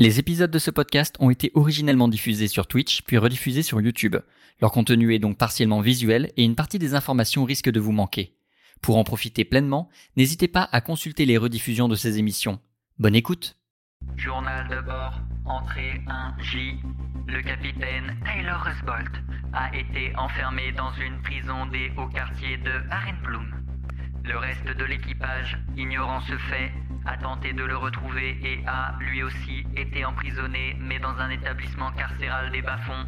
Les épisodes de ce podcast ont été originellement diffusés sur Twitch, puis rediffusés sur YouTube. Leur contenu est donc partiellement visuel et une partie des informations risque de vous manquer. Pour en profiter pleinement, n'hésitez pas à consulter les rediffusions de ces émissions. Bonne écoute Journal de bord, entrée 1J. Le capitaine Taylor Rusbolt a été enfermé dans une prison des hauts quartiers de. Le reste de l'équipage, ignorant ce fait, a tenté de le retrouver et a, lui aussi, été emprisonné, mais dans un établissement carcéral des bas-fonds.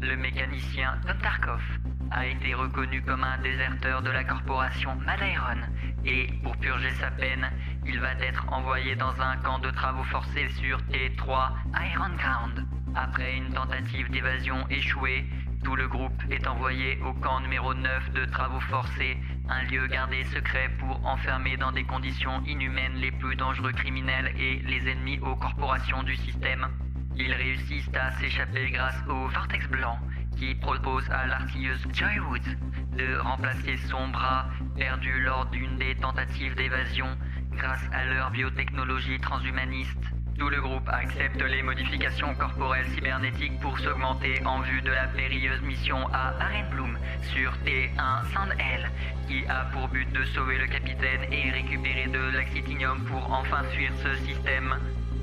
Le mécanicien Tarkov a été reconnu comme un déserteur de la corporation Madairon et, pour purger sa peine, il va être envoyé dans un camp de travaux forcés sur T3 Iron Ground. Après une tentative d'évasion échouée, tout le groupe est envoyé au camp numéro 9 de travaux forcés, un lieu gardé secret pour enfermer dans des conditions inhumaines les plus dangereux criminels et les ennemis aux corporations du système. Ils réussissent à s'échapper grâce au Vortex Blanc, qui propose à l'artilleuse Joy Woods de remplacer son bras perdu lors d'une des tentatives d'évasion grâce à leur biotechnologie transhumaniste. Tout le groupe accepte les modifications corporelles cybernétiques pour s'augmenter en vue de la périlleuse mission à Arenbloom sur T1 Sand-L, qui a pour but de sauver le capitaine et récupérer de l'axitinium pour enfin fuir ce système.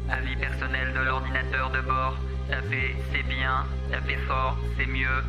Avis personnel de l'ordinateur de bord, taper c'est bien, taper fort c'est mieux.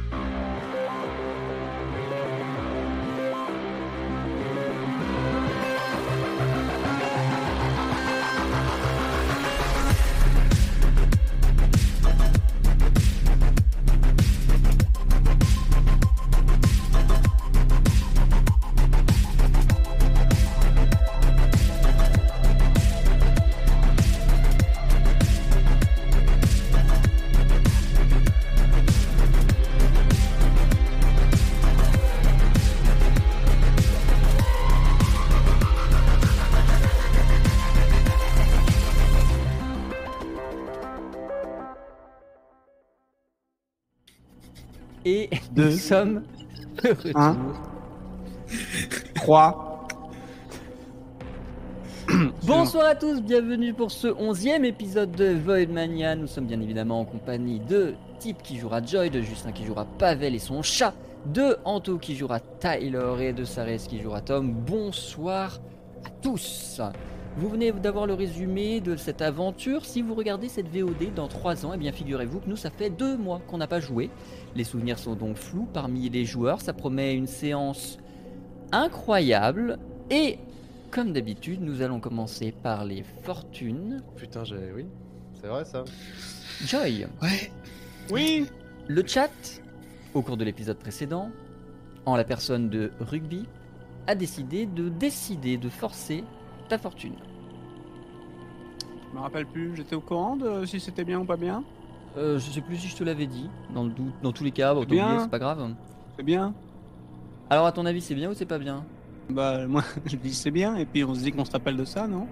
Nous sommes de retour. Un. 3. Bonsoir à tous, bienvenue pour ce onzième épisode de Voidmania. Nous sommes bien évidemment en compagnie de Tip qui jouera Joy, de Justin qui jouera Pavel et son chat, de Anto qui jouera Tyler et de Sarès qui jouera Tom. Bonsoir à tous. Vous venez d'avoir le résumé de cette aventure. Si vous regardez cette VOD dans 3 ans, eh bien figurez-vous que nous, ça fait 2 mois qu'on n'a pas joué. Les souvenirs sont donc flous parmi les joueurs. Ça promet une séance incroyable. Et comme d'habitude, nous allons commencer par les fortunes. Putain, j'ai. Oui, c'est vrai ça. Joy, Ouais. Oui. le chat, au cours de l'épisode précédent, en la personne de Rugby, a décidé de décider de forcer ta fortune. Je me rappelle plus, j'étais au courant de si c'était bien ou pas bien. Euh, je sais plus si je te l'avais dit. Dans, le doute, dans tous les cas, C'est bien. c'est pas grave. C'est bien. Alors, à ton avis, c'est bien ou c'est pas bien? Bah moi je dis c'est bien et puis on se dit qu'on se rappelle de ça, non?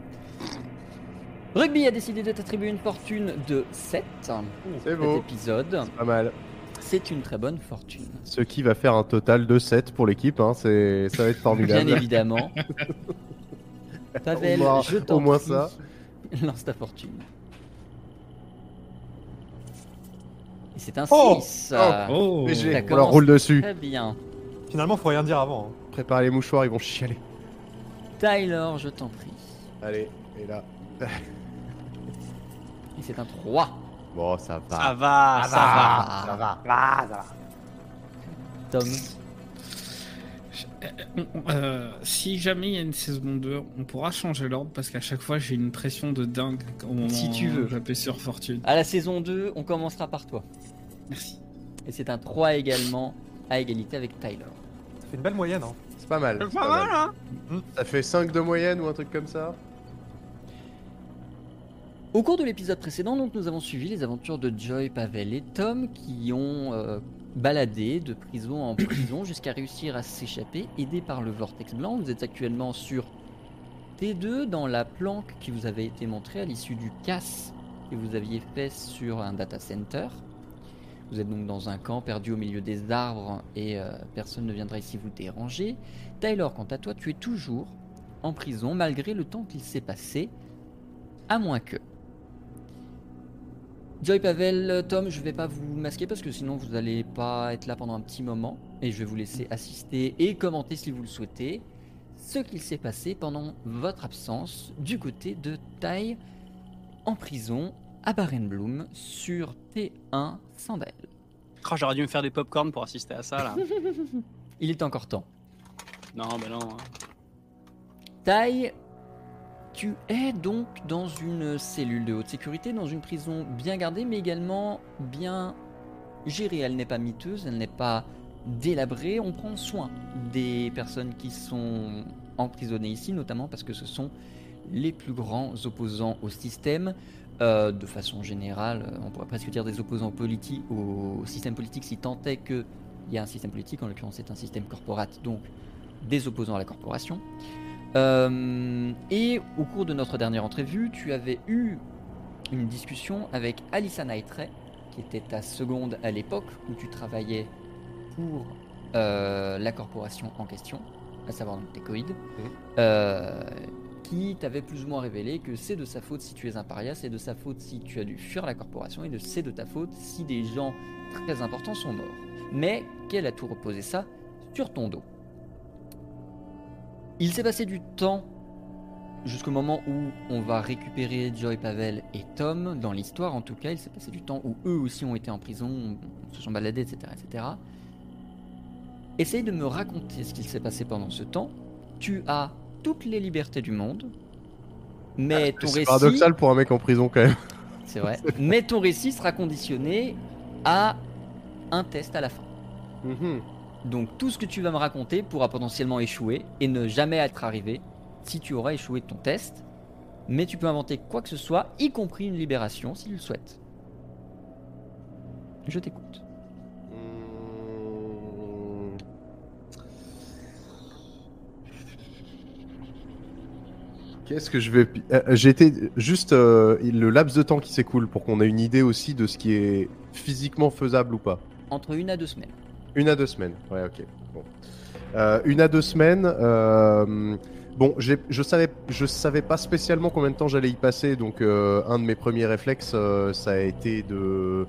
Rugby a décidé de t'attribuer une fortune de 7. C'est Cet beau. épisode, Pas mal. c'est une très bonne fortune. Ce qui va faire un total de 7 pour l'équipe, hein. c'est... ça va être Bien formidable. évidemment. Pavel, Au moins- je t'en au moins prie, ça. Lance ta fortune. Et c'est un Oh 6. Oh Mais j'ai- Ça on leur roule dessus. Très bien. Finalement, faut rien dire avant. hein. Préparez les mouchoirs, ils vont chialer. Tyler, je t'en prie. Allez, et là. Et c'est un 3. Bon, ça va. Ça va, ça, va. Ça. Va, ça va. Tom, Euh, si jamais il y a une saison 2, on pourra changer l'ordre parce qu'à chaque fois j'ai une pression de dingue au moment Si tu veux. j'appuie sur Fortune. à la saison 2, on commencera par toi. Merci. Et c'est un 3 également, à égalité avec Tyler. Ça fait une belle moyenne. Hein. C'est pas mal. C'est c'est pas pas mal, mal. hein Ça fait 5 de moyenne ou un truc comme ça Au cours de l'épisode précédent, donc, nous avons suivi les aventures de Joy, Pavel et Tom qui ont euh, baladé de prison en prison jusqu'à réussir à s'échapper, aidés par le Vortex Blanc. Vous êtes actuellement sur T2 dans la planque qui vous avait été montrée à l'issue du casse que vous aviez fait sur un data center. Vous êtes donc dans un camp perdu au milieu des arbres et euh, personne ne viendra ici vous déranger. Tyler, quant à toi, tu es toujours en prison malgré le temps qu'il s'est passé, à moins que. Joy Pavel, Tom, je vais pas vous masquer parce que sinon vous allez pas être là pendant un petit moment et je vais vous laisser assister et commenter si vous le souhaitez ce qu'il s'est passé pendant votre absence du côté de Tai en prison à Barenbloom sur T1 Sandal. Oh, J'aurais dû me faire des popcorn pour assister à ça là. Il est encore temps. non, bah non. Tai, tu es donc dans une cellule de haute sécurité, dans une prison bien gardée, mais également bien gérée. Elle n'est pas miteuse, elle n'est pas délabrée. On prend soin des personnes qui sont emprisonnées ici, notamment parce que ce sont les plus grands opposants au système. Euh, de façon générale, on pourrait presque dire des opposants politiques au système politique si tant est qu'il y a un système politique, en l'occurrence c'est un système corporate, donc des opposants à la corporation. Euh, et au cours de notre dernière entrevue, tu avais eu une discussion avec Alissa Naitray, qui était ta seconde à l'époque où tu travaillais pour euh, la corporation en question, à savoir donc Tecoid, euh, qui t'avait plus ou moins révélé que c'est de sa faute si tu es un paria, c'est de sa faute si tu as dû fuir la corporation, et de- c'est de ta faute si des gens très importants sont morts. Mais qu'elle a tout reposé ça sur ton dos. Il s'est passé du temps jusqu'au moment où on va récupérer Joy Pavel et Tom dans l'histoire. En tout cas, il s'est passé du temps où eux aussi ont été en prison, se sont baladés, etc., etc. Essaye de me raconter ce qu'il s'est passé pendant ce temps. Tu as toutes les libertés du monde, mais ton C'est récit, paradoxal pour un mec en prison quand même. c'est vrai, mais ton récit sera conditionné à un test à la fin. Mhm. Donc tout ce que tu vas me raconter pourra potentiellement échouer et ne jamais être arrivé si tu auras échoué de ton test. Mais tu peux inventer quoi que ce soit, y compris une libération si tu le souhaites. Je t'écoute. Hmm. Qu'est-ce que je vais. euh, J'ai été juste euh, le laps de temps qui s'écoule pour qu'on ait une idée aussi de ce qui est physiquement faisable ou pas. Entre une à deux semaines. Une à deux semaines. Ouais, ok. Bon. Euh, une à deux semaines. euh, Bon, je savais, je savais pas spécialement combien de temps j'allais y passer, donc euh, un de mes premiers réflexes, ça a été de,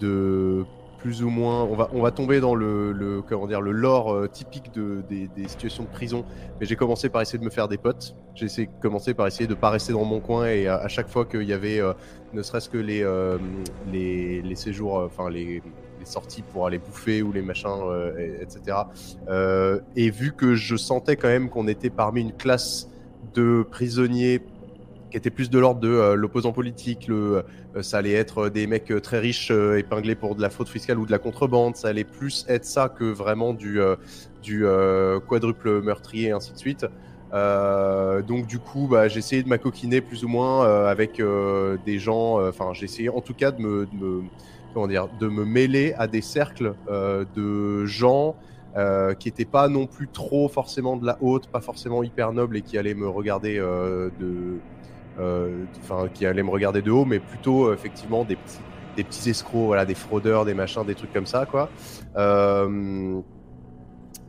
de plus ou moins, on va, on va tomber dans le, le comment dire, le lore typique de, des, situations de prison. Mais j'ai commencé par essayer de me faire des potes. J'ai commencer par essayer de pas rester dans mon coin et à, chaque fois qu'il y avait, ne serait-ce que les, les, les séjours, enfin les sorties pour aller bouffer ou les machins, euh, et- etc. Euh, et vu que je sentais quand même qu'on était parmi une classe de prisonniers qui était plus de l'ordre de euh, l'opposant politique, le, ça allait être des mecs très riches épinglés pour de la fraude fiscale ou de la contrebande, ça allait plus être ça que vraiment du, quadruple meurtrier ainsi de suite. Donc du coup, bah, j'ai essayé de m'acoquiner plus ou moins avec des gens. Enfin, j'ai essayé en tout cas de me- de me mêler à des cercles euh, de gens euh, qui n'étaient pas non plus trop forcément de la haute, pas forcément hyper nobles et qui allaient me regarder euh, de, enfin, qui allaient me regarder de haut, mais plutôt effectivement des petits, escrocs, voilà, des fraudeurs, des machins, des trucs comme ça, quoi.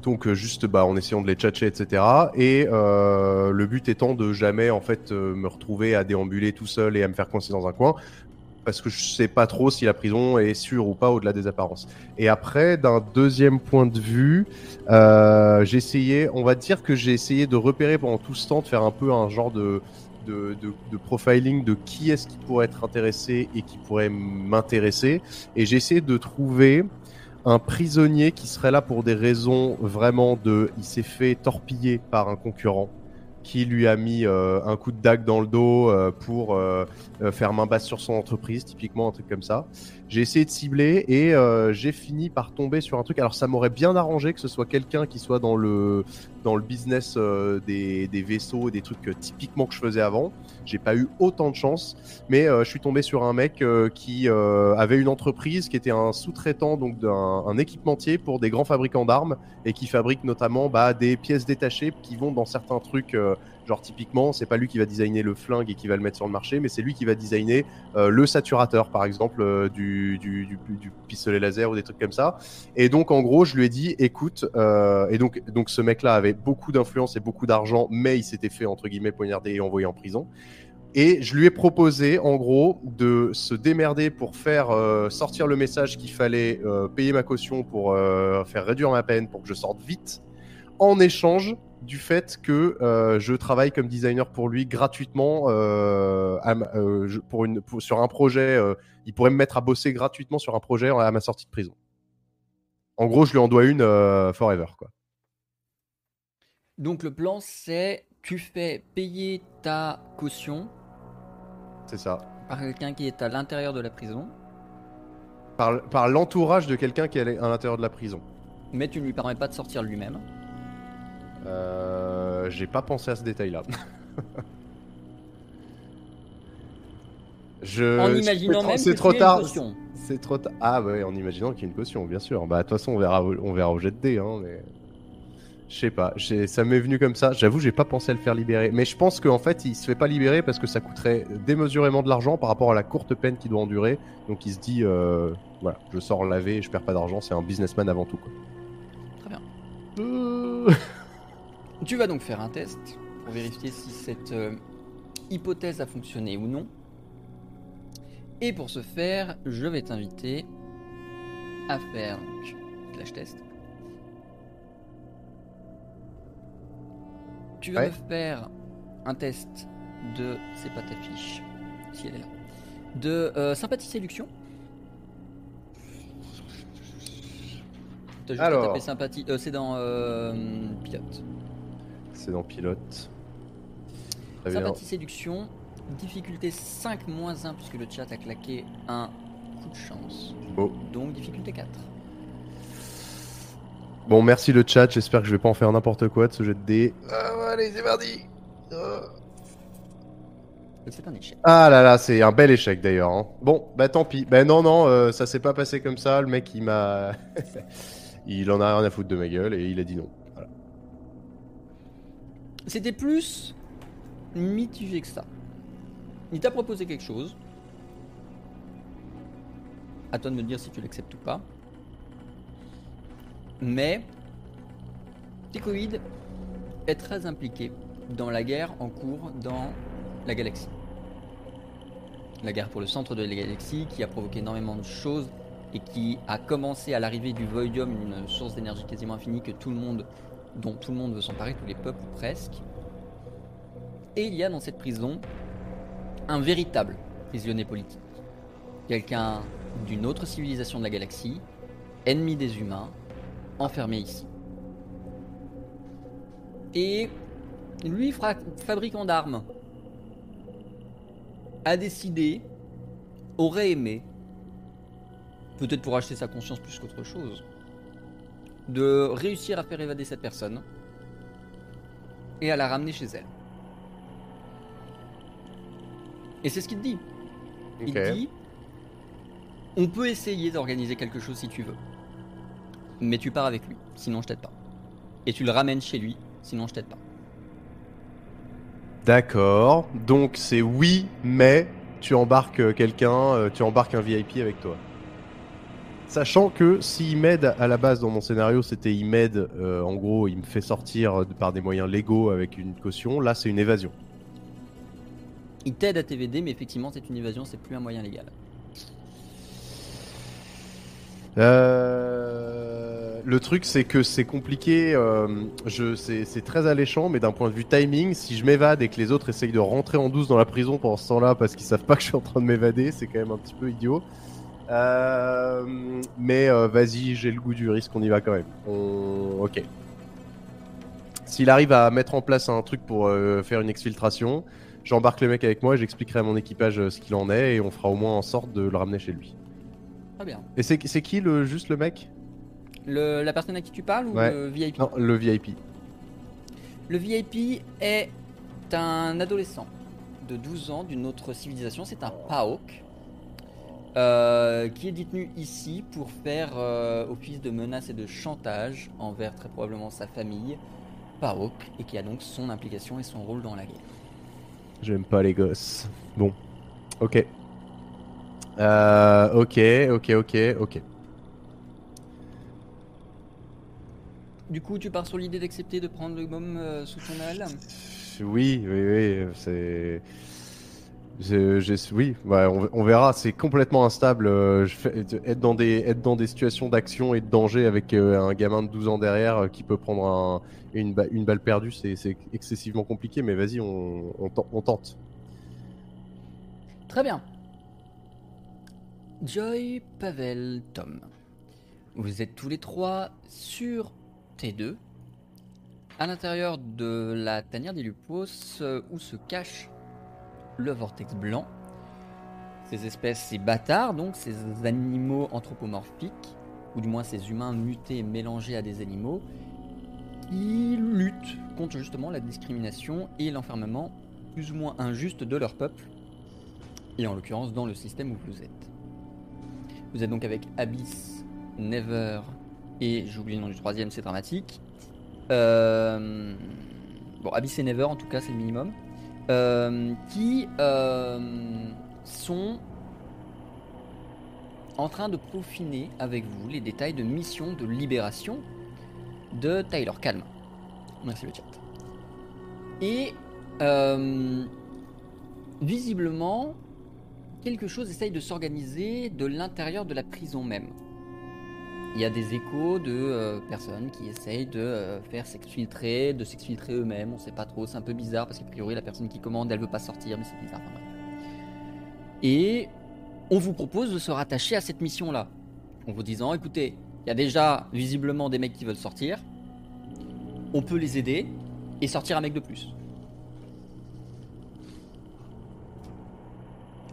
Donc juste bah, en essayant de les tchatcher, etc. Et le but étant de jamais en fait me retrouver à déambuler tout seul et à me faire coincer dans un coin, parce que je sais pas trop si la prison est sûre ou pas au-delà des apparences. Et après, d'un deuxième point de vue, euh, j'ai essayé, on va dire que j'ai essayé de repérer pendant tout ce temps, de faire un peu un genre de de, de, de profiling de qui est-ce qui pourrait être intéressé et qui pourrait m'intéresser. Et j'ai essayé de trouver un prisonnier qui serait là pour des raisons vraiment de il s'est fait torpiller par un concurrent qui lui a mis euh, un coup de dague dans le dos euh, pour euh, faire main basse sur son entreprise, typiquement un truc comme ça. J'ai essayé de cibler et euh, j'ai fini par tomber sur un truc. Alors ça m'aurait bien arrangé que ce soit quelqu'un qui soit dans le dans le business euh, des, des vaisseaux et des trucs euh, typiquement que je faisais avant. J'ai pas eu autant de chance, mais euh, je suis tombé sur un mec euh, qui avait une entreprise qui était un sous-traitant donc d'un un équipementier pour des grands fabricants d'armes et qui fabrique notamment bah, des pièces détachées qui vont dans certains trucs. Genre typiquement, c'est pas lui qui va designer le flingue et qui va le mettre sur le marché, mais c'est lui qui va designer euh, le saturateur, par exemple, euh, du, pistolet laser ou des trucs comme ça. Et donc, en gros, je lui ai dit, écoute, euh, et donc, donc ce mec-là avait beaucoup d'influence et beaucoup d'argent, mais il s'était fait, entre guillemets, poignarder et envoyer en prison. Et je lui ai proposé, en gros, de se démerder pour faire sortir le message qu'il fallait payer ma caution pour faire réduire ma peine pour que je sorte vite, en échange du fait que euh, je travaille comme designer pour lui gratuitement euh, à euh, je- pour une, pour- sur un projet. il pourrait me mettre à bosser gratuitement sur un projet à ma sortie de prison. En gros, je lui en dois une forever, quoi. Donc le plan c'est tu fais payer ta caution C'est ça. par quelqu'un qui est à l'intérieur de la prison, Par, par l'entourage de quelqu'un qui est à l'intérieur de la prison. mais tu ne lui permets pas de sortir lui-même. Euh, J'ai pas pensé à ce détail-là. Je... en imaginant même c'est trop tard. C'est trop tard. Ah ouais, en imaginant qu'il y a une caution, bien sûr. Bah de toute façon, on verra, au- on verra au jet de dés, hein, mais je sais pas. Ça m'est venu comme ça. J'avoue, j'ai pas pensé à le faire libérer. Mais je pense qu'en fait, il se fait pas libérer parce que ça coûterait démesurément de l'argent par rapport à la courte peine qu'il doit endurer. Donc il se dit, euh, voilà, je sors lavé, je perds pas d'argent. C'est un businessman avant tout. Quoi. Très bien. Euh, Tu vas donc faire un test pour vérifier si cette euh, hypothèse a fonctionné ou non. Et pour ce faire, je vais t'inviter à faire donc, test. Tu vas Ouais. me faire un test de. C'est pas ta fiche, si elle est là. De euh, sympathie séduction. T'as juste à Alors. taper sympathie. euh, c'est dans pilote. C'est dans pilote. Très bien. Sympathie séduction, difficulté 5 moins 1 puisque le chat a claqué un coup de chance. Donc difficulté 4. Bon, merci le chat. J'espère que je vais pas en faire n'importe quoi de ce jet de dés. Ah, allez, c'est parti. Ah. C'est un échec. Ah là là, c'est un bel échec d'ailleurs. hein. Bon, bah tant pis. Bah non, non, euh, ça s'est pas passé comme ça. Le mec, il m'a. il en a rien à foutre de ma gueule et il a dit non. C'était plus mitigé que ça. Il t'a proposé quelque chose. À toi de me dire si tu l'acceptes ou pas. Mais Ticoïd est très impliqué dans la guerre en cours dans la galaxie. La guerre pour le centre de la galaxie qui a provoqué énormément de choses et qui a commencé à l'arrivée du Voidium, une source d'énergie quasiment infinie que tout le monde, dont tout le monde veut s'emparer, tous les peuples presque. Et il y a dans cette prison un véritable prisonnier politique. Quelqu'un d'une autre civilisation de la galaxie, ennemi des humains, enfermé ici. Et lui, fabricant d'armes, a décidé, aurait aimé, peut-être pour acheter sa conscience plus qu'autre chose, de réussir à faire évader cette personne et à la ramener chez elle. Et c'est ce qu'il dit. Il dit On peut essayer d'organiser quelque chose si tu veux. Mais tu pars avec lui, sinon je t'aide pas. Et tu le ramènes chez lui, sinon je t'aide pas. D'accord. Donc c'est oui, mais tu embarques euh, quelqu'un, euh, tu embarques un VIP avec toi. Sachant que s'il m'aide à la base dans mon scénario, c'était il m'aide, euh, en gros, il me fait sortir par des moyens légaux avec une caution. Là, c'est une évasion. Il t'aide à TVD, mais effectivement, c'est une évasion, c'est plus un moyen légal. Euh, Le truc, c'est que c'est compliqué. euh, je, c'est, c'est très alléchant, mais d'un point de vue timing, si je m'évade et que les autres essayent de rentrer en douce dans la prison pendant ce temps-là parce qu'ils savent pas que je suis en train de m'évader, c'est quand même un petit peu idiot. Euh, mais euh, vas-y, j'ai le goût du risque, on y va quand même. On- Ok. S'il arrive à mettre en place un truc pour euh, faire une exfiltration, j'embarque le mec avec moi et j'expliquerai à mon équipage ce qu'il en est et on fera au moins en sorte de le ramener chez lui. Très bien. Et c'est, c'est qui le juste le mec? Le- la personne à qui tu parles ou Ouais. le VIP Non, le VIP. Le VIP est un adolescent de 12 ans d'une autre civilisation, c'est un PAOK, euh, qui est détenu ici pour faire euh, office de menace et de chantage envers très probablement sa famille, PAOK, et qui a donc son implication et son rôle dans la guerre. J'aime pas les gosses. Bon. Ok. Euh, ok, ok, ok, ok. Du coup, tu pars sur l'idée d'accepter de prendre le euh, sous ton aile? Oui, oui, oui, c'est... Oui, on, verra. C'est complètement instable. euh, être, dans des, situations d'action et de danger avec euh, un gamin de 12 ans derrière euh, qui peut prendre un- une, ba- une balle perdue, c'est excessivement compliqué. Mais vas-y, on, on, ten- on tente. Très bien. Joy, Pavel, Tom. Vous êtes tous les trois sur T2, à l'intérieur de la tanière des Lupos, où se cache le vortex blanc. Ces espèces, ces bâtards, donc ces animaux anthropomorphiques, ou du moins ces humains mutés mélangés à des animaux, qui luttent contre justement la discrimination et l'enfermement plus ou moins injuste de leur peuple et en l'occurrence dans le système où vous êtes. Vous êtes donc avec Abyss, Never et j'oublie le nom du troisième, c'est dramatique. Euh, Bon, Abyss et Never en tout cas, c'est le minimum. Euh, qui euh, sont en train de peaufiner avec vous les détails de mission de libération de Tyler. Calme. Merci le chat. Et euh, visiblement, quelque chose essaye de s'organiser de l'intérieur de la prison même. Il y a des échos de euh, personnes qui essayent de euh, faire s'exfiltrer, de s'exfiltrer eux-mêmes, on sait pas trop, c'est un peu bizarre parce qu'a priori la personne qui commande elle veut pas sortir, mais c'est bizarre. enfin. Et on vous propose de se rattacher à cette mission-là, en vous disant écoutez, il y a déjà visiblement des mecs qui veulent sortir, on peut les aider et sortir un mec de plus.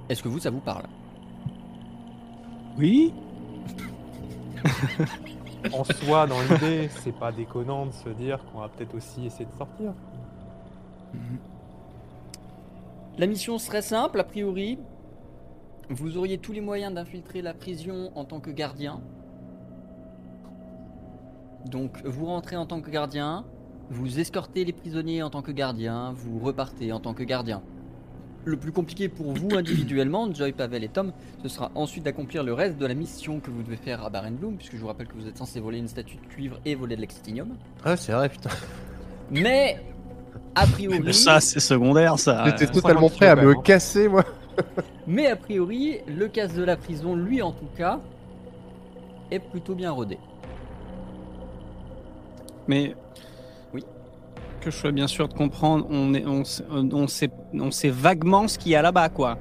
Est-ce que vous, ça vous parle? Oui En soi, dans l'idée, c'est pas déconnant de se dire qu'on va peut-être aussi essayer de sortir. La mission serait simple, a priori. Vous auriez tous les moyens d'infiltrer la prison en tant que gardien. Donc vous rentrez en tant que gardien, vous escortez les prisonniers en tant que gardien, vous repartez en tant que gardien. Le plus compliqué pour vous individuellement, Joy, Pavel et Tom, ce sera ensuite d'accomplir le reste de la mission que vous devez faire à Barenbloom, puisque je vous rappelle que vous êtes censé voler une statue de cuivre et voler de l'extinium. Ah, c'est vrai, putain. Mais, a priori... Mais ça, c'est secondaire, ça. J'étais euh, totalement 50 prêt à me hein. casser, moi. Mais a priori, le casse de la prison, lui en tout cas, est plutôt bien rodé. Mais. Que je sois bien sûr de comprendre, on, est, on, sait- on, sait, on sait vaguement ce qu'il y a là-bas, quoi.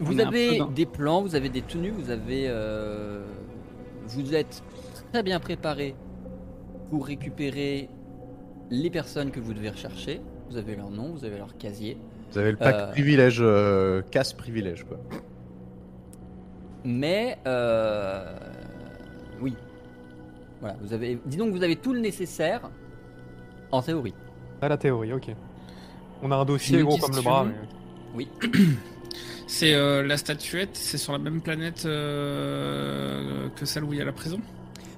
Vous avez dans- des plans, vous avez des tenues, vous avez. euh, vous êtes très bien préparé pour récupérer les personnes que vous devez rechercher. Vous avez leur nom, vous avez leur casier. Vous avez le pack Euh. privilège, euh, casse privilège, quoi. Mais. euh, oui. Voilà, vous avez. Dis donc, vous avez tout le nécessaire en théorie. À la théorie, ok. On a un dossier gros comme le bras. mais- Oui. C'est euh, la statuette, c'est sur la même planète euh, que celle où il y a la prison?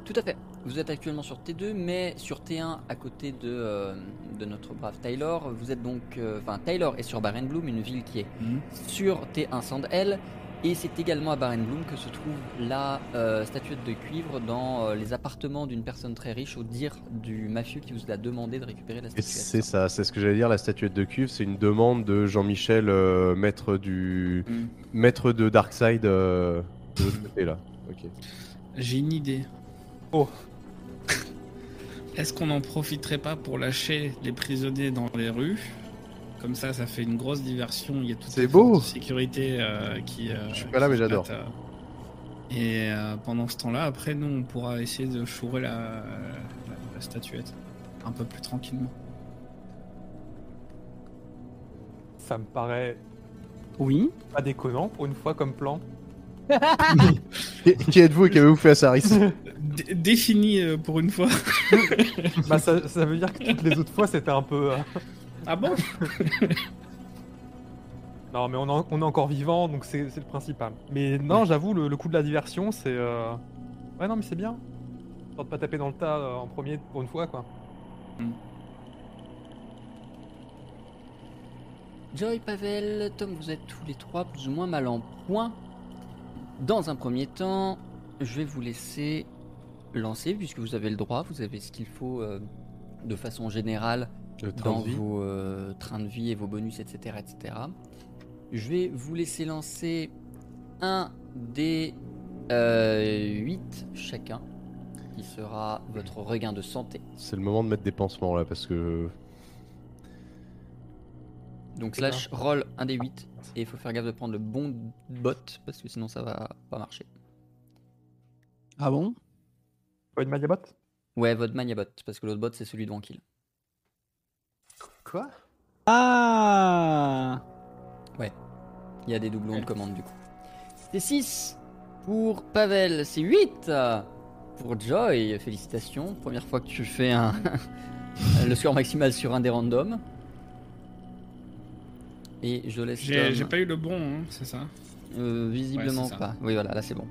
Tout à fait. Vous êtes actuellement sur T2, mais sur T1 à côté de, euh, de notre brave Taylor. Vous êtes donc. euh, Enfin, Taylor est sur Barenbloom, une ville qui est Mhm. sur T1 Sand-L. Et c'est également à Barenbloom que se trouve la euh, statuette de cuivre dans euh, les appartements d'une personne très riche, au dire du mafieux qui vous a demandé de récupérer la Et statuette. c'est ça, c'est ce que j'allais dire, la statuette de cuivre, c'est une demande de Jean-Michel, euh, maître du Mm. maître de Darkseid euh, de l'autre côté là. Ok. J'ai une idée. Oh. Est-ce qu'on n'en profiterait pas pour lâcher les prisonniers dans les rues? Comme ça, ça fait une grosse diversion. Il y a beau. forces de sécurité euh, qui. euh, Je suis pas là, mais j'adore. euh. Et euh, pendant ce temps-là, après, nous, on pourra essayer de chourer la, la- la statuette un peu plus tranquillement. Ça me paraît Oui. pas déconnant pour une fois comme plan. Qui, êtes-vous et qu'avez-vous fait à Saris Dé- défini euh, pour une fois. bah ça, ça veut dire que toutes les autres fois c'était un peu. euh, Ah bon Non mais on, en- on est encore vivant donc c'est le principal. Mais non j'avoue le, le coup de la diversion c'est. euh, Ouais non mais c'est bien. Histoire de pas taper dans le tas euh, en premier pour une fois quoi. Joy, Pavel, Tom, vous êtes tous les trois plus ou moins mal en point. Dans un premier temps, je vais vous laisser lancer, puisque vous avez le droit, vous avez ce qu'il faut euh, de façon générale dans de vie. vos euh, trains de vie et vos bonus, etc. etc. Je vais vous laisser lancer un des 8 chacun, qui sera votre regain de santé. C'est le moment de mettre des pansements là parce que. Donc slash roll un des 8 et il faut faire gaffe de prendre le bon bot parce que sinon ça va pas marcher. Ah bon? Pas une Magiabot? Ouais, votre maniabot parce que l'autre bot c'est celui de Wankill. Quoi Ah Il y a des doublons de commande du coup. C'est 6 pour Pavel, c'est 8 pour Joy. Félicitations, première fois que tu fais un le score maximal sur un des randoms. Et je laisse J'ai Tom. j'ai pas eu le bon, hein, c'est ça? Euh, visiblement Ouais, c'est ça. pas. Oui, voilà, là c'est bon.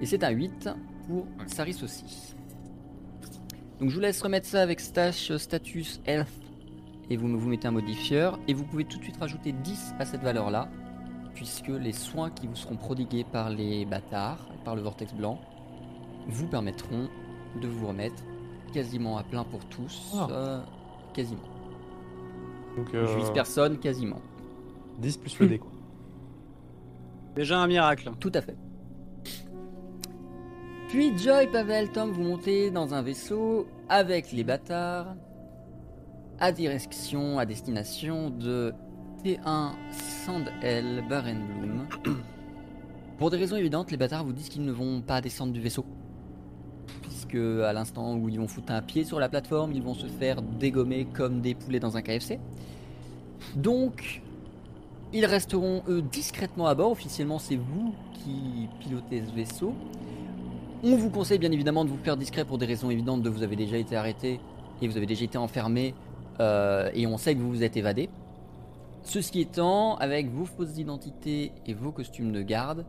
Et c'est un 8 pour. Saris aussi. Donc je vous laisse remettre ça avec stash status health et vous vous mettez un modifieur et vous pouvez tout de suite rajouter 10 à cette valeur là puisque les soins qui vous seront prodigués par les bâtards, par le vortex blanc, vous permettront de vous remettre quasiment à plein pour tous. Ah. euh, quasiment. Donc Je euh, vise personne, quasiment. 10 plus le dé quoi. Déjà un miracle. Tout à fait. Puis Joy, Pavel, Tom, vous montez dans un vaisseau avec les bâtards direction, à destination de T1 Sandel Barenbloom. Pour des raisons évidentes, les bâtards vous disent qu'ils ne vont pas descendre du vaisseau. Puisque à l'instant où ils vont foutre un pied sur la plateforme, ils vont se faire dégommer comme des poulets dans un KFC. Donc, ils resteront eux discrètement à bord. Officiellement, c'est vous qui pilotez ce vaisseau. On vous conseille bien évidemment de vous faire discret pour des raisons évidentes de vous avez déjà été arrêté et vous avez déjà été enfermé euh, et on sait que vous vous êtes évadé. Ceci étant, avec vos fausses identités et vos costumes de garde,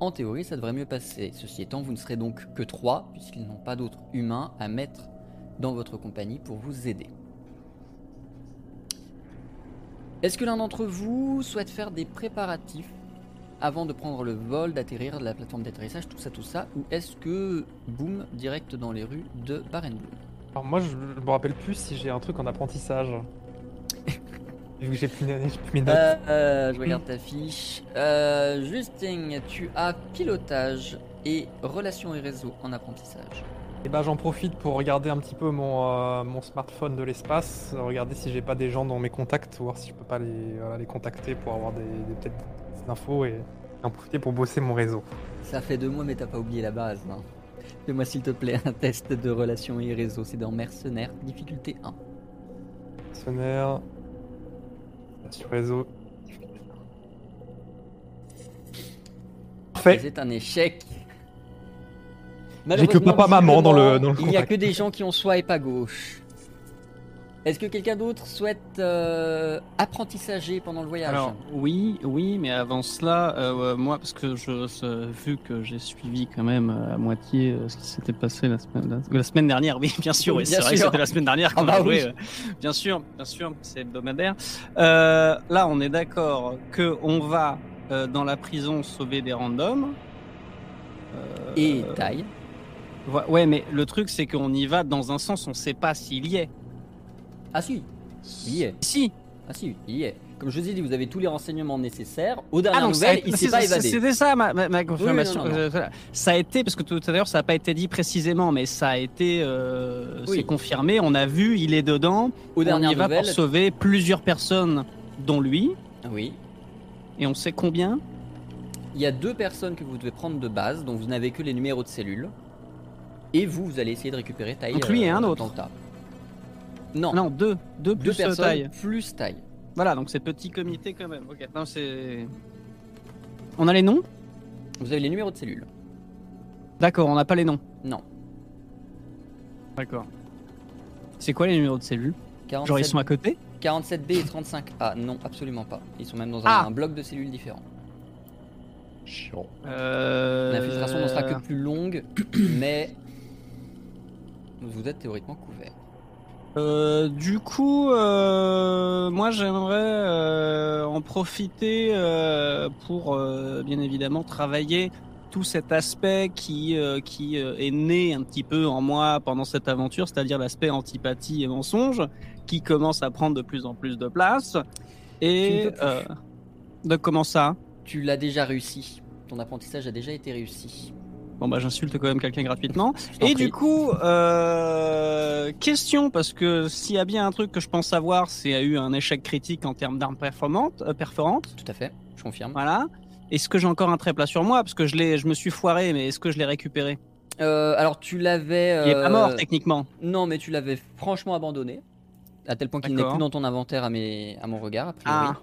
en théorie ça devrait mieux passer. Ceci étant, vous ne serez donc que trois puisqu'ils n'ont pas d'autres humains à mettre dans votre compagnie pour vous aider. Est-ce que l'un d'entre vous souhaite faire des préparatifs avant de prendre le vol, d'atterrir, de la plateforme d'atterrissage, tout ça, tout ça Ou est-ce que, boum, direct dans les rues de Barenblum Alors moi je, je me rappelle plus si j'ai un truc en apprentissage. Vu que j'ai plus, mes notes. euh, euh, Je regarde ta fiche. Euh, Justin, tu as pilotage et relations et réseaux en apprentissage. Et bah j'en profite pour regarder un petit peu mon, euh, mon smartphone de l'espace, regarder si j'ai pas des gens dans mes contacts, voir si je peux pas les, voilà, les contacter pour avoir des, des- peut-être des infos et en profiter pour bosser mon réseau. Ça fait deux mois, mais t'as pas oublié la base. hein. Fais-moi s'il te plaît un test de relations et réseaux. C'est dans Mercenaire, difficulté 1. Dictionnaire. Sur réseau. Et Parfait. C'est un échec. J'ai que papa-maman dans le- dans le Il n'y a que des gens qui ont swipe à gauche. Est-ce que quelqu'un d'autre souhaite euh, apprentissager pendant le voyage Alors oui, oui, mais avant cela, euh, moi, parce que je, vu que j'ai suivi quand même euh, à moitié euh, ce qui s'était passé la semaine, la, la semaine dernière, oui, bien sûr, Oui, c'est vrai que sûr. c'était la semaine dernière qu'on Ah bah a joué, oui. euh, bien sûr, bien sûr, c'est hebdomadaire. Euh, là, on est d'accord que on va euh, dans la prison sauver des randoms. Euh, Et taille. Ouais, mais le truc, c'est qu'on y va dans un sens, on sait pas s'il y est. Ah si, il y est. Si. Ah si, il y est. Comme je vous ai dit, vous avez tous les renseignements nécessaires. Aux dernières Ah nouvelles, il s'est pas évadé. C'était ça ma, ma, ma confirmation. non, non. Euh. Ça a été, parce que tout à l'heure ça n'a pas été dit précisément, mais ça a été, euh, Oui. c'est confirmé. On a vu, il est dedans. Aux dernières y va nouvelles, pour sauver plusieurs personnes, dont lui. oui. Et on sait combien? Il y a deux personnes que vous devez prendre de base, dont vous n'avez que les numéros de cellules. Et vous, vous allez essayer de récupérer taille. Donc lui et un autre. dans le tas. Non, Non, deux, deux deux plus euh, personnes taille. plus taille. Voilà, donc c'est petit comité quand même. Ok, non, c'est. On a les noms? Vous avez les numéros de cellules. D'accord, on n'a pas les noms. Non. D'accord. C'est quoi les numéros de cellules 47, Genre ils sont à côté? 47B et 35A. Non, absolument pas. Ils sont même dans un, Ah. un bloc de cellules différent. Chiant. euh... L'infiltration ne sera que plus longue, mais vous êtes théoriquement couvert. Euh, du coup, euh, moi j'aimerais euh, en profiter euh, pour euh, bien évidemment travailler tout cet aspect qui, euh, qui est né un petit peu en moi pendant cette aventure, c'est-à-dire l'aspect antipathie et mensonge, qui commence à prendre de plus en plus de place. Et euh, De comment ça? Tu l'as déjà réussi. Ton apprentissage a déjà été réussi. Bon bah j'insulte quand même quelqu'un gratuitement. Et prie. du coup, euh, question parce que s'il y a bien un truc que je pense savoir, c'est a eu un échec critique en termes d'armes performantes, euh, perforantes. Tout à fait, je confirme. Voilà. Est-ce que j'ai encore un tréplat sur moi? Parce que je l'ai, je me suis foiré, mais est-ce que je l'ai récupéré? Euh, alors tu l'avais. Il est pas euh, mort techniquement. Non, mais tu l'avais franchement abandonné. À tel point qu'il n'est plus dans ton inventaire à, mes... à mon regard, a priori. Ah.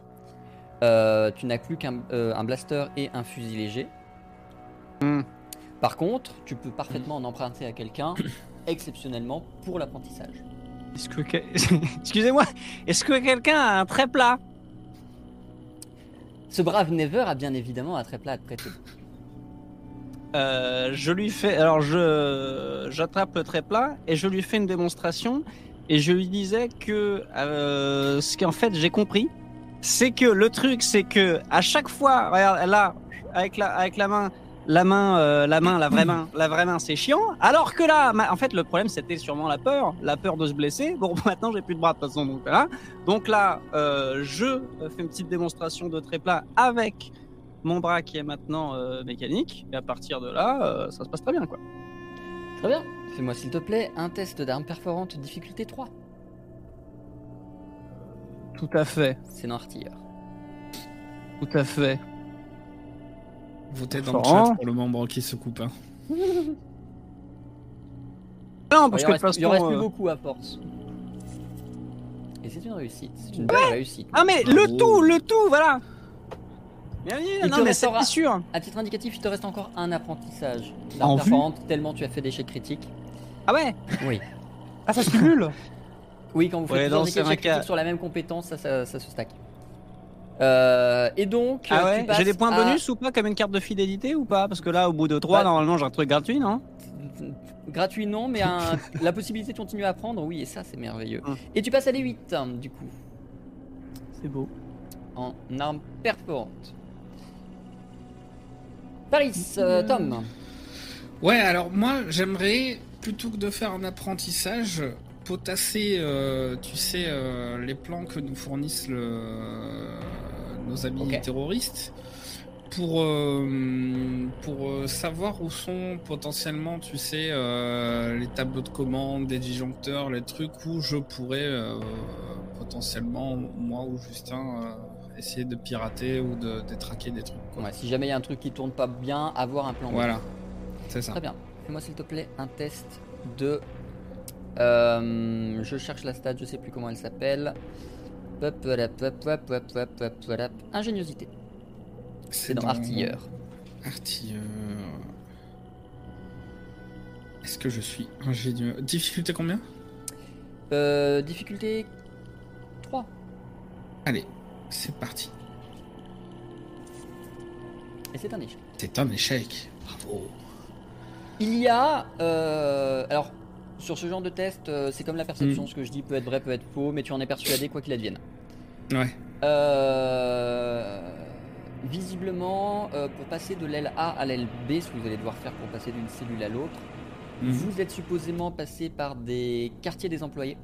Euh, tu n'as plus qu'un euh, un blaster et un fusil léger. Hmm. Par contre, tu peux parfaitement en emprunter à quelqu'un, exceptionnellement pour l'apprentissage. Est-ce que, que- excusez-moi, est-ce que quelqu'un a un tréplat Ce brave Never a bien évidemment un tréplat à te prêter. Euh, je lui fais, alors je, j'attrape le tréplat et je lui fais une démonstration et je lui disais que euh, ce qu'en fait j'ai compris, c'est que le truc, c'est que à chaque fois, regarde là, avec la, avec la main, la main, euh, la main, la vraie main, la vraie main, c'est chiant. Alors que là, ma- en fait, le problème c'était sûrement la peur, la peur de se blesser. Bon, maintenant j'ai plus de bras de toute façon, donc voilà. Donc là, euh, je fais une petite démonstration de tréplat avec mon bras qui est maintenant euh, mécanique, et à partir de là, ça se passe très bien, quoi. Très bien. Fais-moi s'il te plaît un test d'armes perforantes difficulté 3. Tout à fait, C'est un artilleur. tout à fait. Votez dans le chat pour le membre qui se coupe. hein. Non, parce il, que de toute reste, il en reste plus euh, beaucoup à force. Et c'est une réussite. C'est une belle réussite. Ah mais Bravo. le tout, le tout, voilà. Bien, bien, Il non te mais c'est sûr. À titre indicatif, il te reste encore un apprentissage En tellement tu as fait d'échecs critiques. Ah ouais? Oui. Ah, ça se cumule Oui, quand vous faites Ouais, plusieurs échecs critiques sur la même compétence, ça, ça, ça se stack. Euh, et donc, Ah euh, ouais. tu passes J'ai des points à- bonus ou pas comme une carte de fidélité ou pas Parce que là, au bout de 3 Bah- normalement, j'ai un truc gratuit, non Gratuit non, mais un- la possibilité de continuer à apprendre, oui, et ça c'est merveilleux. Hum. Et tu passes à des 8 du coup, C'est beau. en armes perforantes. Paris, euh, Tom. Ouais, alors moi, j'aimerais, plutôt que de faire un apprentissage, potasser, euh, tu sais, euh, les plans que nous fournissent le- nos amis terroristes pour, euh, pour savoir où sont potentiellement, tu sais, les tableaux de commande, des disjoncteurs, les trucs où je pourrais potentiellement, moi ou Justin, essayer de pirater ou de détraquer des trucs. quoi. Ouais, si jamais il y a un truc qui tourne pas bien, avoir un plan. Voilà, c'est ça. Très bien. Fais-moi s'il te plaît un test de. Euh, je cherche la stat, je sais plus comment elle s'appelle. Ingéniosité. C'est dans artilleur. Artilleur. Est-ce que je suis ingénieux Difficulté combien? Euh, difficulté 3. Allez, c'est parti. Et c'est un échec. C'est un échec. Bravo. Il y a. euh, alors, sur ce genre de test, euh, c'est comme la perception. Mm. Ce que je dis peut être vrai, peut être faux, mais tu en es persuadé quoi qu'il advienne. Ouais. Euh, visiblement, euh, pour passer de l'aile A à l'aile B, ce que vous allez devoir faire pour passer d'une cellule à l'autre, Mhm. vous êtes supposément passé par des quartiers des employés,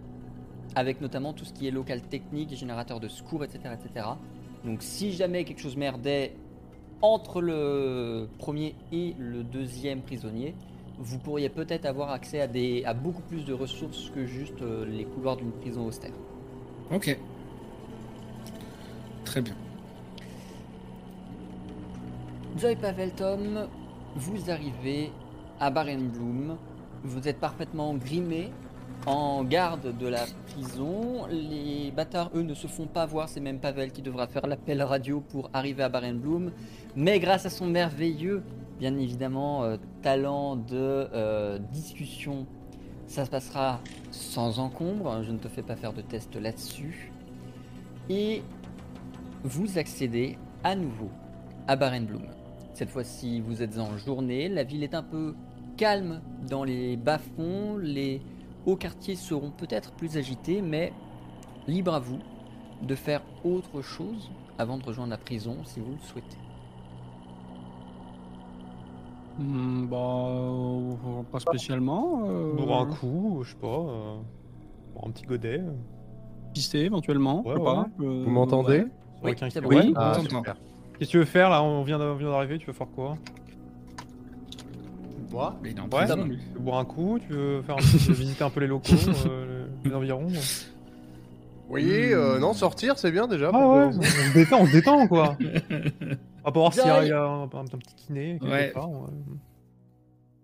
avec notamment tout ce qui est local technique, générateur de secours, etc., etc. Donc, si jamais quelque chose merdait entre le premier et le deuxième prisonnier, vous pourriez peut-être avoir accès à, des, à beaucoup plus de ressources que juste euh, les couloirs d'une prison austère. Ok. Très bien. Joy Pavel Tom, vous arrivez à Barenbloom. Vous êtes parfaitement grimé, en garde de la prison. Les bâtards, eux, ne se font pas voir. C'est même Pavel qui devra faire l'appel radio pour arriver à Barenbloom. Mais grâce à son merveilleux, bien évidemment, euh, talent de euh, discussion, ça se passera sans encombre. Je ne te fais pas faire de test là-dessus. Et vous accédez à nouveau à Barenbloom. Cette fois-ci, vous êtes en journée. La ville est un peu calme dans les bas-fonds. Les hauts quartiers seront peut-être plus agités, mais libre à vous de faire autre chose avant de rejoindre la prison si vous le souhaitez. Hmm, bah, euh, pas spécialement. Euh, Boire un coup, je sais pas. euh, un petit godet. Pisser éventuellement. Ouais, je sais pas. ouais. Euh, Vous m'entendez ouais. Oui, le 15 c'est qui- bon. Ouais. Oui. Ah. Qu'est-ce que tu veux faire là? On vient d'arriver, tu veux faire quoi? Moi Mais il est en. Tu veux boire un coup Tu veux faire un petit- visiter un peu les locaux, euh, les environs Oui, euh, non, sortir, c'est bien déjà. Ah ouais, on se détend, on se détend quoi. On va voir s'il y a, Joy. il y a un, un petit kiné quelque Ouais. part. ouais. Moi,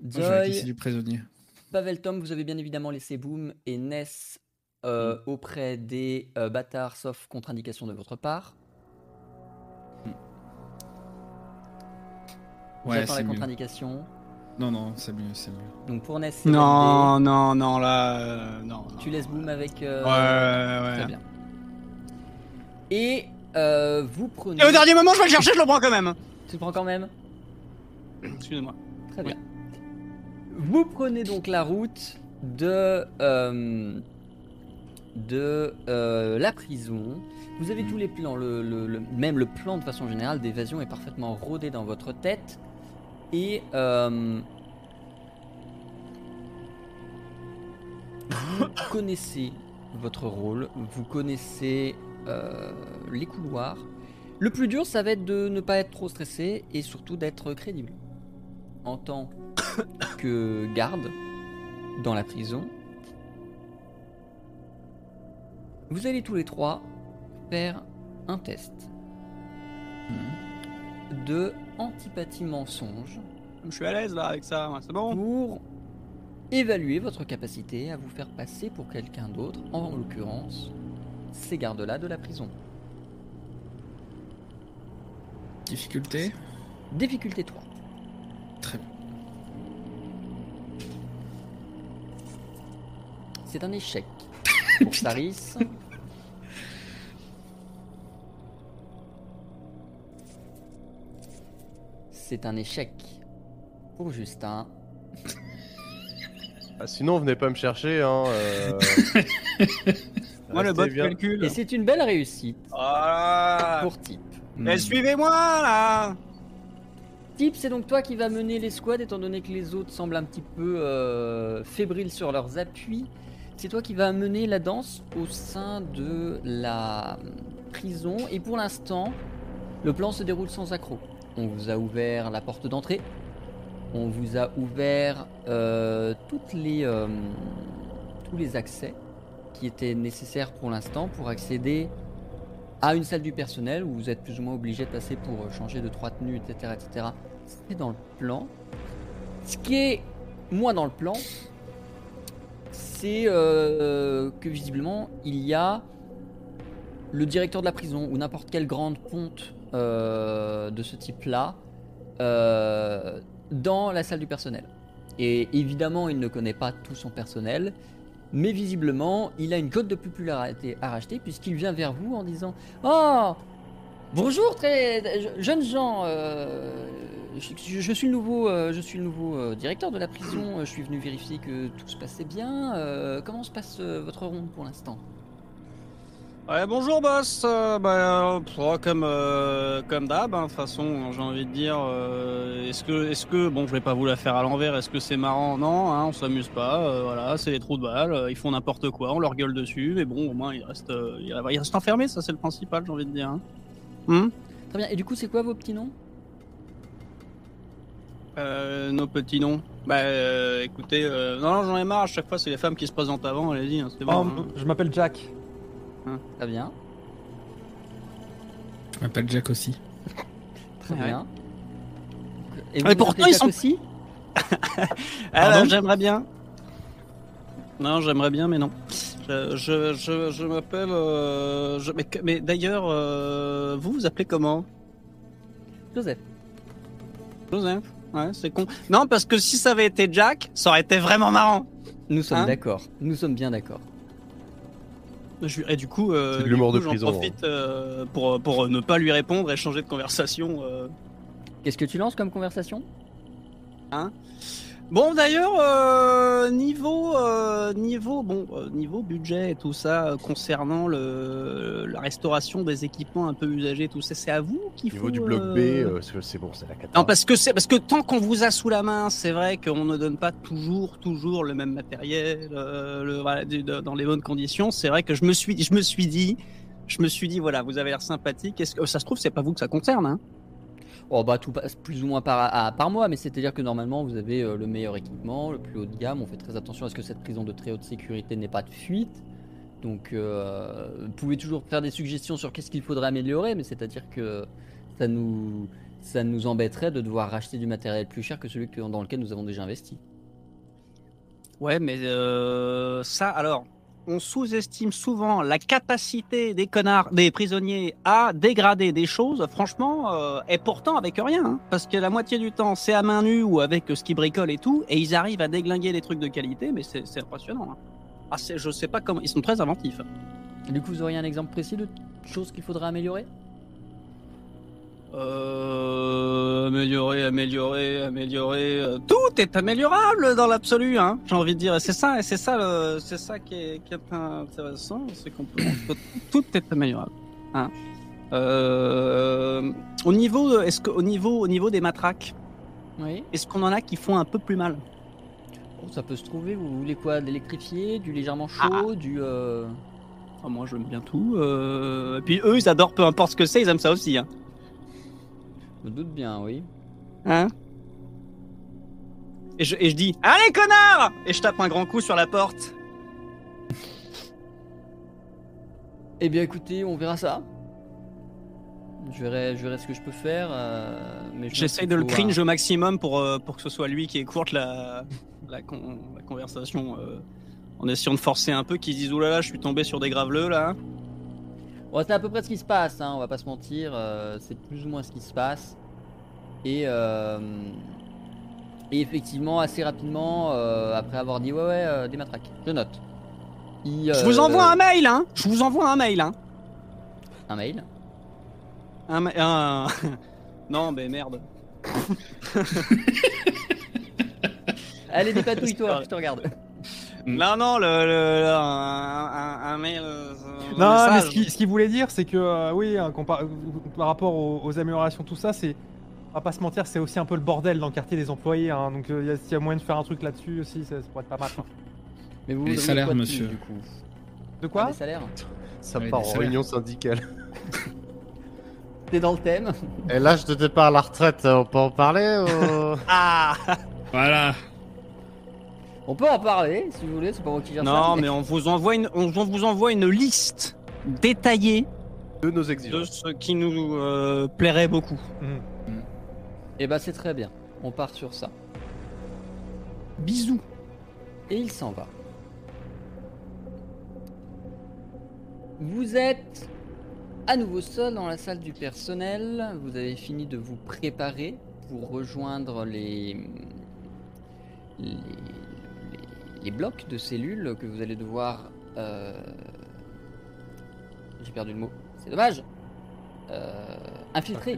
je vais Joy, laisser du prisonnier. Pavel Tom, vous avez bien évidemment laissé Boom et Ness euh, Mm. auprès des euh, bâtards, sauf contre-indication de votre part. Ouais, J'attends la mieux. contre-indication. Non, non, c'est mieux, c'est mieux. Donc pour Ness, c'est Non, non, non, là, euh, non. Tu laisses Boom avec. euh, Ouais, ouais, Très ouais. bien. Et euh, vous prenez. Et au dernier moment, je vais le chercher, je le prends quand même. Tu le prends quand même? Excusez-moi. Très bien. Vous prenez donc la route de, euh, de euh, la prison. Vous avez tous les plans, le, le- le- même le plan de façon générale d'évasion est parfaitement rodé dans votre tête. Et euh, vous connaissez votre rôle, vous connaissez euh, les couloirs. Le plus dur, ça va être de ne pas être trop stressé et surtout d'être crédible en tant que garde dans la prison. Vous allez tous les trois faire un test de antipathie mensonge Je suis à l'aise là avec ça, c'est bon. pour évaluer votre capacité à vous faire passer pour quelqu'un d'autre, en l'occurrence ces gardes-là de la prison. Difficulté Difficulté 3. Très bien. C'est un échec pour Saris. C'est un échec pour Justin. Ah, sinon, venez pas me chercher. Hein, euh, Moi, le bot bien. calcule. Et c'est une belle réussite Voilà. pour Type. Eh, suivez-moi là. Type, c'est donc toi qui vas mener les squads, étant donné que les autres semblent un petit peu euh, fébriles sur leurs appuis. C'est toi qui vas mener la danse au sein de la prison. Et pour l'instant, le plan se déroule sans accroc. On vous a ouvert la porte d'entrée. On vous a ouvert euh, euh, tous les accès qui étaient nécessaires pour l'instant pour accéder à une salle du personnel où vous êtes plus ou moins obligé de passer pour euh, changer de trois tenues, etc. etc. C'est dans le plan. Ce qui est moins dans le plan, c'est que visiblement il y a le directeur de la prison ou n'importe quelle grande ponte de ce type-là euh, dans la salle du personnel. Et évidemment, il ne connaît pas tout son personnel, mais visiblement, il a une cote de popularité à racheter puisqu'il vient vers vous en disant Oh Bonjour, très je- jeunes gens. euh, je, suis le nouveau, euh, je suis le nouveau euh, directeur de la prison. Je suis venu vérifier que tout se passait bien. Euh, comment se passe euh, votre ronde pour l'instant? Ouais, bonjour boss. Euh, bah, pff, ouais, comme euh, comme d'hab, hein, de toute façon, j'ai envie de dire. euh, est-ce que est-ce que bon, je vais pas vous la faire à l'envers. Est-ce que c'est marrant? Non, hein, on s'amuse pas. euh, voilà, c'est les trous de balles. euh, ils font n'importe quoi, on leur gueule dessus. Mais bon, au moins ils restent euh, ils restent enfermés. Ça, c'est le principal, j'ai envie de dire. hein. Hmm? Très bien. Et du coup, c'est quoi vos petits noms? Euh, nos petits noms. Bah, euh, écoutez, euh, non, non, j'en ai marre. À chaque fois, c'est les femmes qui se présentent avant. Allez-y, hein, c'est bon. Hein. je m'appelle Jack. Très bien. Je m'appelle Jack aussi. Très Ouais. bien. Et Mais vous pourtant, ils Jack sont- aussi? Ah, j'aimerais bien. Non, j'aimerais bien, mais non. Je, je, je, je m'appelle. euh, mais mais d'ailleurs, euh, vous vous appelez comment? Joseph. Joseph Ouais, c'est con. Non, parce que si ça avait été Jack, ça aurait été vraiment marrant. Nous sommes Hein? d'accord. Nous sommes bien d'accord. Je- et du coup, euh, du coup, de prison, profite euh, pour, pour ne pas lui répondre et changer de conversation. euh. Qu'est-ce que tu lances comme conversation? Bon d'ailleurs euh, niveau euh, niveau bon euh, niveau budget et tout ça euh, concernant le la restauration des équipements un peu usagés tout ça c'est à vous qu'il Au faut niveau du bloc euh, B, euh, c'est c'est bon, c'est la cata. Non parce que c'est parce que tant qu'on vous a sous la main c'est vrai qu'on ne donne pas toujours toujours le même matériel euh, le, voilà, du- de- dans les bonnes conditions c'est vrai que je me suis je me suis dit Je me suis dit, voilà, vous avez l'air sympathique. Est-ce que ça se trouve, c'est pas vous que ça concerne, hein Oh bah tout passe plus ou moins par, par mois, mais c'est-à-dire que normalement vous avez euh, le meilleur équipement, le plus haut de gamme. On fait très attention à ce que cette prison de très haute sécurité n'ait pas de fuite. Donc euh, vous pouvez toujours faire des suggestions sur qu'est-ce qu'il faudrait améliorer, mais c'est-à-dire que ça nous, ça nous embêterait de devoir racheter du matériel plus cher que celui dans lequel nous avons déjà investi. Ouais, mais euh, ça, alors, on sous-estime souvent la capacité des connards, des prisonniers à dégrader des choses, franchement, euh, et pourtant avec rien. hein. parce que la moitié du temps, c'est à main nue ou avec ce qu'ils bricolent et tout, et ils arrivent à déglinguer des trucs de qualité, mais c'est impressionnant. hein. Ah, je sais pas comment, ils sont très inventifs. Du coup, vous auriez un exemple précis de choses qu'il faudrait améliorer? Euh, améliorer, améliorer, améliorer. euh, Tout est améliorable dans l'absolu, hein. J'ai envie de dire. Et c'est ça, et c'est ça, le- c'est ça qui est, qui est intéressant, c'est qu'on peut, tout est améliorable. Hein. Euh, au niveau, est-ce qu'au niveau, au niveau des matraques, Oui. est-ce qu'on en a qui font un peu plus mal? Oh, ça peut se trouver. Vous voulez quoi? De l'électrifié, du légèrement chaud, du. euh, Ah, Moi, j'aime bien tout. euh, Et puis eux, ils adorent peu importe ce que c'est, ils aiment ça aussi, hein. Je me doute bien, oui. Hein et je, et je dis Allez, connard Et je tape un grand coup sur la porte. Eh bien écoutez, on verra ça. Je verrai, je verrai ce que je peux faire. euh, mais J'essaye qu'il de le cringe euh, au maximum pour, euh, pour que ce soit lui qui écourte la, la, con- la conversation euh, en essayant de forcer un peu, qu'ils se disent Oulala, là là, je suis tombé sur des graveleux là. Bon, c'est à peu près ce qui se passe, hein, on va pas se mentir. euh, c'est plus ou moins ce qui se passe. Et, euh, et effectivement, assez rapidement, euh, après avoir dit ouais, ouais, euh, des matraques, je note. Il, Je vous envoie un mail, hein Je vous envoie un mail, hein un mail? un, ma- un- Non, mais merde. Allez, dépatouille-toi, je te regarde. Non, non, le, le- le- un, un- un mail. euh, un Non, mais ce qu'il ce qu'il voulait dire, c'est que euh, oui, hein, compar- par rapport aux, aux améliorations, tout ça, c'est. On va pas se mentir, c'est aussi un peu le bordel dans le quartier des employés. hein, donc euh, y a- s'il y a moyen de faire un truc là-dessus aussi, ça, ça pourrait être pas mal. hein. Mais vous Les salaires, quoi de monsieur. du coup De Ah, quoi Les salaires Ça Ouais, part en salaires. réunion syndicale. T'es dans le thème Et l'âge de départ à la retraite, on peut en parler ou... Ah Voilà. On peut en parler si vous voulez, c'est pas moi qui gère ça. Non, mais on vous envoie une, on vous envoie une liste détaillée De nos de exigences. ce qui nous euh, plairait beaucoup. Eh bah c'est très bien. On part sur ça. Bisous. Et il s'en va. Vous êtes à nouveau seul dans la salle du personnel. Vous avez fini de vous préparer pour rejoindre les, les, les- les blocs de cellules que vous allez devoir... euh, J'ai perdu le mot. C'est dommage. Euh, infiltrer.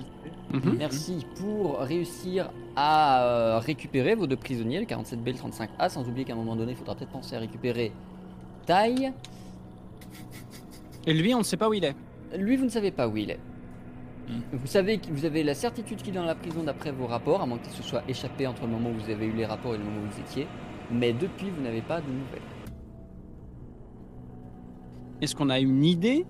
Mhm. Merci pour réussir à euh, récupérer vos deux prisonniers, le 47B et le 35A, sans oublier qu'à un moment donné, il faudra peut-être penser à récupérer Taille. Et lui, on ne sait pas où il est. Lui, vous ne savez pas où il est. Hmm. Vous savez que vous avez la certitude qu'il est dans la prison d'après vos rapports, à moins qu'il se soit échappé entre le moment où vous avez eu les rapports et le moment où vous étiez. Mais depuis, vous n'avez pas de nouvelles. Est-ce qu'on a une idée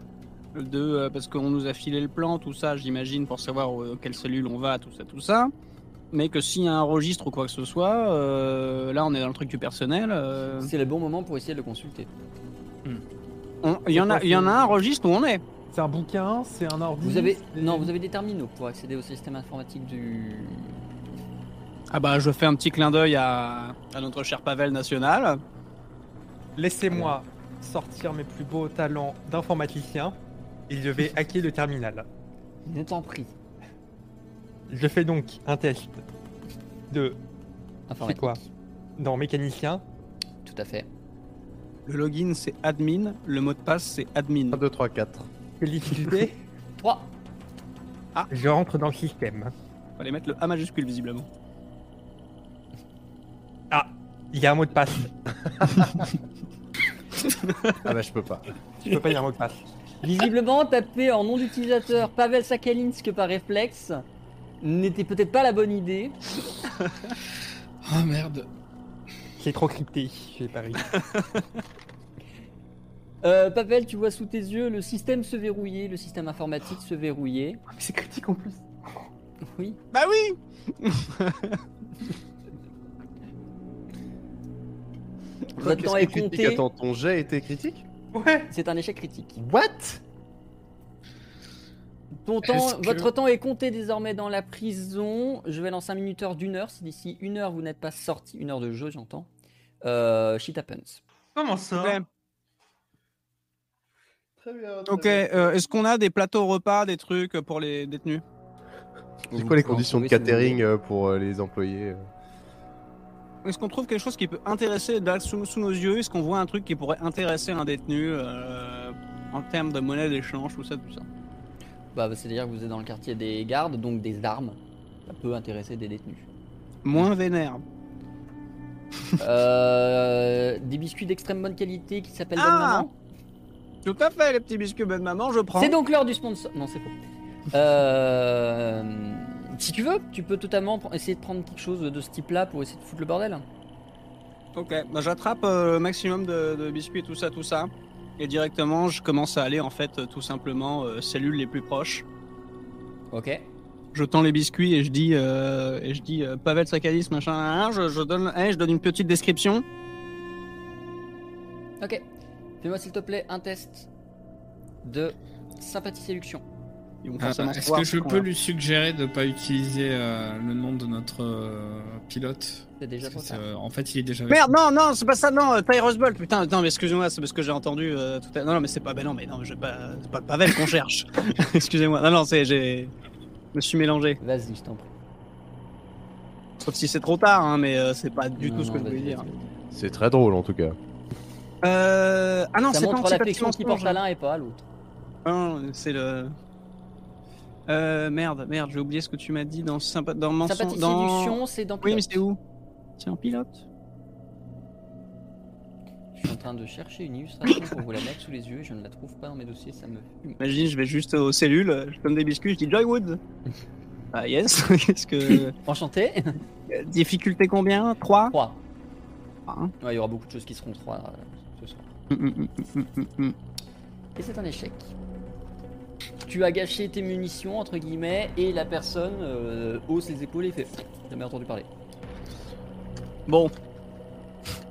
de euh, parce qu'on nous a filé le plan, tout ça, j'imagine, pour savoir euh, quelle cellule on va, tout ça, tout ça. Mais que s'il y a un registre ou quoi que ce soit, euh, là, on est dans le truc du personnel. euh, C'est le bon moment pour essayer de le consulter. on- Il y en a, il y en a un registre où on est. C'est un bouquin, c'est un ordi. Vous avez c'est- non, vous avez des terminaux pour accéder au système informatique du. Ah bah, je fais un petit clin d'œil à, à notre cher Pavel national. Laissez-moi sortir mes plus beaux talents d'informaticien et je vais hacker le terminal. Ne t'en prie. Je fais donc un test de Informatique. quoi dans mécanicien. Tout à fait. Le login c'est admin, le mot de passe c'est admin. 1, 2, 3, 4. Quelle difficulté 3. Je rentre dans le système. Fallait mettre le A majuscule visiblement. Il y a un mot de passe. Ah bah je peux pas. Je peux pas dire un mot de passe. Visiblement, taper en nom d'utilisateur Pavel Sakalinsk par réflexe n'était peut-être pas la bonne idée. Oh merde. C'est trop crypté, j'ai pas réussi. Euh, Pavel, tu vois sous tes yeux le système se verrouiller, le système informatique se verrouiller. Mais c'est critique en plus. Oui. Bah oui Votre temps est critique compté. Attends, ton jet était critique Ouais. C'est un échec critique. What? Ton temps, Est-ce que- Votre temps est compté désormais dans la prison. Je vais lancer un minuteur d'une heure. Si d'ici une heure vous n'êtes pas sorti, une heure de jeu, j'entends. Euh, shit happens. Comment ça? Ok, Très bien. Ok, euh, est-ce qu'on a des plateaux repas, des trucs pour les détenus? C'est quoi les conditions de catering euh, pour euh, les employés euh? Est-ce qu'on trouve quelque chose qui peut intéresser là, sous, sous nos yeux? Est-ce qu'on voit un truc qui pourrait intéresser un détenu euh, en termes de monnaie d'échange, tout ça, tout ça? Bah, bah, C'est-à-dire que vous êtes dans le quartier des gardes, donc des armes. Ça peut intéresser des détenus. Moins vénère. Euh, des biscuits d'extrême bonne qualité qui s'appellent Bonne Ah Maman? Tout à fait, les petits biscuits bonne maman, je prends. C'est donc l'heure du sponsor. Non, c'est faux. Euh, si tu veux, tu peux totalement essayer de prendre quelque chose de ce type-là pour essayer de foutre le bordel. Ok, bah, j'attrape euh, le maximum de, de biscuits, tout ça, tout ça. Et directement, je commence à aller en fait, euh, tout simplement, euh, cellules les plus proches. Ok. Je tends les biscuits et je dis, euh, et je dis, Pavel Sakadis, machin, hein, je, je donne, hein, je donne une petite description. Ok. Fais-moi s'il te plaît un test de sympathie séduction. Ils vont Ah, forcément Est-ce que je peux lui suggérer de pas utiliser euh, le nom de notre euh, pilote? C'est déjà trop tard. euh, En fait, il est déjà Merde, non, non, c'est pas ça, non, euh, Tyrus Bolt, putain, non, mais excusez-moi, c'est parce que j'ai entendu euh, tout à l'heure. Non, non, mais c'est pas, ben non, mais non, je pas, c'est pas Pavel qu'on cherche. Excusez-moi, non, non, c'est, j'ai, je me suis mélangé. Vas-y, je t'en prie. Sauf si c'est trop tard, hein, mais euh, c'est pas du Non, tout ce que je voulais dire. C'est très drôle en tout cas. Euh, ah non, Ça c'est pas l'affection qui porte à l'un et pas à l'autre. Non, c'est le. Euh, merde, merde, j'ai oublié ce que tu m'as dit dans sympa... dans mensonge. Sympathie dans... séduction, c'est dans Oui, mais pilote. c'est où? C'est en pilote. Je suis en train de chercher une illustration pour vous la mettre sous les yeux. Je ne la trouve pas dans mes dossiers, ça me fume. Imagine, je vais juste aux cellules, je donne des biscuits, je dis Joywood. ah yes, qu'est-ce que. Enchanté. Difficulté combien? 3 3. Hein Ouais, il y aura beaucoup de choses qui seront 3 ce soir. Et c'est un échec. Tu as gâché tes munitions, entre guillemets, et la personne euh, hausse les épaules et fait Jamais entendu parler. Bon,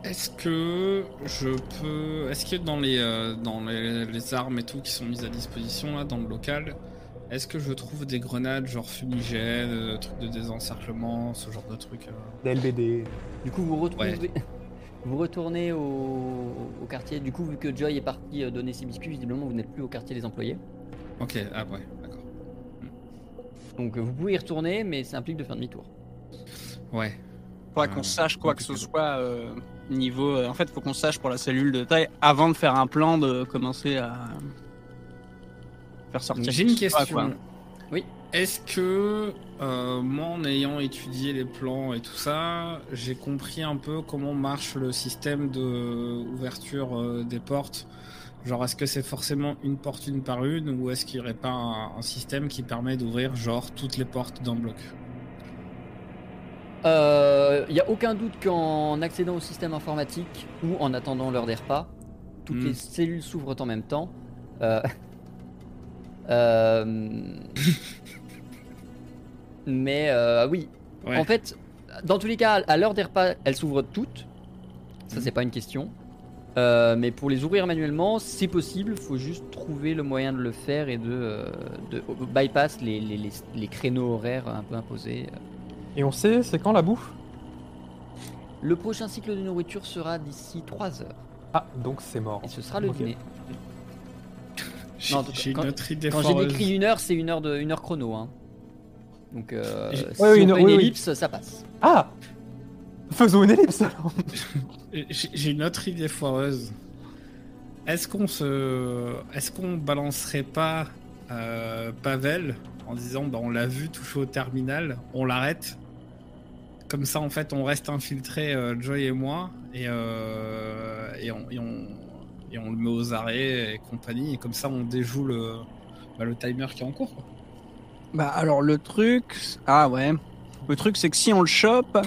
Est-ce que je peux. Est-ce que dans les euh, dans les, les armes et tout qui sont mises à disposition là dans le local, est-ce que je trouve des grenades genre fumigènes, euh, trucs de désencerclement, ce genre de trucs euh? Des LBD. Du coup, vous retrouvez. Vous retournez au, au quartier. Du coup, vu que Joy est parti donner ses biscuits, visiblement vous n'êtes plus au quartier des employés. Ok, ah ouais, d'accord. Donc euh, vous pouvez y retourner, mais ça implique de faire demi-tour. Ouais. faudra Euh, qu'on sache quoi que ce soit euh, niveau. euh, en fait, faut qu'on sache pour la cellule de taille avant de faire un plan de commencer à faire sortir. J'ai une question. quoi. Oui. Est-ce que euh, moi, en ayant étudié les plans et tout ça, j'ai compris un peu comment marche le système de ouverture euh, des portes Genre, est-ce que c'est forcément une porte une par une ou est-ce qu'il n'y aurait pas un, un système qui permet d'ouvrir genre toutes les portes d'un bloc? Il n'y a aucun doute qu'en accédant au système informatique ou en attendant l'heure des repas, toutes Hmm. les cellules s'ouvrent en même temps. Euh, euh, Mais euh, oui, Ouais. en fait, dans tous les cas, à l'heure des repas, elles s'ouvrent toutes. Ça, Mhm. c'est pas une question. Euh, mais pour les ouvrir manuellement, c'est possible. Il faut juste trouver le moyen de le faire et de, euh, de bypass les, les, les- les créneaux horaires un peu imposés. Et on sait, c'est quand la bouffe? Le prochain cycle de nourriture sera d'ici 3 heures. Ah, donc c'est mort. Et ce sera le Ok. dîner. J'ai Non, idée Quand j'ai décrit une heure, c'est une heure, de, une heure chrono. Hein. Donc, euh, si Ouais, on une- fait une oui, oui. ellipse, ça passe. Ah Faisons une ellipse alors J'ai une autre idée foireuse. Est-ce qu'on se, est-ce qu'on balancerait pas euh, Pavel en disant bah on l'a vu toucher au terminal, on l'arrête. Comme ça en fait on reste infiltré euh, Joy et moi et euh, et on et on le met aux arrêts et compagnie et comme ça on déjoue le bah, le timer qui est en cours. quoi. Bah alors le truc, ah ouais, le truc c'est que si on le chope,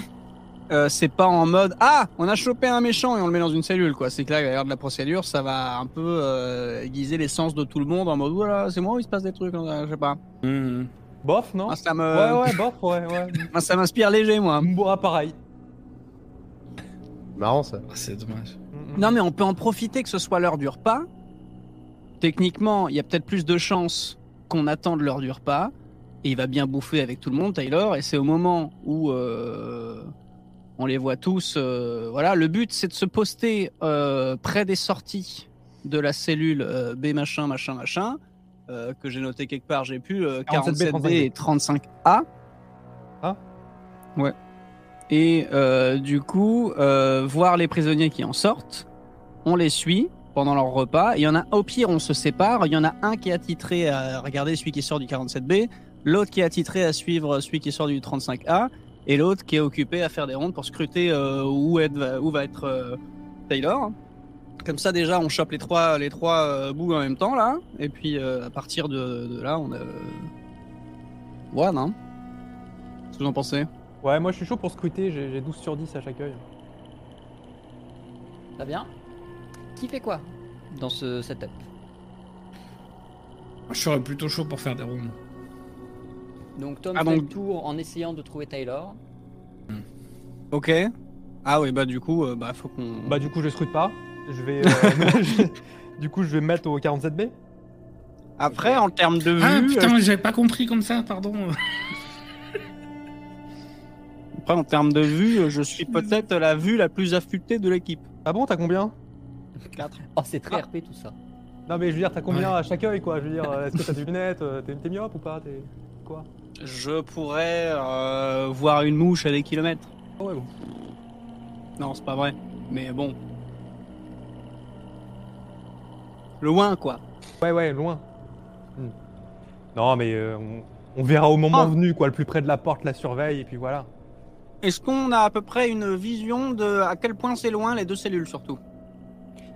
euh, c'est pas en mode ah on a chopé un méchant et on le met dans une cellule quoi. C'est que là avoir de la procédure, ça va un peu euh, aiguiser les sens de tout le monde en mode voilà c'est moi où il se passe des trucs, euh, je sais pas. Mhm. Bof, non Moi, ça me, Ouais, ouais, bof, ouais, ouais. moi, ça m'inspire léger moi. Moi, pareil. Marrant ça. Ah, c'est dommage. Mm, mm. Non mais on peut en profiter que ce soit l'heure du repas. Techniquement il y a peut-être plus de chances qu'on attende l'heure du repas et il va bien bouffer avec tout le monde Taylor et c'est au moment où euh, on les voit tous. euh, voilà le but c'est de se poster euh, près des sorties de la cellule euh, B machin machin machin que j'ai noté quelque part j'ai pu euh, 47B, 47B et 35A. Ah. Ouais. Et du coup voir les prisonniers qui en sortent on les suit pendant leur repas. Il y en a, au pire, on se sépare. Il y en a un qui est attitré à regarder celui qui sort du 47B, l'autre qui est attitré à suivre celui qui sort du 35A, et l'autre qui est occupé à faire des rondes pour scruter euh, où, être- va, où va être euh, Taylor. Comme ça, déjà, on chope les trois, les trois euh, bouts en même temps, là. Et puis, euh, à partir de, de là, on a. One, hein Qu'est-ce que vous en pensez? Ouais, moi je suis chaud pour scruter, j'ai j'ai 12 sur 10 à chaque œil. Très bien. Qui fait quoi dans ce setup? Je serais plutôt chaud pour faire des rondes. Donc Tom Ah, fait donc- le tour en essayant de trouver Taylor. Ok. Ah oui, bah du coup, euh, bah faut qu'on. Bah, du coup, je scrute pas. Je vais. euh, je- Du coup, je vais me mettre au 47B. Après, en termes de vue, Ah euh, putain, j'avais pas compris comme ça, pardon. Après, en termes de vue, euh, je suis peut-être la vue la plus affûtée de l'équipe. Ah bon, t'as combien? 4. Oh, c'est très Ah. RP tout ça. Non, mais je veux dire, t'as combien Ouais. à chaque œil, quoi? Je veux dire, euh, est-ce que t'as des lunettes euh, T'es t'es myope ou pas? T'es. Quoi? Je pourrais euh, voir une mouche à des kilomètres. Ah ouais, bon. Non, c'est pas vrai. Mais bon. Loin, quoi. Ouais, ouais, loin. Hmm. Non, mais euh, on, on verra au moment Ah. venu, quoi. Le plus près de la porte la surveille, et puis voilà. Est-ce qu'on a à peu près une vision de à quel point c'est loin les deux cellules, surtout?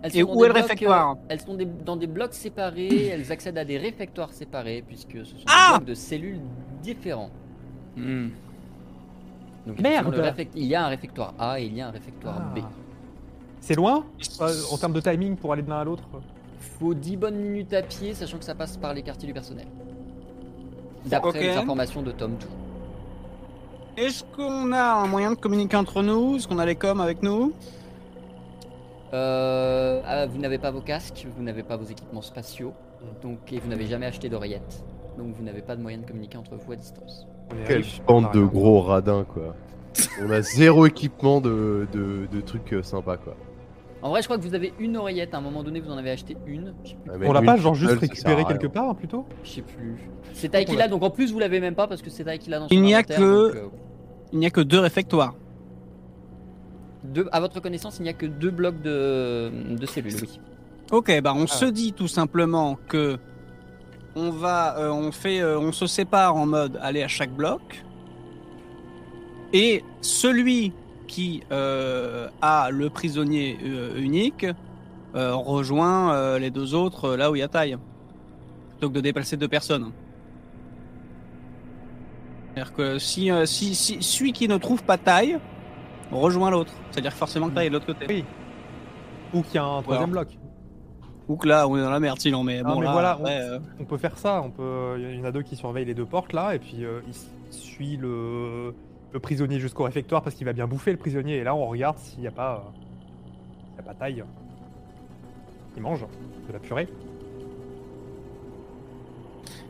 Elles Et sont dans où des est le blocs, réfectoire euh, Elles sont des- dans des blocs séparés, elles accèdent à des réfectoires séparés, puisque ce sont Ah des blocs de cellules différents. Hmm. Donc, Merde effectivement, le réfect- Il y a un réfectoire A et il y a un réfectoire B. Ah. C'est loin? En termes de timing pour aller de l'un à l'autre? Faut 10 bonnes minutes à pied, sachant que ça passe par les quartiers du personnel. D'après les informations de Tom Tout. Est-ce qu'on a un moyen de communiquer entre nous? Est-ce qu'on a les coms avec nous? Euh, ah, vous n'avez pas vos casques, vous n'avez pas vos équipements spatiaux, donc, et vous n'avez jamais acheté d'oreillettes. Donc vous n'avez pas de moyen de communiquer entre vous à distance. Quelle bande de gros radins quoi. On a zéro équipement de, de, de trucs euh, sympas quoi. En vrai, je crois que vous avez une oreillette. À un moment donné, vous en avez acheté une. Ah, On l'a pas, genre, juste récupéré quelque part, plutôt? Je sais plus. C'est Taï qui l'a, donc en plus vous l'avez même pas parce que c'est Taï qui l'a dans son Il n'y a que- donc, euh, Il n'y a que deux réfectoires. Deux- à votre connaissance, il n'y a que deux blocs de, de cellules, oui. Ok, bah on Ah. se dit tout simplement que on va, euh, on fait, euh, on se sépare en mode aller à chaque bloc. Et celui qui euh, a le prisonnier euh, unique euh, rejoint euh, les deux autres euh, là où il y a taille, plutôt que de déplacer deux personnes. C'est-à-dire que si, euh, si, si celui qui ne trouve pas taille rejoint l'autre, c'est-à-dire que forcément que taille est de l'autre côté. Oui. Ou qu'il y a un troisième bloc. Ou que là on est dans la merde sinon, mais Non, bon mais là, voilà, après, on- euh, On peut faire ça, on peut. Il y en a deux qui surveillent les deux portes là, et puis euh, il suit le, le prisonnier jusqu'au réfectoire parce qu'il va bien bouffer le prisonnier, et là on regarde s'il n'y a pas. euh, s'il y a pas taille. Il mange de la purée.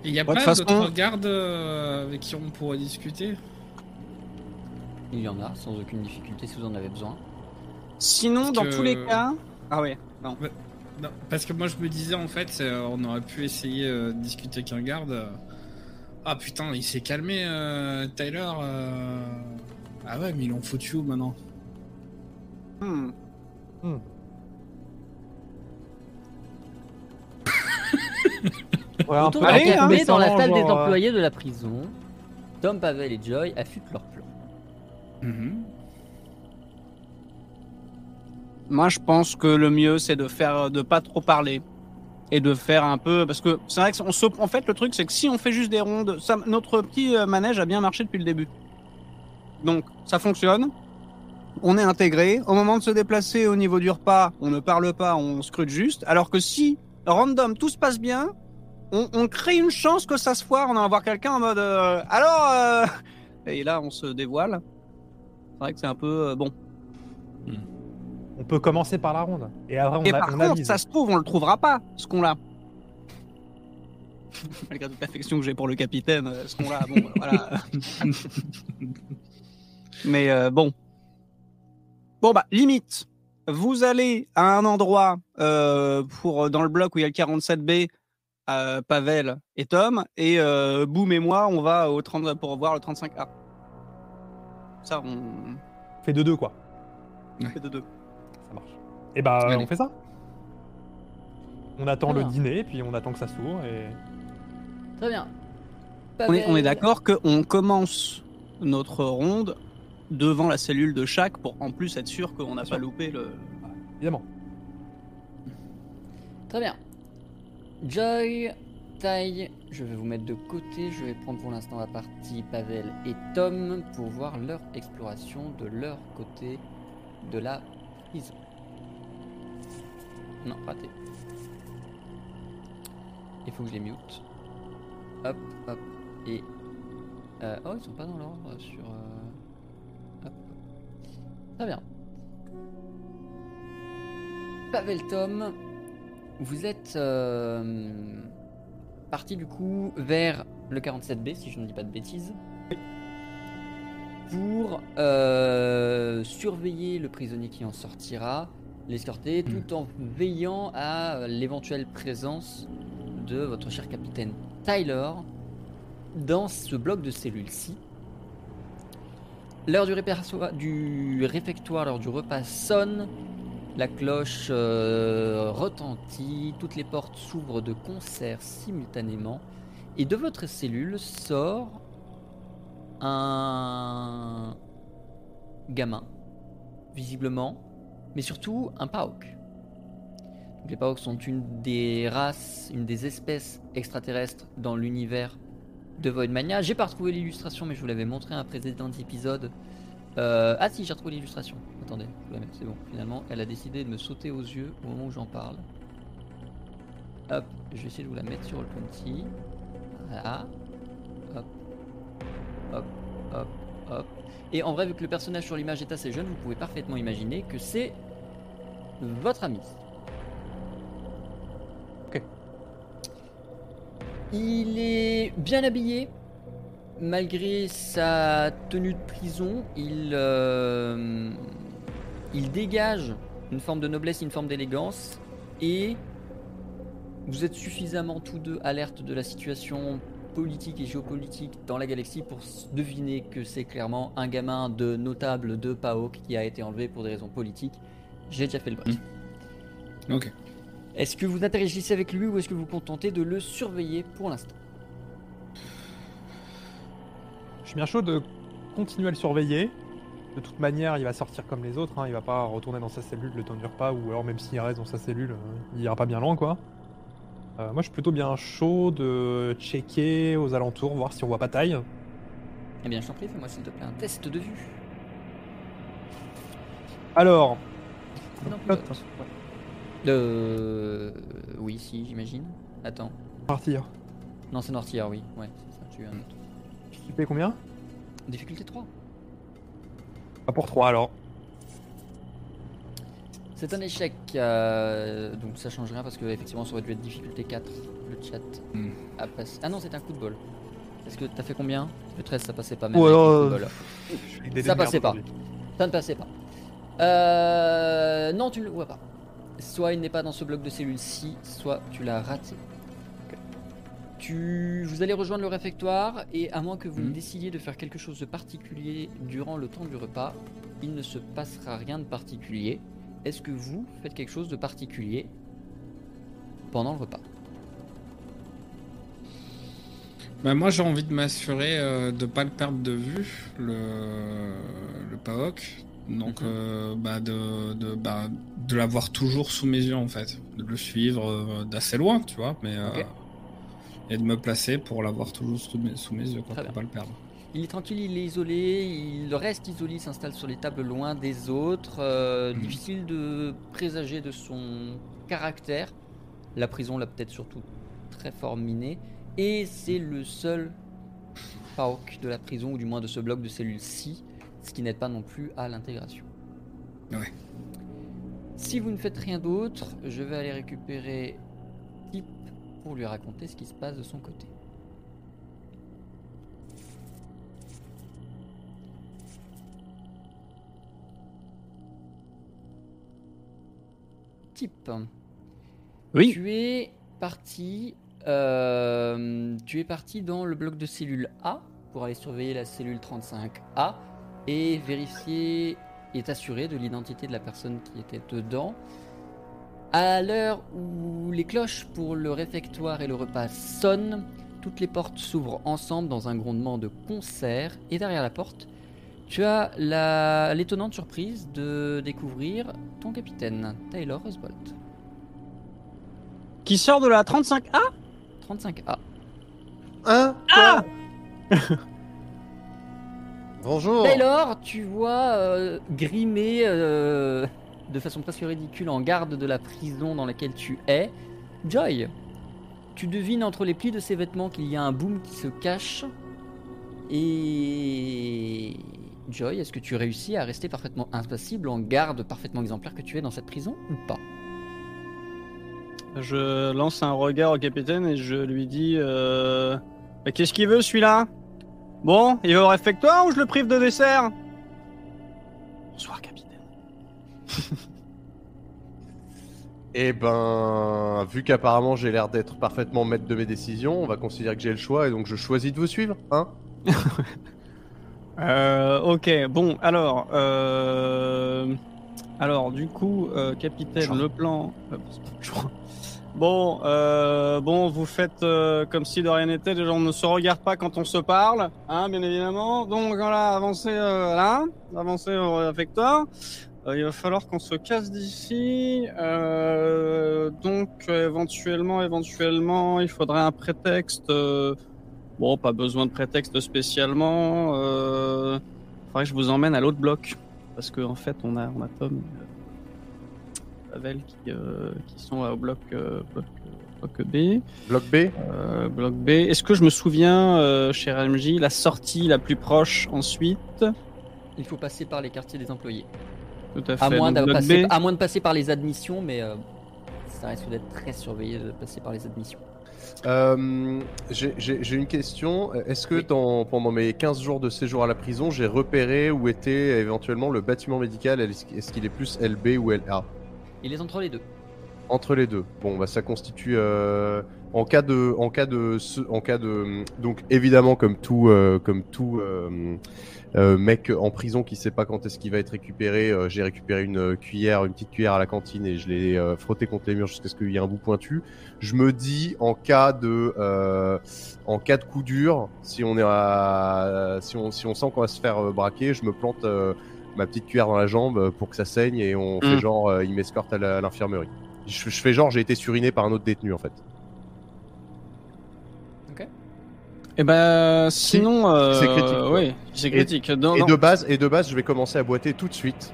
Il y a Ouais, pas façon- d'autres gardes euh, avec qui on pourrait discuter? Il y en a, sans aucune difficulté si vous en avez besoin. Sinon, Parce dans que- tous les cas. Ah ouais. Non. Non, parce que moi je me disais en fait, euh, on aurait pu essayer euh, de discuter avec un garde. euh. Ah putain, il s'est calmé, euh, Tyler. euh. Ah ouais, mais ils l'ont foutu où maintenant? Hmm. Ouais, un Autour d'un café hein. dans la salle des euh, employés de la prison, Tom, Pavel et Joy affûtent leur Mhm. Moi, je pense que le mieux, c'est de faire, de pas trop parler et de faire un peu, parce que c'est vrai que se, en fait, le truc, c'est que si on fait juste des rondes, notre petit euh, manège a bien marché depuis le début. Donc, ça fonctionne. on est intégré. Au moment de se déplacer au niveau du repas, on ne parle pas, on scrute juste. Alors que si, random, tout se passe bien, on, crée une chance que ça se foire. On va quelqu'un en mode euh, alors. euh, Et là, on se dévoile. C'est vrai que c'est un peu euh, bon. On peut commencer par la ronde. Et après, on, Et a, par on contre, avise. ça se trouve, on le trouvera pas, ce qu'on l'a. Malgré toute l'affection que j'ai pour le capitaine, euh, ce qu'on l'a, bon, voilà. Mais euh, bon. Bon, bah, limite. Vous allez à un endroit euh, pour dans le bloc où il y a le 47B, euh, Pavel et Tom, et euh, Boom et moi, on va au 30, pour voir le 35A. Ça, on fait de deux, quoi. fait de deux. Ça marche. Et bah, Allez. on fait ça. On attend le dîner, puis on attend que ça s'ouvre. Et... Très bien. On est, on est d'accord qu'on commence notre ronde devant la cellule de chaque pour en plus être sûr qu'on n'a pas sûr. loupé le. Évidemment. Très bien. Joy, Tai, je vais vous mettre de côté. Je vais prendre pour l'instant la partie Pavel et Tom pour voir leur exploration de leur côté de la prison. Non, raté. Il faut que je les mute. Hop, hop. Et. euh, oh, ils sont pas dans l'ordre sur. euh, Hop. Très bien. Pavel Tom, vous êtes euh, parti du coup vers le 47B, si je ne dis pas de bêtises, pour euh, surveiller le prisonnier qui en sortira, l'escorter, tout en veillant à l'éventuelle présence de votre cher capitaine Tyler dans ce bloc de cellules-ci. L'heure du, du réfectoire, l'heure du repas sonne. La cloche euh, retentit, toutes les portes s'ouvrent de concert simultanément, et de votre cellule sort un gamin, visiblement, mais surtout un PAOK. Les PAOK sont une des races, une des espèces extraterrestres dans l'univers de Voidmania. J'ai pas retrouvé l'illustration, mais je vous l'avais montré à un précédent épisode. Euh, ah si, j'ai retrouvé l'illustration. Attendez, c'est bon. Finalement, elle a décidé de me sauter aux yeux au moment où j'en parle. Hop, je vais essayer de vous la mettre sur le 20. Voilà. Hop, hop, hop, hop. Et en vrai, vu que le personnage sur l'image est assez jeune, vous pouvez parfaitement imaginer que c'est votre ami. Ok. Il est bien habillé, malgré sa tenue de prison, il, euh, il dégage une forme de noblesse, une forme d'élégance, et vous êtes suffisamment tous deux alertes de la situation politique et géopolitique dans la galaxie pour deviner que c'est clairement un gamin de notable de PAOK qui a été enlevé pour des raisons politiques. J'ai déjà fait le brief. Ok. Est-ce que vous interagissez avec lui ou est-ce que vous vous contentez de le surveiller pour l'instant? Je suis bien chaud de continuer à le surveiller. De toute manière, il va sortir comme les autres. Hein. Il va pas retourner dans sa cellule le temps repas, ou alors même s'il reste dans sa cellule, euh, il ira pas bien loin, quoi. Euh, moi, je suis plutôt bien chaud de checker aux alentours, voir si on voit pas taille. Eh bien, je t'en prie, fais-moi s'il te plaît un test de vue. Alors, Non, plus d'autres. Euh... Oui, si, j'imagine. Attends. partir. Non, c'est Nortier, oui. Ouais, c'est ça, un autre. Tu payes combien Difficulté 3. Pas pour 3 alors. C'est un échec, euh, donc ça change rien parce que effectivement ça aurait dû être difficulté 4, le chat Hmm. a passé. Ah non, c'est un coup de bol. Est-ce que t'as fait combien Le 13, ça passait pas même. Avec alors, coup de euh, bol. Des Ça passait pas. Ça ne passait pas. Euh... Non, tu ne le vois pas. Soit il n'est pas dans ce bloc de cellules-ci, soit tu l'as raté. Tu... Vous allez rejoindre le réfectoire et à moins que vous Mhm. décidiez de faire quelque chose de particulier durant le temps du repas, il ne se passera rien de particulier. Est-ce que vous faites quelque chose de particulier pendant le repas? Bah, moi, j'ai envie de m'assurer euh, de pas le perdre de vue, le, le PAOK. Donc, Mhm. euh, bah, de, de, bah, de l'avoir toujours sous mes yeux, en fait. De le suivre euh, d'assez loin, tu vois. Mais, euh. Et de me placer pour l'avoir toujours sous mes, sous mes yeux, quoi, pour pas le perdre. Il est tranquille, il est isolé, il reste isolé, il s'installe sur les tables loin des autres. euh, Mhm. Difficile de présager de son caractère. La prison l'a peut-être surtout très fort miné. Et c'est le seul PAOK de la prison, ou du moins de ce bloc de cellules-ci, ce qui n'aide pas non plus à l'intégration. Ouais. Si vous ne faites rien d'autre, je vais aller récupérer pour lui raconter ce qui se passe de son côté. Tip. Oui. Tu es parti. euh, tu es parti dans le bloc de cellule A pour aller surveiller la cellule 35A et vérifier et t'assurer de l'identité de la personne qui était dedans. À l'heure où les cloches pour le réfectoire et le repas sonnent, toutes les portes s'ouvrent ensemble dans un grondement de concert et derrière la porte, tu as la- l'étonnante surprise de découvrir ton capitaine, Taylor Oswald. Qui sort de la 35A 35A. Hein Ah Bonjour. Taylor, tu vois euh, grimé euh, de façon presque ridicule en garde de la prison dans laquelle tu es, Joy. Tu devines entre les plis de ses vêtements qu'il y a un boom qui se cache. Et Joy, est-ce que tu réussis à rester parfaitement impassible en garde parfaitement exemplaire que tu es dans cette prison ou pas? Je lance un regard au capitaine et je lui dis euh... bah, Qu'est-ce qu'il veut celui-là? Bon, il va au réfectoire ou je le prive de dessert? Bonsoir. Eh ben, vu qu'apparemment j'ai l'air d'être parfaitement maître de mes décisions, on va considérer que j'ai le choix et donc je choisis de vous suivre, hein Euh, ok, bon, alors, euh... alors, du coup, euh, capitaine, Jean. le plan. Bon, euh, bon, vous faites euh, comme si de rien n'était. Déjà, on ne se regarde pas quand on se parle, hein, bien évidemment. Donc, voilà, avancez euh, là, avancez au réfectoire. Euh, il va falloir qu'on se casse d'ici. Euh, donc, éventuellement, éventuellement, il faudrait un prétexte. euh, Bon, pas besoin de prétexte spécialement. Euh... Faudrait que je vous emmène à l'autre bloc. Parce qu'en en fait, on a, on a Tom et euh, Pavel qui, euh, qui sont au bloc, euh, bloc, bloc B. Bloc B Euh, bloc B. Est-ce que je me souviens, euh, cher MJ, la sortie la plus proche ensuite? Il faut passer par les quartiers des employés. Tout à fait. À moins, donc de passer, B. à moins de passer par les admissions, mais euh, ça risque d'être très surveillé de passer par les admissions. Euh, j'ai- une question. Est-ce que Oui. dans, pendant mes 15 jours de séjour à la prison, j'ai repéré où était éventuellement le bâtiment médical? Est-ce qu'il est plus LB ou LA Il est entre les deux. Entre les deux. Bon, bah ça constitue euh, en cas de, en cas de, en cas de, donc évidemment comme tout, euh, comme tout euh, mec en prison qui sait pas quand est-ce qu'il va être récupéré, euh, j'ai récupéré une euh, cuillère, une petite cuillère à la cantine et je l'ai euh, frotté contre les murs jusqu'à ce qu'il y ait un bout pointu. Je me dis en cas de, euh, en cas de coup dur, si on est, à, si on, si on sent qu'on va se faire euh, braquer, je me plante euh, ma petite cuillère dans la jambe pour que ça saigne et on fait Mm. genre, euh, il m'escorte à l'infirmerie. Je, je fais genre j'ai été suriné par un autre détenu en fait. Eh ben, sinon, euh, c'est critique. Oui, c'est critique. Non, et non. de base et de base je vais commencer à boiter tout de suite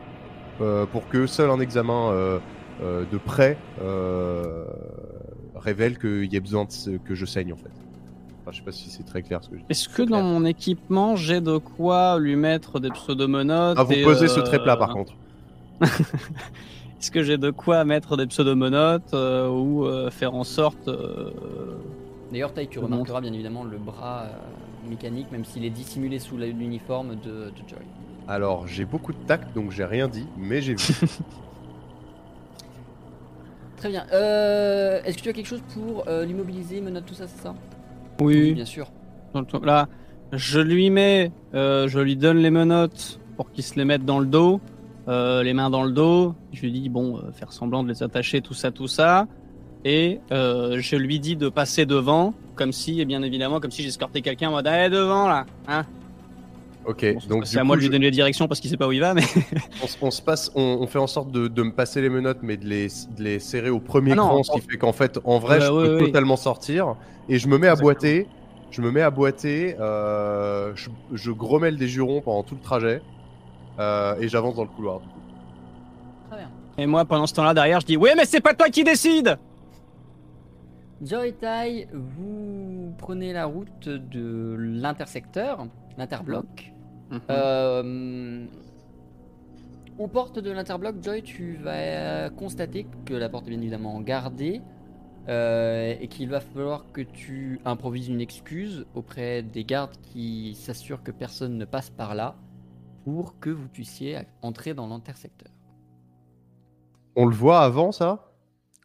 euh, pour que seul un examen euh, euh, de près euh, révèle qu'il y ait besoin de ce- que je saigne en fait. Enfin, je sais pas si c'est très clair ce que je dis. Est-ce que dans mon équipement, j'ai de quoi lui mettre des pseudomonotes Ah vous et, posez ce euh, très plat par contre. Est-ce que j'ai de quoi mettre des pseudomonotes euh, ou euh, faire en sorte euh, D'ailleurs, Taï, tu remarqueras bien évidemment le bras euh, mécanique, même s'il est dissimulé sous l'uniforme de, de Joy. Alors j'ai beaucoup de tact donc j'ai rien dit mais j'ai vu. Très bien. Euh, Est-ce que tu as quelque chose pour euh, l'immobiliser, menottes, tout ça, c'est ça? Oui, bien sûr. là, je lui mets, euh, je lui donne les menottes pour qu'il se les mette dans le dos, euh, les mains dans le dos. Je lui dis bon, euh, faire semblant de les attacher, tout ça, tout ça, et euh, je lui dis de passer devant, comme si, et bien évidemment, comme si j'escortais quelqu'un en mode allez devant là, hein. Ok Bon, donc c'est à moi de lui je- donner les directions parce qu'il sait pas où il va, mais on, se- on se passe, on, on fait en sorte de, de me passer les menottes, mais de les, de les serrer au premier Ah non, cran, ce qui fait qu'en fait, en vrai, je ouais, peux ouais. totalement sortir. Et je me mets à Exactement. boiter. je me mets à boiter, euh, je, je grommelle des jurons pendant tout le trajet euh, et j'avance dans le couloir. Très bien. Et moi, pendant ce temps-là, derrière, je dis Oui, mais c'est pas toi qui décide Joy Tai, vous prenez la route de l'intersecteur, l'interbloc. Euh, aux portes de l'interbloc, Joy, tu vas constater que la porte est bien évidemment gardée euh, et qu'il va falloir que tu improvises une excuse auprès des gardes qui s'assurent que personne ne passe par là pour que vous puissiez entrer dans l'intersecteur. On le voit avant ça?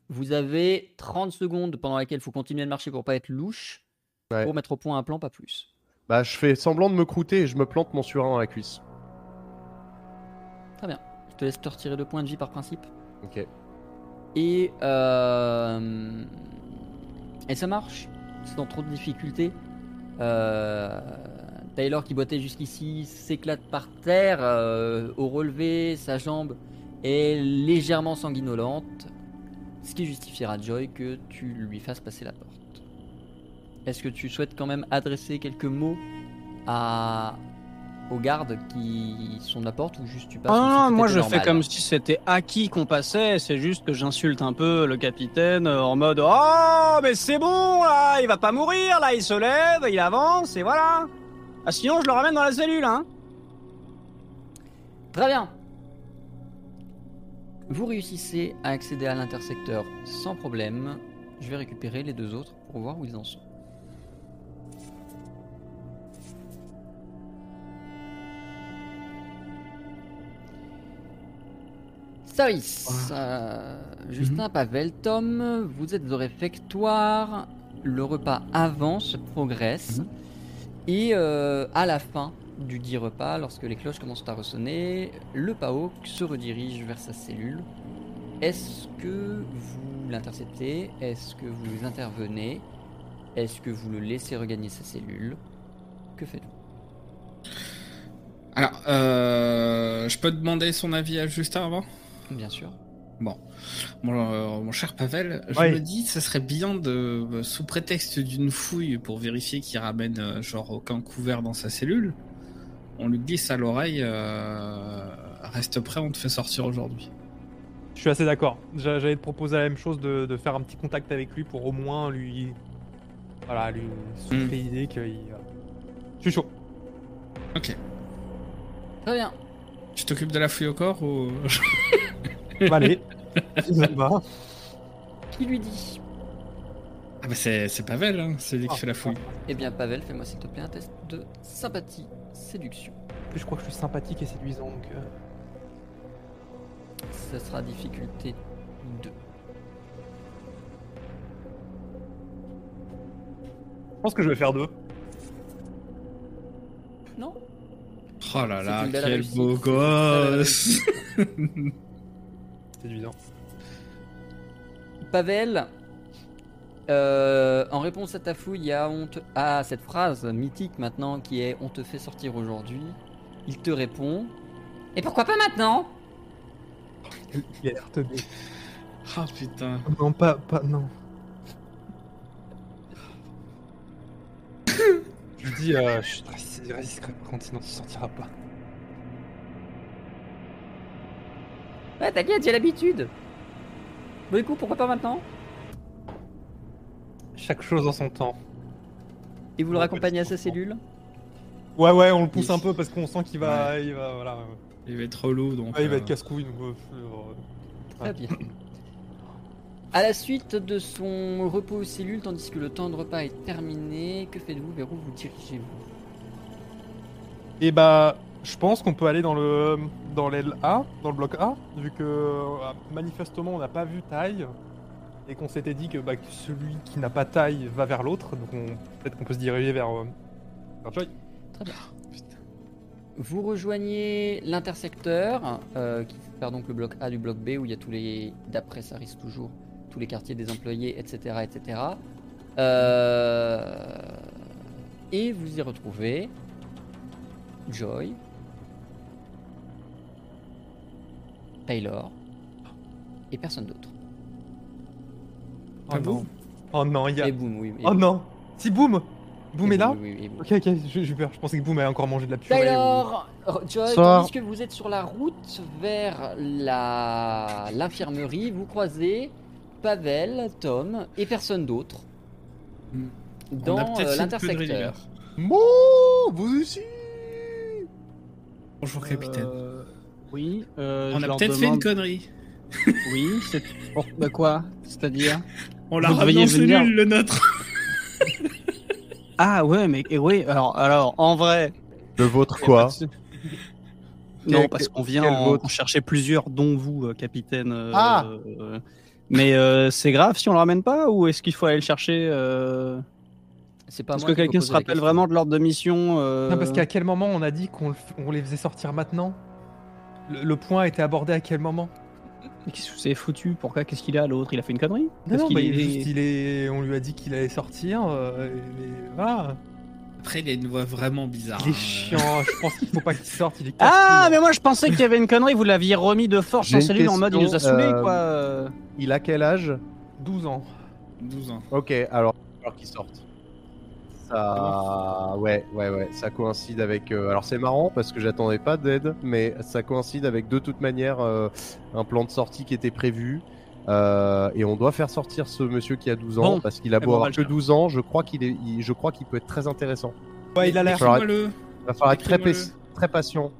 Vous avez 30 secondes pendant lesquelles il faut continuer de marcher pour pas être louche, Ouais. pour mettre au point un plan, pas plus. Bah, je fais semblant de me croûter et je me plante mon surin dans la cuisse. Très bien. Je te laisse te retirer deux points de vie par principe. Ok. Et, euh, et ça marche, sans trop de difficultés. Euh, Taylor qui boitait jusqu'ici s'éclate par terre euh, au relevé, sa jambe est légèrement sanguinolente, ce qui justifiera Joy que tu lui fasses passer la porte. Est-ce que tu souhaites quand même adresser quelques mots à aux gardes qui sont de la porte ou juste tu passes Ah moi je normal fais comme si c'était acquis qu'on passait, c'est juste que j'insulte un peu le capitaine euh, en mode Oh, mais c'est bon là, il va pas mourir là, il se lève, il avance et voilà. Ah, sinon je le ramène dans la cellule, hein. Très bien. Vous réussissez à accéder à l'intersecteur sans problème. Je vais récupérer les deux autres pour voir où ils en sont. Service. Euh, Justin Pavel, Tom, vous êtes au réfectoire. Le repas avance, progresse. Et euh, à la fin du dit repas, lorsque les cloches commencent à ressonner, le PAOK se redirige vers sa cellule. Est-ce que vous l'interceptez? Est-ce que vous intervenez? Est-ce que vous le laissez regagner sa cellule? Que faites-vous? Alors, euh, je peux demander son avis à Justin avant? Bien sûr. Bon, mon, euh, mon cher Pavel, je me dis, ce serait bien de, euh, sous prétexte d'une fouille pour vérifier qu'il ramène euh, genre aucun couvert dans sa cellule, on lui glisse à l'oreille, euh, reste prêt, on te fait sortir aujourd'hui. Je suis assez d'accord. J'a- J'allais te proposer la même chose de, de faire un petit contact avec lui pour au moins lui. Voilà, lui souffler Mm. l'idée qu'il. voilà. Je suis chaud. Ok. Très bien. Tu t'occupes de la fouille au corps ou Allez. Me va. Qui lui dit? Ah bah c'est c'est Pavel, hein, c'est lui qui Ah, fait la fouille. Eh bien, Pavel, fais-moi s'il te plaît un test de sympathie, séduction. En plus, je crois que je suis sympathique et séduisant. Donc, euh, Ce sera difficulté 2. Je pense que je vais faire deux. Non Oh là là, quel réussite. beau gosse Séduisant. Pavel, euh, en réponse à ta fouille, il y a on te- à cette phrase mythique maintenant qui est on te fait sortir aujourd'hui. Il te répond Et pourquoi pas maintenant? Il a l'air teubé. Ah putain. Non, pas, pas, non. je lui dis, euh, je suis par contre, sinon tu sortiras pas. Ouais, t'inquiète, j'ai l'habitude. Bon, du coup, pourquoi pas maintenant? Chaque chose en son temps. Et vous le raccompagnez à sa cellule Ouais, ouais, on le pousse un peu parce qu'on sent qu'il va, il va, voilà, ouais. Il va être relou donc. Ouais, il va euh, être casse-couille. donc, euh, euh, Très bien. À la suite de son repos aux cellules, tandis que le temps de repas est terminé, que faites-vous Vers où vous dirigez-vous? Et bah, je pense qu'on peut aller dans le dans l'aile A, dans le bloc A, vu que euh, manifestement on n'a pas vu taille et qu'on s'était dit que, bah, que celui qui n'a pas taille va vers l'autre, donc on- peut-être qu'on peut se diriger vers, euh, vers Joy. Très bien. Vous rejoignez l'intersecteur, euh, qui sépare donc le bloc A du bloc B, où il y a tous les, d'après ça risque toujours, tous les quartiers des employés, etc. etc. Euh, et vous y retrouvez Joy, Taylor et personne d'autre. Pas oh non. Oh non, il y a. Et boum, oui. et Oh non. Si boum. Boom est là Oui, oui, oui, oui. Ok, ok, j'ai j'ai peur. Je pensais que Boom avait encore mangé de la purée. Taylor, Joy, Soir. tandis que vous êtes sur la route vers la l'infirmerie, vous croisez Pavel, Tom et personne d'autre Hmm. On a dans peut-être euh, fait une l'intersecteur. Bon, vous aussi Bonjour capitaine. Euh, oui. euh, On je a leur peut-être fait une demande- connerie. Oui, c'est. Pour... Bah quoi? C'est-à-dire? On l'a Vous ramené en venir. le nôtre. Ah ouais, mais et oui. Alors, alors, en vrai. Le vôtre quoi Non, parce qu'on vient en, en chercher plusieurs, dont vous, euh, capitaine. euh, Ah euh, mais euh, c'est grave si on le ramène pas ou est-ce qu'il faut aller le chercher euh, C'est pas Est-ce que quelqu'un se rappelle vraiment de l'ordre de mission euh, Non, parce qu'à quel moment on a dit qu'on le f- on les faisait sortir maintenant? Le, le point a été abordé à quel moment? C'est foutu Pourquoi Qu'est-ce qu'il a l'autre Il a fait une connerie? Non, Parce non, qu'il bah, est- il, juste, il est... on lui a dit qu'il allait sortir. euh, mais voilà. Après, il a une voix vraiment bizarre. Il est hein. chiant, je pense qu'il faut pas qu'il sorte. Il est Ah, mais moi je pensais qu'il y avait une connerie, vous l'aviez remis de force en cellule en mode il nous a saoulés euh, quoi. Il a quel âge? 12 ans. 12 ans. Ok, alors, alors qu'il sorte. Ça, ouais, ouais, ouais, ça coïncide avec. euh, Alors c'est marrant parce que j'attendais pas d'aide, mais ça coïncide avec de toute manière euh, un plan de sortie qui était prévu. Euh, et on doit faire sortir ce monsieur qui a 12 ans Bon, parce qu'il a beau avoir que faire. 12 ans, je crois qu'il est, il- je crois qu'il peut être très intéressant. Ouais, il a l'air. Il va falloir être très, patient.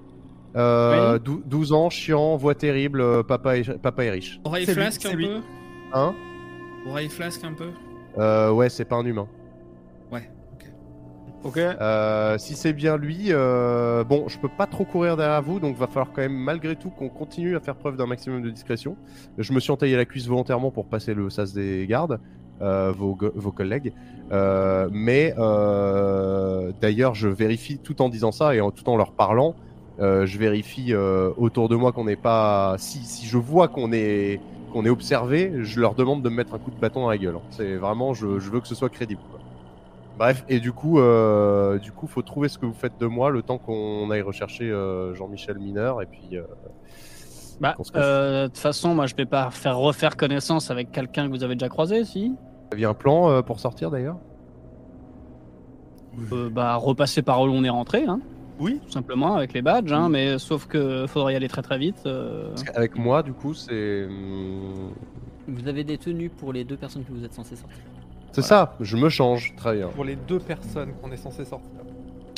Euh, Oui. dou- 12 ans, chiant, voix terrible, euh, papa est, papa est riche. Oreille flasque un lui. peu. Hein? Oreille flasque un peu. euh, Ouais, c'est pas un humain. Ok. Euh, si c'est bien lui, euh, bon, je peux pas trop courir derrière vous, donc va falloir quand même malgré tout qu'on continue à faire preuve d'un maximum de discrétion. Je me suis entaillé la cuisse volontairement pour passer le sas des gardes, euh, vos, vos collègues. Euh, mais euh, d'ailleurs, je vérifie tout en disant ça et en, tout en leur parlant, euh, je vérifie autour de moi qu'on n'est pas. Si, si je vois qu'on est qu'on est observé, je leur demande de me mettre un coup de bâton dans la gueule. C'est vraiment, je, je veux que ce soit crédible. quoi. Bref, et du coup, euh, du coup, faut trouver ce que vous faites de moi le temps qu'on aille rechercher euh, Jean-Michel Mineur et puis. euh, Bah, euh, de toute façon, moi je vais pas faire refaire connaissance avec quelqu'un que vous avez déjà croisé, si. Vous aviez un plan euh, pour sortir d'ailleurs? Euh, bah, repasser par où on est rentré, hein. Oui. Tout simplement avec les badges, hein, mais sauf que faudrait y aller très très vite. euh. Qu'avec moi, du coup, c'est. hum, Vous avez des tenues pour les deux personnes que vous êtes censés sortir. C'est ça, je me change, très bien. Pour les deux personnes qu'on est censé sortir.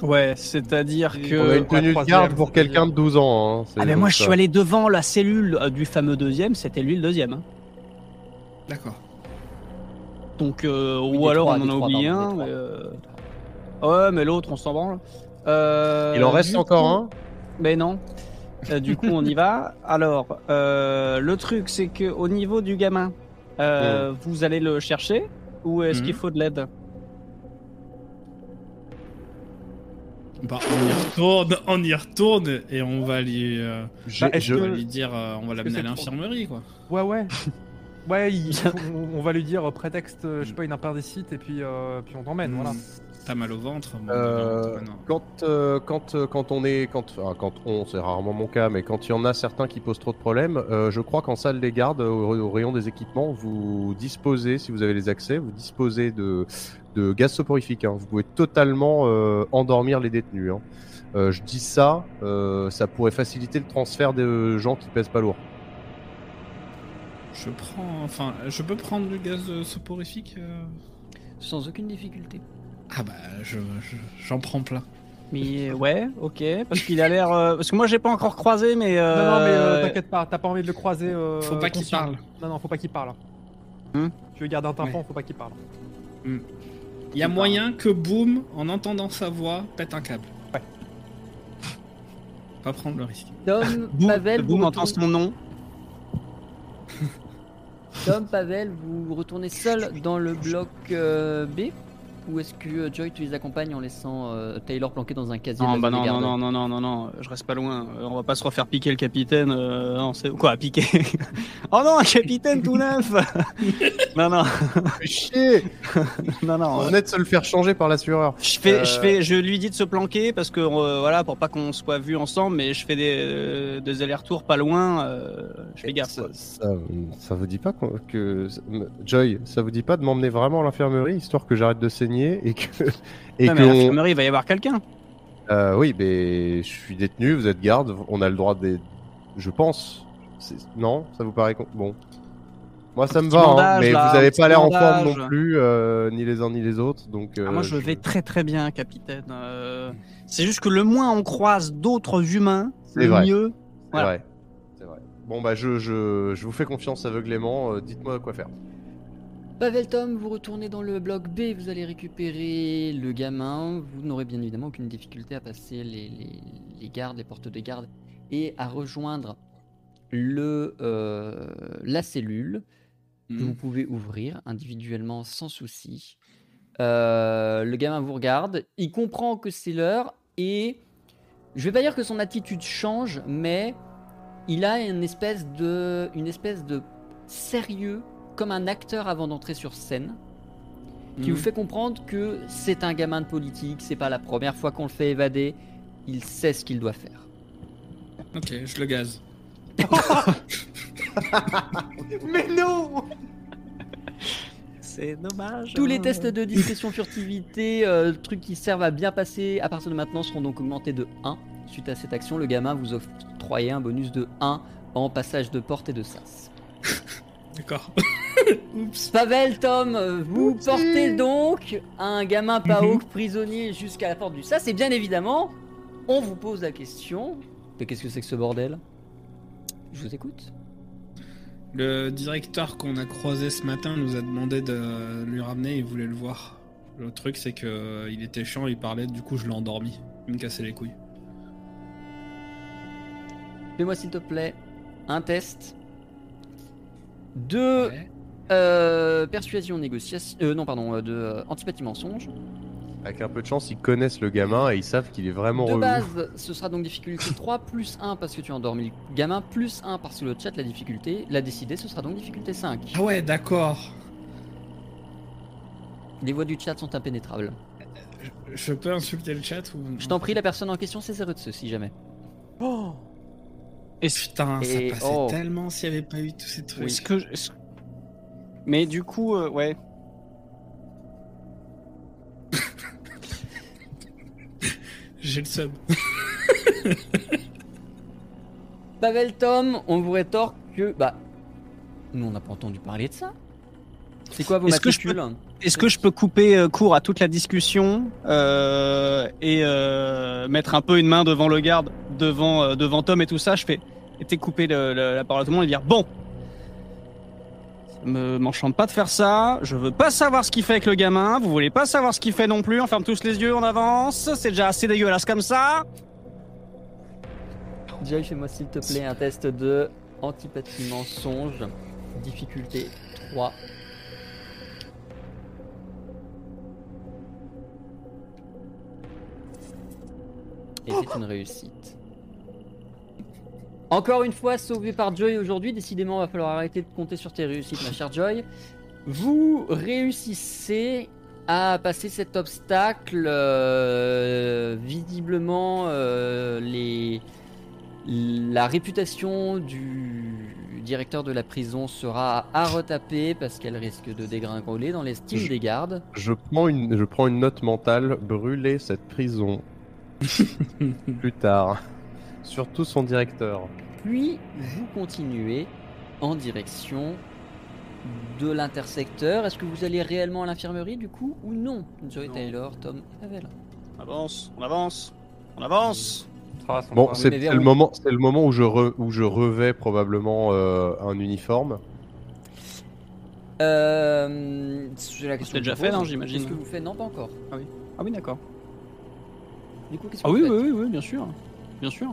Ouais, c'est-à-dire que. On a une tenue de garde pour quelqu'un de 12 ans. hein, c'est Ah, mais moi je suis allé devant la cellule euh, du fameux deuxième, c'était lui le deuxième. hein. D'accord. Donc, euh, Oui, ou alors trois, on en a oublié un. mais, euh, Ouais, mais l'autre on s'en branle. Euh, Il en reste encore coup- un? Mais non. Euh, du coup, on y va. Alors, euh, le truc, c'est que au niveau du gamin, euh, vous allez le chercher ou est-ce Mhm. qu'il faut de l'aide Bah, on y retourne, on y retourne et on va lui, euh, Bah, je- on va lui dire, euh, on va l'amener à trop- l'infirmerie quoi. Ouais, ouais. Ouais, il- on, on va lui dire euh, prétexte, euh, je sais pas, une imperdicite et puis, euh, puis on t'emmène, voilà. T'as mal au ventre. Euh. Quand, euh, quand, euh, quand on est, quand, enfin, quand on, c'est rarement mon cas, mais quand il y en a certains qui posent trop de problèmes, euh, je crois qu'en salle des gardes, au, au rayon des équipements, vous disposez, si vous avez les accès, vous disposez de, de gaz soporifique. hein. Vous pouvez totalement euh, endormir les détenus. hein. Euh, je dis ça, euh, ça pourrait faciliter le transfert de gens qui pèsent pas lourd. Je prends, enfin, je peux prendre du gaz soporifique. euh? Sans aucune difficulté. Ah bah, je, je- j'en prends plein. Mais ouais, ok, parce qu'il a l'air. euh, Parce que moi, j'ai pas encore croisé, mais. Non, non, mais euh, euh, t'inquiète pas, t'as pas envie de le croiser. euh, Faut pas qu'il parle. Non, non, faut pas qu'il parle. Hmm tu veux garder un tympan, Ouais. faut pas qu'il parle. Il y a moyen que Boom, en entendant sa voix, pète un câble. Ouais. Pas prendre le risque. Tom, Pavel, vous entend son nom. Tom, Pavel, vous retournez seul dans le bloc euh, B Ou est-ce que euh, Joy tu les accompagne en laissant euh, Taylor planqué dans un casier Non, bah non, non, non, non, non, non, non, je reste pas loin. Euh, on va pas se refaire piquer le capitaine. euh, non, c'est quoi, piquer Oh non, un capitaine tout neuf Non, non, Fais chier non, non. On est de se le faire changer par l'assureur. Je fais, je fais, je lui dis de se planquer parce que euh, voilà, pour pas qu'on soit vu ensemble, mais je fais des, euh, des allers-retours pas loin. euh, je fais gaffe. Ça, quoi. ça, ça vous dit pas que Joy, ça vous dit pas de m'emmener vraiment à l'infirmerie histoire que j'arrête de saigner et que et Non, mais que à on- l'infirmerie, il va y avoir quelqu'un. Euh, oui, mais je suis détenu, vous êtes garde, on a le droit de. Je pense. Non, ça vous paraît con- bon. Moi, ça me va, hein, mais là, vous un avez petit pas l'air en forme non plus, euh, ni les uns ni les autres, donc. Ah, euh, moi, je vais très très bien, capitaine. Euh, c'est juste que le moins on croise d'autres humains, C'est le vrai. mieux. C'est voilà. vrai. C'est vrai. Bon, bah, je, je, je vous fais confiance aveuglément. Dites-moi quoi faire. Pavel Tom, vous retournez dans le bloc B, vous allez récupérer le gamin. Vous n'aurez bien évidemment aucune difficulté à passer les, les- les gardes, les portes de garde et à rejoindre le, euh, la cellule que vous pouvez ouvrir individuellement sans souci. Euh, le gamin vous regarde, il comprend que c'est l'heure et je vais pas dire que son attitude change, mais il a une espèce de, une espèce de sérieux comme un acteur avant d'entrer sur scène qui Mhm. vous fait comprendre que c'est un gamin de politique, c'est pas la première fois qu'on le fait évader, il sait ce qu'il doit faire. Ok, je le gaze. Mais non C'est dommage. Tous les hein. tests de discrétion furtivité, euh, trucs qui servent à bien passer à partir de maintenant seront donc augmentés de 1. Suite à cette action, le gamin vous octroie un bonus de 1 en passage de porte et de sas. D'accord. Oups. Pavel, Tom, euh, vous Oupsie. portez donc un gamin Paok Mhm. prisonnier jusqu'à la porte du sas et bien évidemment, on vous pose la question mais qu'est-ce que c'est que ce bordel Je vous écoute. Le directeur qu'on a croisé ce matin nous a demandé de lui ramener, il voulait le voir. Le truc c'est que euh, il était chiant, il parlait, du coup je l'ai endormi. Il me cassait les couilles. Fais-moi s'il te plaît un test de Ouais. Euh, persuasion négociation. euh, non, pardon, euh, de euh, antipathie mensonge. Avec un peu de chance, ils connaissent le gamin et ils savent qu'il est vraiment De relou. base, ce sera donc difficulté 3 plus 1 parce que tu as endormi le gamin, plus 1 parce que le chat l'a difficulté, l'a décidé, ce sera donc difficulté 5. Ah ouais, d'accord. Les voix du chat sont impénétrables. Je- Je peux insulter le chat ou Je t'en prie, la personne en question, c'est Zerutsu, si jamais. Putain, ça Et- passait oh. tellement s'il n'y avait pas eu tous ces trucs. Est-ce que. je- Mais du coup, euh, ouais. J'ai le sub. Pavel Tom, on vous rétorque que. Bah. Nous, on n'a pas entendu parler de ça. C'est quoi vos Est-ce que je matricules Est-ce que je peux couper euh, court à toute la discussion euh, et euh, mettre un peu une main devant le garde, devant, euh, devant Tom et tout ça? Je fais et le- le- la parole à tout le monde et dire bon, m'enchante pas de faire ça. Je veux pas savoir ce qu'il fait avec le gamin. Vous voulez pas savoir ce qu'il fait non plus. On ferme tous les yeux, on avance. C'est déjà assez dégueulasse comme ça. Joy, fais-moi s'il te plaît un test de antipathie mensonge. Difficulté 3. Et c'est une réussite. Encore une fois, sauvé par Joy aujourd'hui. Décidément, va falloir arrêter de compter sur tes réussites, ma chère Joy. Vous réussissez à passer cet obstacle. euh, visiblement, euh, les, la réputation du directeur de la prison sera à retaper parce qu'elle risque de dégringoler dans l'estime des gardes. Je prends une, je prends une note mentale, brûler cette prison plus tard. Surtout son directeur. Puis vous continuez en direction de l'intersecteur. Est-ce que vous allez réellement à l'infirmerie du coup ou non? Joey Non. Taylor, Tom et Pavel. On avance, on avance, on avance. Trace, on Bon, c'est le moment, c'est le moment où je re- où je revais probablement euh, un uniforme. Euh, c'est la question déjà fait, non, j'imagine. Qu'est-ce que vous faites? Non, pas encore. Ah oui, d'accord. Du coup, qu'est-ce que Ah vous oui, faites? oui, oui, oui, bien sûr, bien sûr.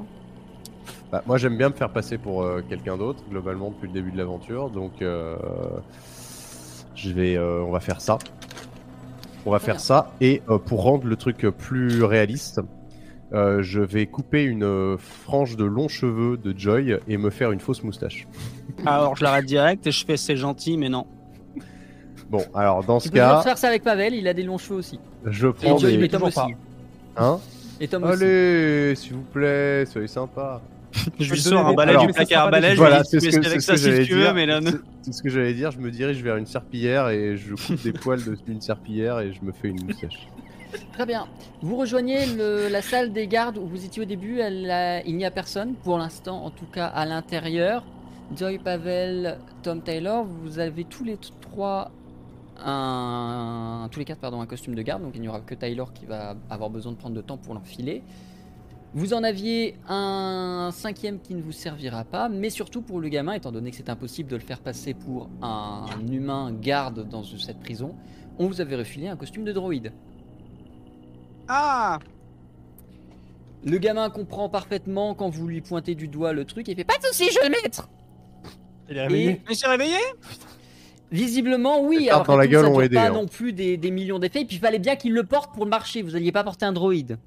Bah, moi, j'aime bien me faire passer pour euh, quelqu'un d'autre, globalement, depuis le début de l'aventure. Donc, euh, je vais, euh, on va faire ça. On va Très faire bien. ça. Et euh, pour rendre le truc plus réaliste, euh, je vais couper une euh, frange de longs cheveux de Joy et me faire une fausse moustache. Alors je l'arrête direct et je fais c'est gentil, mais non. Bon, alors dans Tu ce peux cas, faire ça avec Pavel, il a des longs cheveux aussi. je Et, prends Joy, des... mais Tom toujours aussi. Hein? Et Tom. Allez, s'il vous plaît, soyez sympa. Je lui sors un balai alors, du placard à balai. je Voilà, lui dis, ce que, avec ce que ça si j'allais tu veux, dire. mais là, non. C'est- ce que j'allais dire. Je me dirige vers une serpillière et je coupe des poils de- d'une serpillière et je me fais une moustache. Très bien. Vous rejoignez le- la salle des gardes où vous étiez au début. Elle a- il n'y a personne pour l'instant, en tout cas à l'intérieur. Joy Pavel, Tom Taylor, vous avez tous les trois un, tous les quatre pardon, un costume de garde. Donc il n'y aura que Taylor qui va avoir besoin de prendre de temps pour l'enfiler. Vous en aviez un cinquième qui ne vous servira pas, mais surtout pour le gamin, étant donné que c'est impossible de le faire passer pour un humain garde dans cette prison, on vous avait refilé un costume de droïde. Ah Le gamin comprend parfaitement quand vous lui pointez du doigt le truc et fait pas de soucis, je vais le mettre. Il est réveillé. Il s'est réveillé? Visiblement, oui. Les Alors cartes dans la que tout, gueule ça ont dure aidé, pas hein. non plus des, des millions d'effets. Et puis il fallait bien qu'il le porte pour le marcher. Vous alliez pas porter un droïde.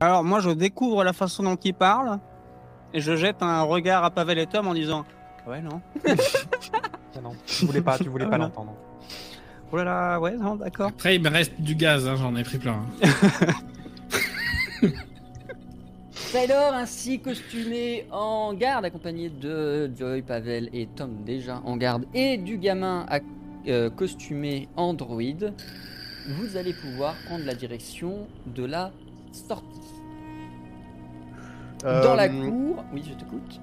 Alors moi je découvre la façon dont il parle et je jette un regard à Pavel et Tom en disant ouais non Ah non, tu voulais pas, tu voulais Ah, pas non. l'entendre. oh là là ouais non d'accord Après, il me reste du gaz, hein, j'en ai pris plein. hein. Taylor ainsi costumé en garde, accompagné de Joy, Pavel et Tom déjà en garde, et du gamin à- euh, costumé en droïde, vous allez pouvoir prendre la direction de la sortie. Dans la Euh, cour, oui, je t'écoute.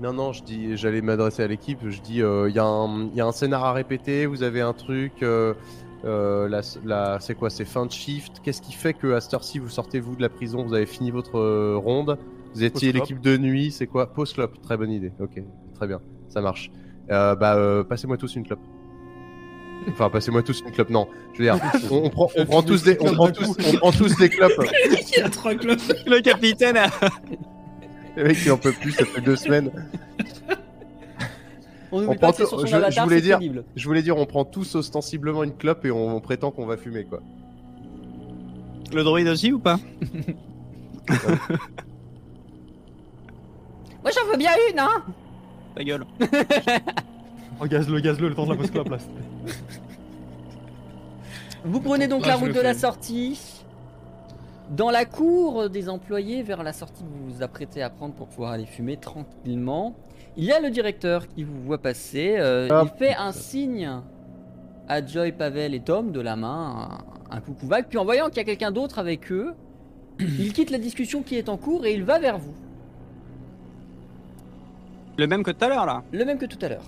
Non, non, je dis, j'allais m'adresser à l'équipe. Je dis, il y, a un- y a un scénar à répéter. Vous avez un truc. euh, euh, la, la- c'est quoi C'est fin de shift. Qu'est-ce qui fait que à cette heure-ci vous sortez vous de la prison Vous avez fini votre euh, ronde? Vous étiez Post-clope. l'équipe de nuit. C'est quoi? Post clope. Très bonne idée. Ok, très bien. Ça marche. Euh, bah, euh, passez-moi tous une clope. Enfin, passez-moi tous une clope. Non, je veux dire, on, on prend, on prend tous des, on prend tous, on prend tous des clopes. il y a trois clopes. le capitaine a... Le mec, il en peut plus. Ça fait deux semaines. On On n'oublie prend pas que c'est tout- sur son je- voulais dire-. Je voulais dire, on prend tous ostensiblement une clope et on, on prétend qu'on va fumer, quoi. le droïde aussi ou pas Moi j'en veux bien une, hein ta gueule Oh, gaz-le, gaz-le, le temps de la post-clope là. Vous prenez donc la route de la sortie. Dans la cour des employés, vers la sortie que vous vous apprêtez à prendre pour pouvoir aller fumer tranquillement, il y a le directeur qui vous voit passer. euh, Ah, il fait un signe à Joy, Pavel et Tom de la main, un, un coucou vague. Puis en voyant qu'il y a quelqu'un d'autre avec eux, il quitte la discussion qui est en cours et il va vers vous. le même que tout à l'heure là Le même que tout à l'heure.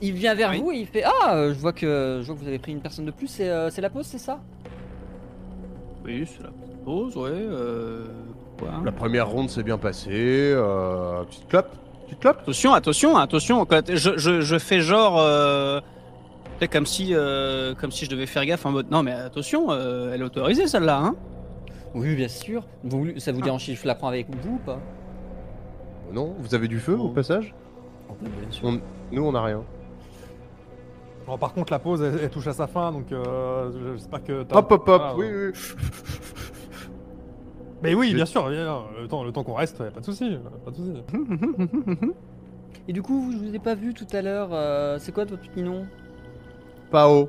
Il vient vers Oui. vous et il fait Ah, euh, je vois que je vois que vous avez pris une personne de plus. C'est euh, c'est la pause, c'est ça? Oui c'est la pause ouais euh... quoi La première ronde s'est bien passée. Euh, petite clope Petite clope Attention, attention, attention. Je, je, je fais genre. Euh, comme si, euh, comme si je devais faire gaffe en mode. Non, mais attention, euh, elle est autorisée celle-là, hein Oui, bien sûr. Vous, ça vous dérange si je la prends avec vous ou pas? Non Vous avez du feu au Oh. passage? On- Nous, on a rien. Bon, par contre, la pause, elle, elle touche à sa fin, donc euh, j'espère que. Hop, hop, hop Ah, Oui, oui. Mais oui, bien sûr, bien, le temps, le temps qu'on reste, pas de souci, pas de souci. Et du coup, je vous ai pas vu tout à l'heure. euh, c'est quoi votre petit nom? Pao.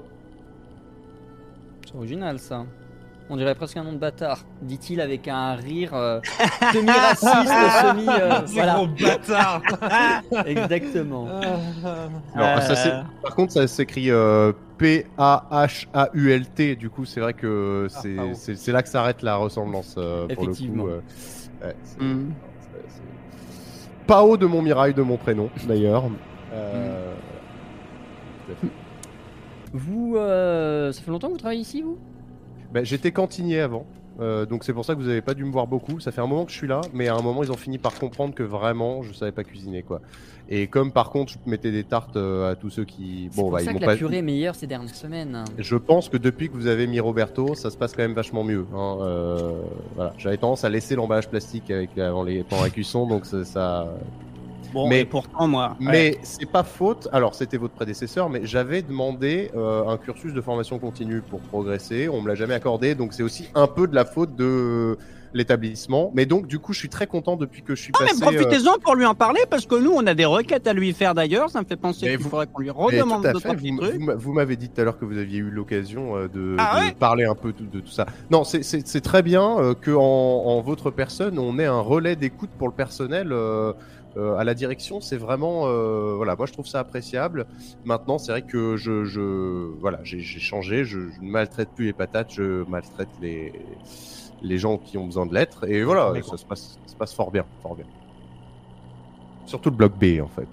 C'est original ça. On dirait presque un nom de bâtard, dit-il avec un rire euh, semi-raciste, semi. euh, voilà, bâtard exactement. Alors, ça, c'est- Euh, Par contre, ça s'écrit euh, P-A-H-A-U-L-T. Du coup, c'est vrai que Ah, c'est c'est là que s'arrête la ressemblance. euh, pour le Effectivement. coup, euh. Ouais, c'est- hmm. c'est- c'est- Pao de mon mirail, de mon prénom, d'ailleurs. Euh, fait. Vous, euh, ça fait longtemps que vous travaillez ici, vous? Bah, J'étais cantinier avant, euh, donc c'est pour ça que vous avez pas dû me voir beaucoup. Ça fait un moment que je suis là, mais à un moment ils ont fini par comprendre que vraiment je savais pas cuisiner quoi. Et comme par contre je mettais des tartes euh, à tous ceux qui, C'est bon pour bah ça ils que la pas. purée est meilleure ces dernières semaines. Je pense que depuis que vous avez mis Roberto, ça se passe quand même vachement mieux. hein, euh, voilà. J'avais tendance à laisser l'emballage plastique avec avant les pendant la cuisson, donc ça, ça- Bon, Mais- mais pourtant, moi. Mais c'est pas faute. Alors, c'était votre prédécesseur, mais j'avais demandé euh, un cursus de formation continue pour progresser. On me l'a jamais accordé, donc c'est aussi un peu de la faute de l'établissement. Mais donc, du coup, je suis très content depuis que je suis Ah, mais passé. euh, profitez-en pour lui en parler parce que nous, on a des requêtes à lui faire d'ailleurs. Ça me fait penser Mais qu'il vous- faudrait qu'on lui mais redemande petits vous, m'avez dit tout à l'heure que vous aviez eu l'occasion euh, de, Ah de ouais parler un peu de, de tout ça. Non, c'est- très bien euh, que en, en votre personne, on ait un relais d'écoute pour le personnel. Euh, euh, à la direction, c'est vraiment, euh, voilà, moi je trouve ça appréciable. Maintenant, c'est vrai que je, je voilà, j'ai changé, je, je ne maltraite plus les patates, je maltraite les les gens qui ont besoin de l'être, et voilà, ça se passe, ça se passe fort bien, fort bien. Surtout le bloc B en fait.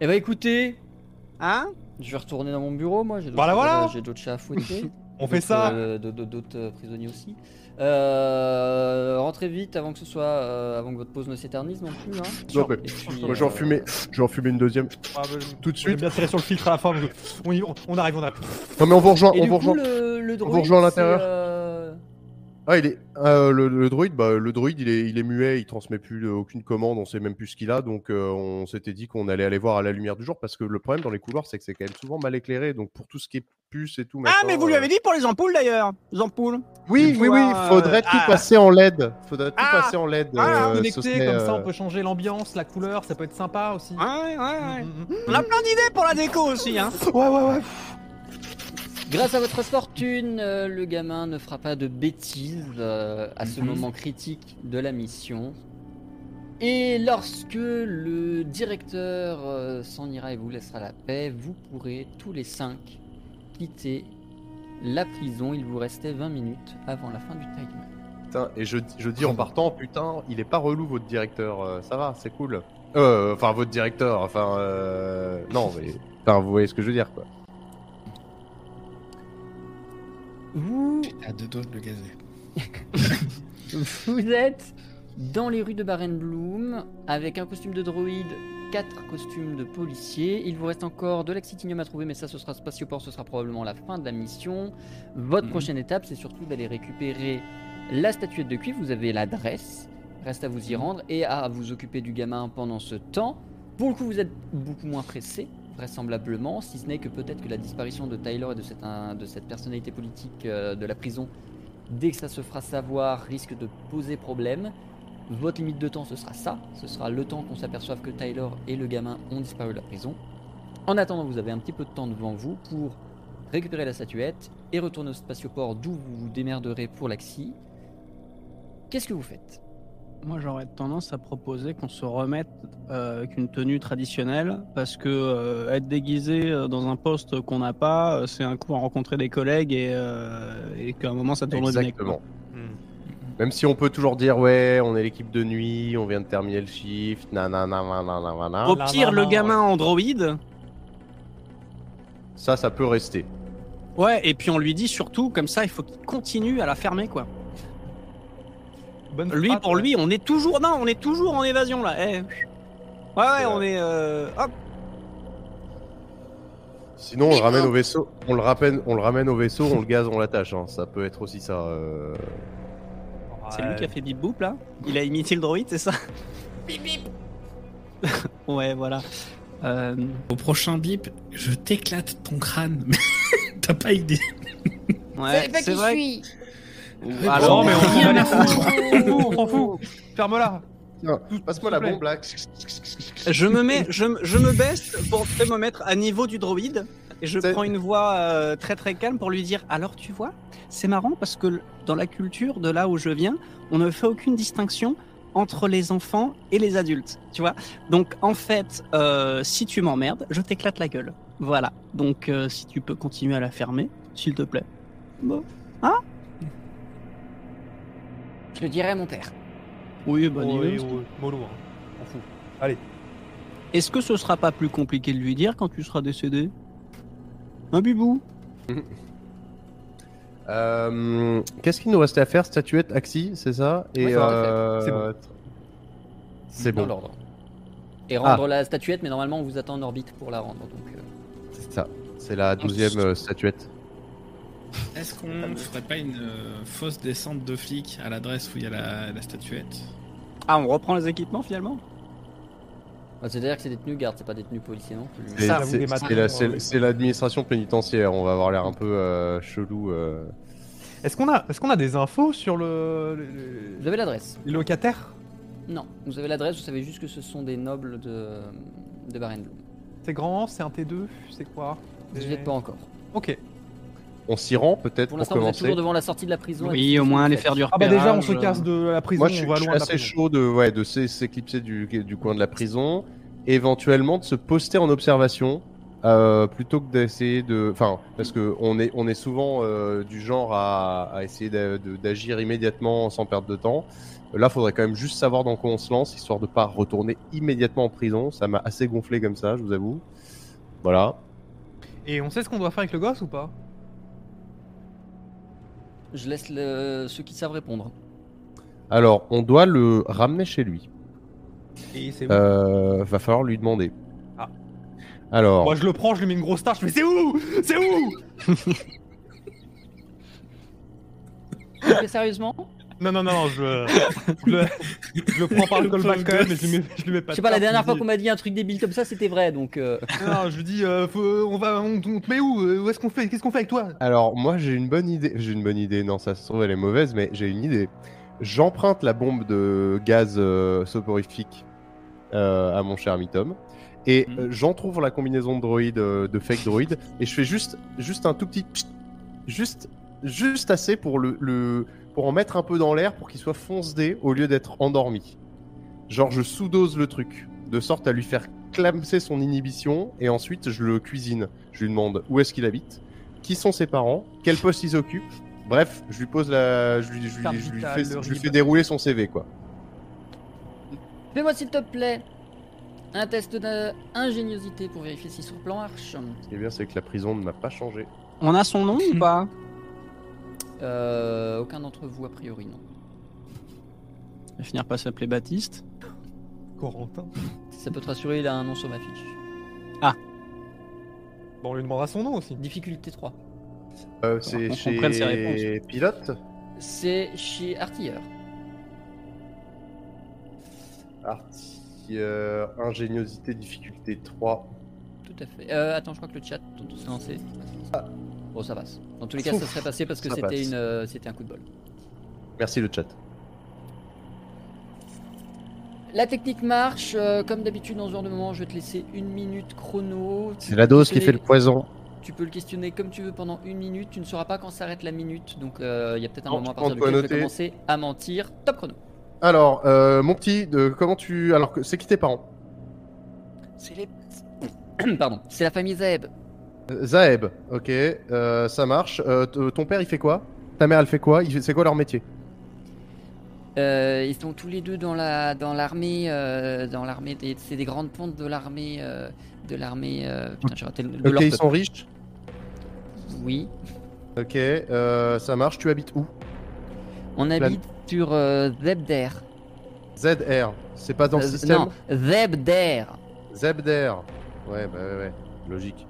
Eh bah écoutez, Hein? je vais retourner dans mon bureau, moi. J'ai d'autres Voilà, choses voilà. J'ai d'autres chats à fouetter. On fait ça. euh, D'autres euh, prisonniers aussi. Euh, rentrez vite avant que ce soit, euh, avant que votre pause ne s'éternise non plus. Hein. Non, mais- puis, Moi, je vais en euh, fumer, je vais en fumer une deuxième. Ah, bah, Tout de suite. bien tirer sur le filtre à la fin. On, y- on arrive, on arrive. Non mais on vous rejoint, Et on vous rejoint. le, le vous droïde, rejoint à l'intérieur euh, Ah, il est euh, le, le droïde, bah, le droïde, il est, il est muet, il transmet plus euh, aucune commande, on sait même plus ce qu'il a, donc euh, on s'était dit qu'on allait aller voir à la lumière du jour parce que le problème dans les couloirs, c'est que c'est quand même souvent mal éclairé, donc pour tout ce qui est puce et tout. Ah, mais vous lui euh, avez dit pour les ampoules d'ailleurs. Les ampoules. Oui, il oui, oui, faudrait euh, tout ah. passer en LED. Faudrait tout Ah. passer en LED. Ah, euh, Connecté, comme ça, on peut changer l'ambiance, la couleur, ça peut être sympa aussi. Ouais, ouais, ouais. On a plein d'idées pour la déco aussi, hein. Ouais, ouais, ouais. Grâce à votre fortune, euh, le gamin ne fera pas de bêtises euh, à ce Mhm. moment critique de la mission. Et lorsque le directeur euh, s'en ira et vous laissera la paix, vous pourrez tous les cinq quitter la prison. Il vous restait 20 minutes avant la fin du timer. putain, et je, je dis en partant, putain, il est pas relou votre directeur, euh, ça va, c'est cool. Euh, enfin, votre directeur, enfin, euh, non, mais, enfin, vous voyez ce que je veux dire, quoi. Vous J'étais à deux doigts de le gazer. Vous êtes dans les rues de Barenbloom avec un costume de droïde, quatre costumes de policier. Il vous reste encore de l'axitinium à trouver, mais ça, ce sera spatioport, ce sera probablement la fin de la mission. Votre Mhm. prochaine étape, c'est surtout d'aller récupérer la statuette de cuivre. Vous avez l'adresse. Reste à vous y rendre et à vous occuper du gamin pendant ce temps. Pour le coup, vous êtes beaucoup moins pressé, vraisemblablement, si ce n'est que peut-être que la disparition de Tyler et de cette, personnalité politique euh, de la prison dès que ça se fera savoir, risque de poser problème. Votre limite de temps, ce sera ça. Ce sera le temps qu'on s'aperçoive que Tyler et le gamin ont disparu de la prison. En attendant, vous avez un petit peu de temps devant vous pour récupérer la statuette et retourner au spatioport d'où vous vous démerderez pour l'Axi. Qu'est-ce que vous faites? Moi, j'aurais tendance à proposer qu'on se remette euh, avec une tenue traditionnelle, parce que euh, être déguisé euh, dans un poste qu'on n'a pas, c'est un coup à rencontrer des collègues et, euh, et qu'à un moment ça tourne au Exactement. quoi. Hmm. Même si on peut toujours dire, ouais, on est l'équipe de nuit, on vient de terminer le shift, nanana, nanana, nanana. Au pire, le gamin androïde. Ça, ça peut rester. Ouais, et puis on lui dit surtout, comme ça, il faut qu'il continue à la fermer, quoi. Bonne Lui, pour lui, on est toujours, non, on est toujours en évasion là. Eh. Ouais, ouais, on vrai. est, euh, hop. Sinon, on le ramène au vaisseau, on le ramène, on le ramène au vaisseau, on le gaze, on l'attache. hein. Ça peut être aussi ça. euh. C'est Ouais. lui qui a fait bip boop là. Il a imité le droïde, c'est ça? Bip bip. ouais, voilà. Euh, Au prochain bip, je t'éclate ton crâne. T'as pas idée. ouais, c'est vrai. suis Ouais, Alors, Non, mais on s'en couilles. On s'en fout. Ferme-la. Passe-moi la bombe là. Je me mets, je, me- je me baisse pour me mettre à niveau du droïde et je prends une voix euh, très très calme pour lui dire alors tu vois, c'est marrant parce que dans la culture de là où je viens, on ne fait aucune distinction entre les enfants et les adultes, tu vois. Donc en fait, euh, si tu m'emmerdes, je t'éclate la gueule. Voilà. Donc euh, si tu peux continuer à la fermer, s'il te plaît. Bon. Je le dirai à mon père. Oui, bah. Ouais, ouais, mollo, hein. On fout. Allez. Est-ce que ce sera pas plus compliqué de lui dire quand tu seras décédé? Un bibou? Euh, Qu'est-ce qu'il nous restait à faire? Statuette, Axi, c'est ça? Et Ouais, c'est euh, C'est bon. C'est Dans bon. l'ordre. Et rendre la statuette, mais normalement on vous attend en orbite pour la rendre. Donc, euh, C'est ça. C'est la douzième euh, statuette. Est-ce qu'on ferait pas une euh, fausse descente de flics à l'adresse où il y a la, la statuette? Ah, on reprend les équipements finalement? Ah, C'est-à-dire que c'est des tenues gardes, c'est pas des tenues policiers non plus. C'est- Ça, vous c'est- les c'est matins, la- c'est l'administration pénitentiaire. On va avoir l'air un peu euh, chelou. euh. Est-ce qu'on a, est qu'on a des infos sur le, le- le- Vous avez l'adresse les locataires? Non, vous avez l'adresse, vous savez juste que ce sont des nobles de, de Barenblum. C'est grand, c'est un T2, c'est quoi? Vous n'y êtes pas encore. Ok. On s'y rend peut-être Pour pour, l'instant, vous êtes commencer. toujours devant la sortie de la prison. Oui, au moins aller faire du Ah bah déjà, on se repérage, casse de la prison, Moi, je suis, on va je suis loin de la assez prison. chaud de, ouais, de s'é- s'éclipser du, du coin de la prison, éventuellement de se poster en observation, euh, plutôt que d'essayer de, enfin, parce que on est, on est souvent euh, du genre à, à essayer d'a- de- d'agir immédiatement sans perdre de temps. Là, faudrait quand même juste savoir dans quoi on se lance, histoire de pas retourner immédiatement en prison. Ça m'a assez gonflé comme ça, je vous avoue. Voilà. Et on sait ce qu'on doit faire avec le gosse ou pas? Je laisse le- ceux qui savent répondre. Alors, on doit le ramener chez lui. Et c'est où Euh, va falloir lui demander. Ah. Alors, Moi je le prends, je lui mets une grosse je fais c'est où? C'est où? Tu fais sérieusement? Non, non, non, je, je, le, je le prends par le callback quand même, mais je lui mets, je lui mets pas Je sais pas, la dernière fois qu'on m'a dit un truc débile comme ça, c'était vrai, donc... euh, Non, je lui dis, euh, faut- on, va, on, on te met où Euh, Où est-ce qu'on fait Qu'est-ce qu'on fait avec toi? Alors, moi, j'ai une bonne idée. J'ai une bonne idée. Non, ça se trouve, elle est mauvaise, mais j'ai une idée. J'emprunte la bombe de gaz euh, soporifique euh, à mon cher Mitom. Et Mhm. euh, j'entrouvre la combinaison de droïde, de fake droïde, et je fais juste, juste un tout petit. juste, juste assez pour, le, le- pour en mettre un peu dans l'air pour qu'il soit fonce-dé au lieu d'être endormi. Genre, je sous-dose le truc, de sorte à lui faire clamser son inhibition, et ensuite je le cuisine. Je lui demande où est-ce qu'il habite, qui sont ses parents, quel poste ils occupent. Bref, je lui pose la, je lui, je lui- Carte je lui vitale, fais, le je lui RIB. fais dérouler son CV quoi. Fais-moi s'il te plaît un test d'ingéniosité pour vérifier si son plan marche. Ce qui est bien, c'est que la prison ne m'a pas changé. On a son nom ou pas? Euh, aucun d'entre vous, a priori, non. Il va finir par s'appeler Baptiste. Corentin. Ça peut te rassurer, il a un nom sur ma fiche. Bon, on lui demandera son nom aussi. Difficulté 3. Euh, c'est chez réponses. Pilote C'est chez Artilleur. Arti- euh, ingéniosité, difficulté 3. Tout à fait. Euh, attends, je crois que le chat tout s'est lancé. Bon, ça passe. Dans tous les cas, ça serait passé parce que c'était une, euh, c'était un coup de bol. Merci le chat. La technique marche. euh, comme d'habitude, dans ce genre de moment, je vais te laisser une minute chrono. C'est la dose qui fait le poison. Tu peux le questionner comme tu veux pendant une minute. Tu ne sauras pas quand s'arrête la minute. Donc, euh, il y a peut-être un Non, moment à partir duquel tu commencer à mentir. Top chrono. Alors, euh, mon petit, de, comment tu. Alors, que- c'est qui tes parents? C'est les. Pardon. C'est la famille Zeb. Euh, Zaeb, ok, euh, ça marche. Euh, t- ton père, il fait quoi? Ta mère, elle fait quoi? C'est quoi leur métier? Euh, ils sont tous les deux dans la dans l'armée euh, dans l'armée des c'est des grandes pontes de l'armée euh, de l'armée euh, Ok, leur ils sont riches? oui Ok, euh, ça marche. Tu habites où? On habite sur euh, Zebder ZR. C'est pas dans le Euh, système? non Zebder Zebder. Ouais, bah ouais, ouais, logique.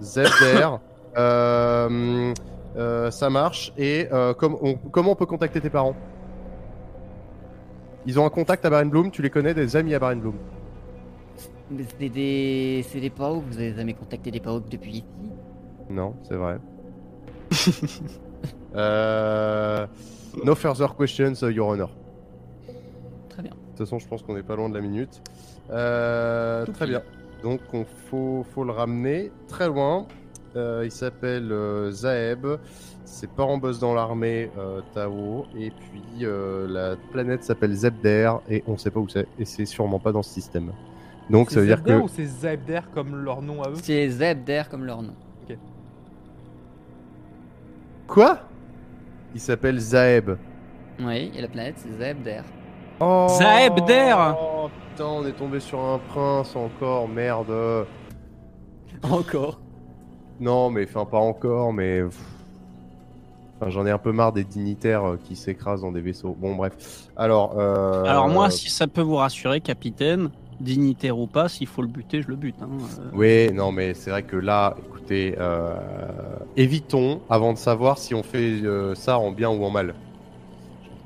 Zebder. euh, euh, ça marche. Et euh, on- comment on peut contacter tes parents? Ils ont un contact à Barenbloom, tu les connais, des amis à Barenbloom. Mais c'est des c'est des PAOK vous avez jamais contacté des PAOK depuis ici? Non, c'est vrai. euh, no further questions, uh, Your Honor. très bien De toute façon, je pense qu'on est pas loin de la minute. Euh, très bien. Donc, on faut, faut le ramener très loin. Euh, il s'appelle euh, Zaeb. Ses parents bossent dans l'armée euh, Tao. Et puis, euh, la planète s'appelle Zebder. Et on sait pas où c'est. Et c'est sûrement pas dans ce système. Donc, ça veut dire Zebder que. ou c'est Zebder comme leur nom à eux c'est Zebder comme leur nom Quoi? Il s'appelle Zaeb. oui et la planète c'est Zebder Oh Zaebder Oh putain, on est tombé sur un prince encore, merde. encore Non, mais enfin pas encore, mais. Enfin, j'en ai un peu marre des dignitaires euh, qui s'écrasent dans des vaisseaux. Bon, bref. Alors. euh, Alors moi, si ça peut vous rassurer, capitaine, dignitaire ou pas, s'il faut le buter, je le bute. hein. Euh, Oui, non, mais c'est vrai que là, écoutez, euh, évitons avant de savoir si on fait euh, ça en bien ou en mal.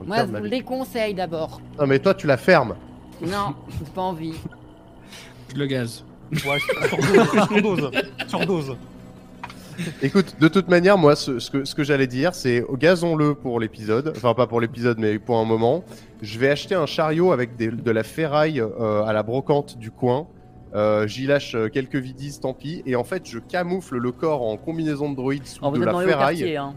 Moi, je vous vie. le déconseille d'abord. Non, mais toi, tu la fermes. Non, j'ai pas envie. Je le gaz. Ouais, surdose, surdose. Écoute, de toute manière, moi, ce, ce que, ce que j'allais dire, c'est gazons-le pour l'épisode. Enfin, pas pour l'épisode, mais pour un moment. Je vais acheter un chariot avec des- de la ferraille euh, à la brocante du coin. Euh, J'y lâche euh, quelques vidises, tant pis. Et en fait, je camoufle le corps en combinaison de droïde sous Oh, vous de êtes la ferraille. hein.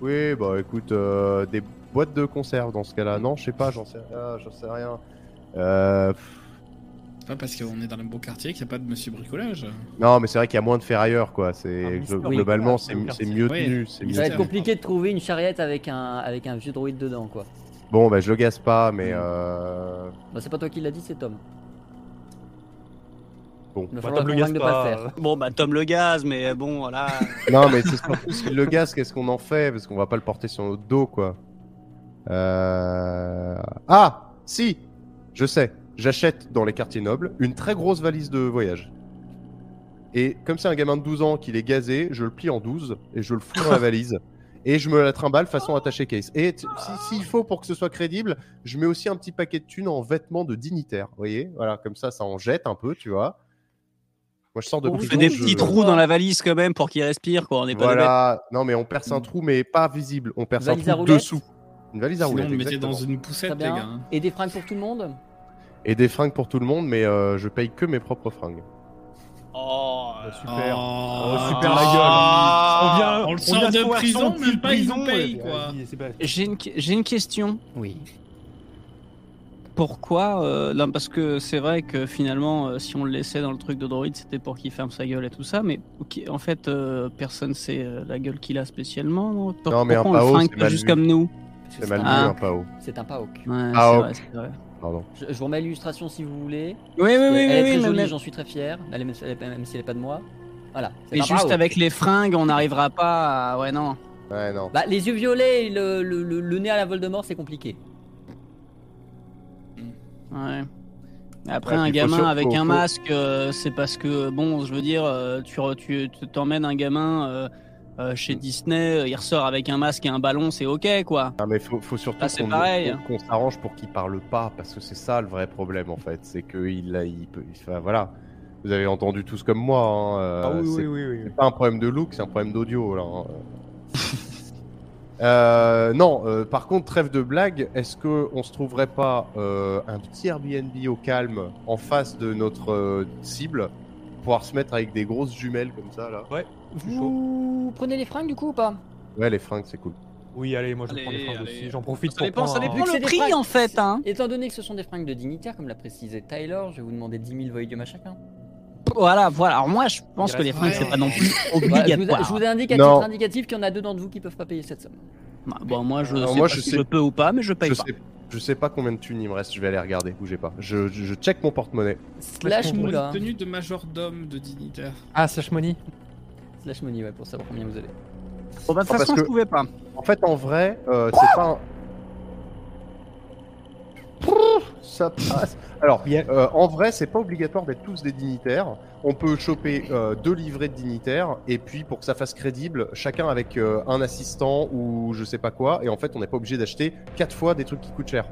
Oui, bah écoute, euh, des boîtes de conserve dans ce cas-là. Non, je sais pas, j'en sais, ah, j'en sais rien. Euh, Pas parce qu'on est dans le beau quartier qu'il n'y a pas de monsieur bricolage. non, mais c'est vrai qu'il y a moins de ferrailleurs, quoi. C'est mystère. globalement, c'est mieux tenu. Ça va être compliqué de trouver une charrette avec un, avec un vieux droïde dedans, quoi. Bon, bah je le gaze pas, mais euh... Bah, c'est pas toi qui l'as dit, c'est Tom. Bon. Bah, Tom le gaz de pas. Bon, bah, Tom le gaz, mais bon, voilà. non, mais c'est surtout si le gaz, qu'est-ce qu'on en fait Parce qu'on va pas le porter sur notre dos, quoi. Euh... Ah, si, je sais. J'achète dans les quartiers nobles une très grosse valise de voyage. Et comme c'est un gamin de 12 ans qui l'est gazé, je le plie en 12 et je le fous dans la valise. Et je me la trimballe façon attaché case. Et t- si- s'il faut pour que ce soit crédible, je mets aussi un petit paquet de thunes en vêtements de dignitaire. Vous voyez Voilà, comme ça, ça en jette un peu, tu vois. Moi, je sors de On On prison. fait des je- petits trous dans la valise quand même pour qu'il respire, quoi. On n'est pas. Voilà, non mais on perce un trou mais pas visible, on perce Valise un trou dessous. Une valise à Sinon, roulettes, on le mettait exactement. dans une poussette, Très les bien. gars. hein. Et des fringues pour tout le monde? Et des fringues pour tout le monde, mais euh, je paye que mes propres fringues. Oh, Oh, super. Oh, Oh, super la gueule. On vient, On le vient sort de coercer, prison, même le pas, il nous prison, paye, quoi. vas-y, c'est pas- J'ai une, j'ai une question. Oui. Pourquoi euh, non, Parce que c'est vrai que finalement, euh, si on le laissait dans le truc de droïde, c'était pour qu'il ferme sa gueule et tout ça. Mais ok, en fait, euh, personne sait euh, la gueule qu'il a spécialement. Non, Pour- Non, mais un pourquoi on le Pao, fringue c'est pas mal juste vu. comme nous? C'est mal un, vu Ah. un PAO. c'est un PAOK. Ouais, Ah, vrai, vrai. Pardon. Je, je vous remets l'illustration si vous voulez. Oui, oui, oui, elle oui, est très oui, jolie, mais- j'en suis très fier. Elle est- même, si elle est pas- même si elle est pas de moi. Voilà. c'est Et un juste PAOK. avec les fringues, on n'arrivera pas à... Ouais, non. Ouais, non. Bah, les yeux violets et le, le, le- le nez à la Voldemort, c'est compliqué. Ouais. Après, Ouais, un gamin avec faut- un faut- masque, euh, c'est parce que, bon, je veux dire, euh, tu re- tu tu t'emmènes un gamin euh, euh, chez Disney, euh, il ressort avec un masque et un ballon, c'est ok, quoi. Ah, mais faut, faut surtout qu'on s'arrange pour qu'il parle pas, parce que c'est ça le vrai problème en fait. C'est que il, a- il peut. Enfin, voilà. Vous avez entendu tous comme moi. hein, euh, Ah oui, c'est oui, oui, oui. c'est pas un problème de look, c'est un problème d'audio là. hein. Euh, non, euh, par contre, trêve de blague, est-ce que on se trouverait pas euh, un petit Airbnb au calme en face de notre euh, cible, pouvoir se mettre avec des grosses jumelles comme ça là? Chaud. Vous prenez les fringues du coup ou pas Ouais, les fringues, c'est cool. Oui, allez, moi je Allez, prends les fringues allez. aussi. J'en profite Ça pour dépend, ça prendre un- dépend que c'est le des prix, fringues. en fait, hein. Étant donné que ce sont des fringues de dignitaire, comme l'a précisé Tyler, je vais vous demander 10 000 voyums à chacun. Voilà, voilà. Alors moi, je pense Il que les reste- fringues, c'est pas non plus Voilà, je, vous, obligatoire. je vous indique à Non. titre indicatif qu'il y en a deux d'entre vous qui peuvent pas payer cette somme. Bah, Bon, moi, je Alors, sais moi, pas je si sais- je peux ou pas, mais je paye Je pas. sais, je sais pas combien de thunes il me reste, je vais aller regarder, bougez pas. Je, je, je check mon porte-monnaie. Slash Pour moula. une tenue de majordome de dignitaire. Ah, Slash Money. Slash money, ouais, pour savoir combien vous avez. Bon, bah, de toute façon, que- je pouvais pas. En fait, en vrai, euh, c'est pas un... Ça passe. Alors, euh, en vrai, c'est pas obligatoire d'être tous des dignitaires. On peut choper euh, deux livrets de dignitaires et puis pour que ça fasse crédible, chacun avec euh, un assistant ou je sais pas quoi. Et en fait, on n'est pas obligé d'acheter quatre fois des trucs qui coûtent cher.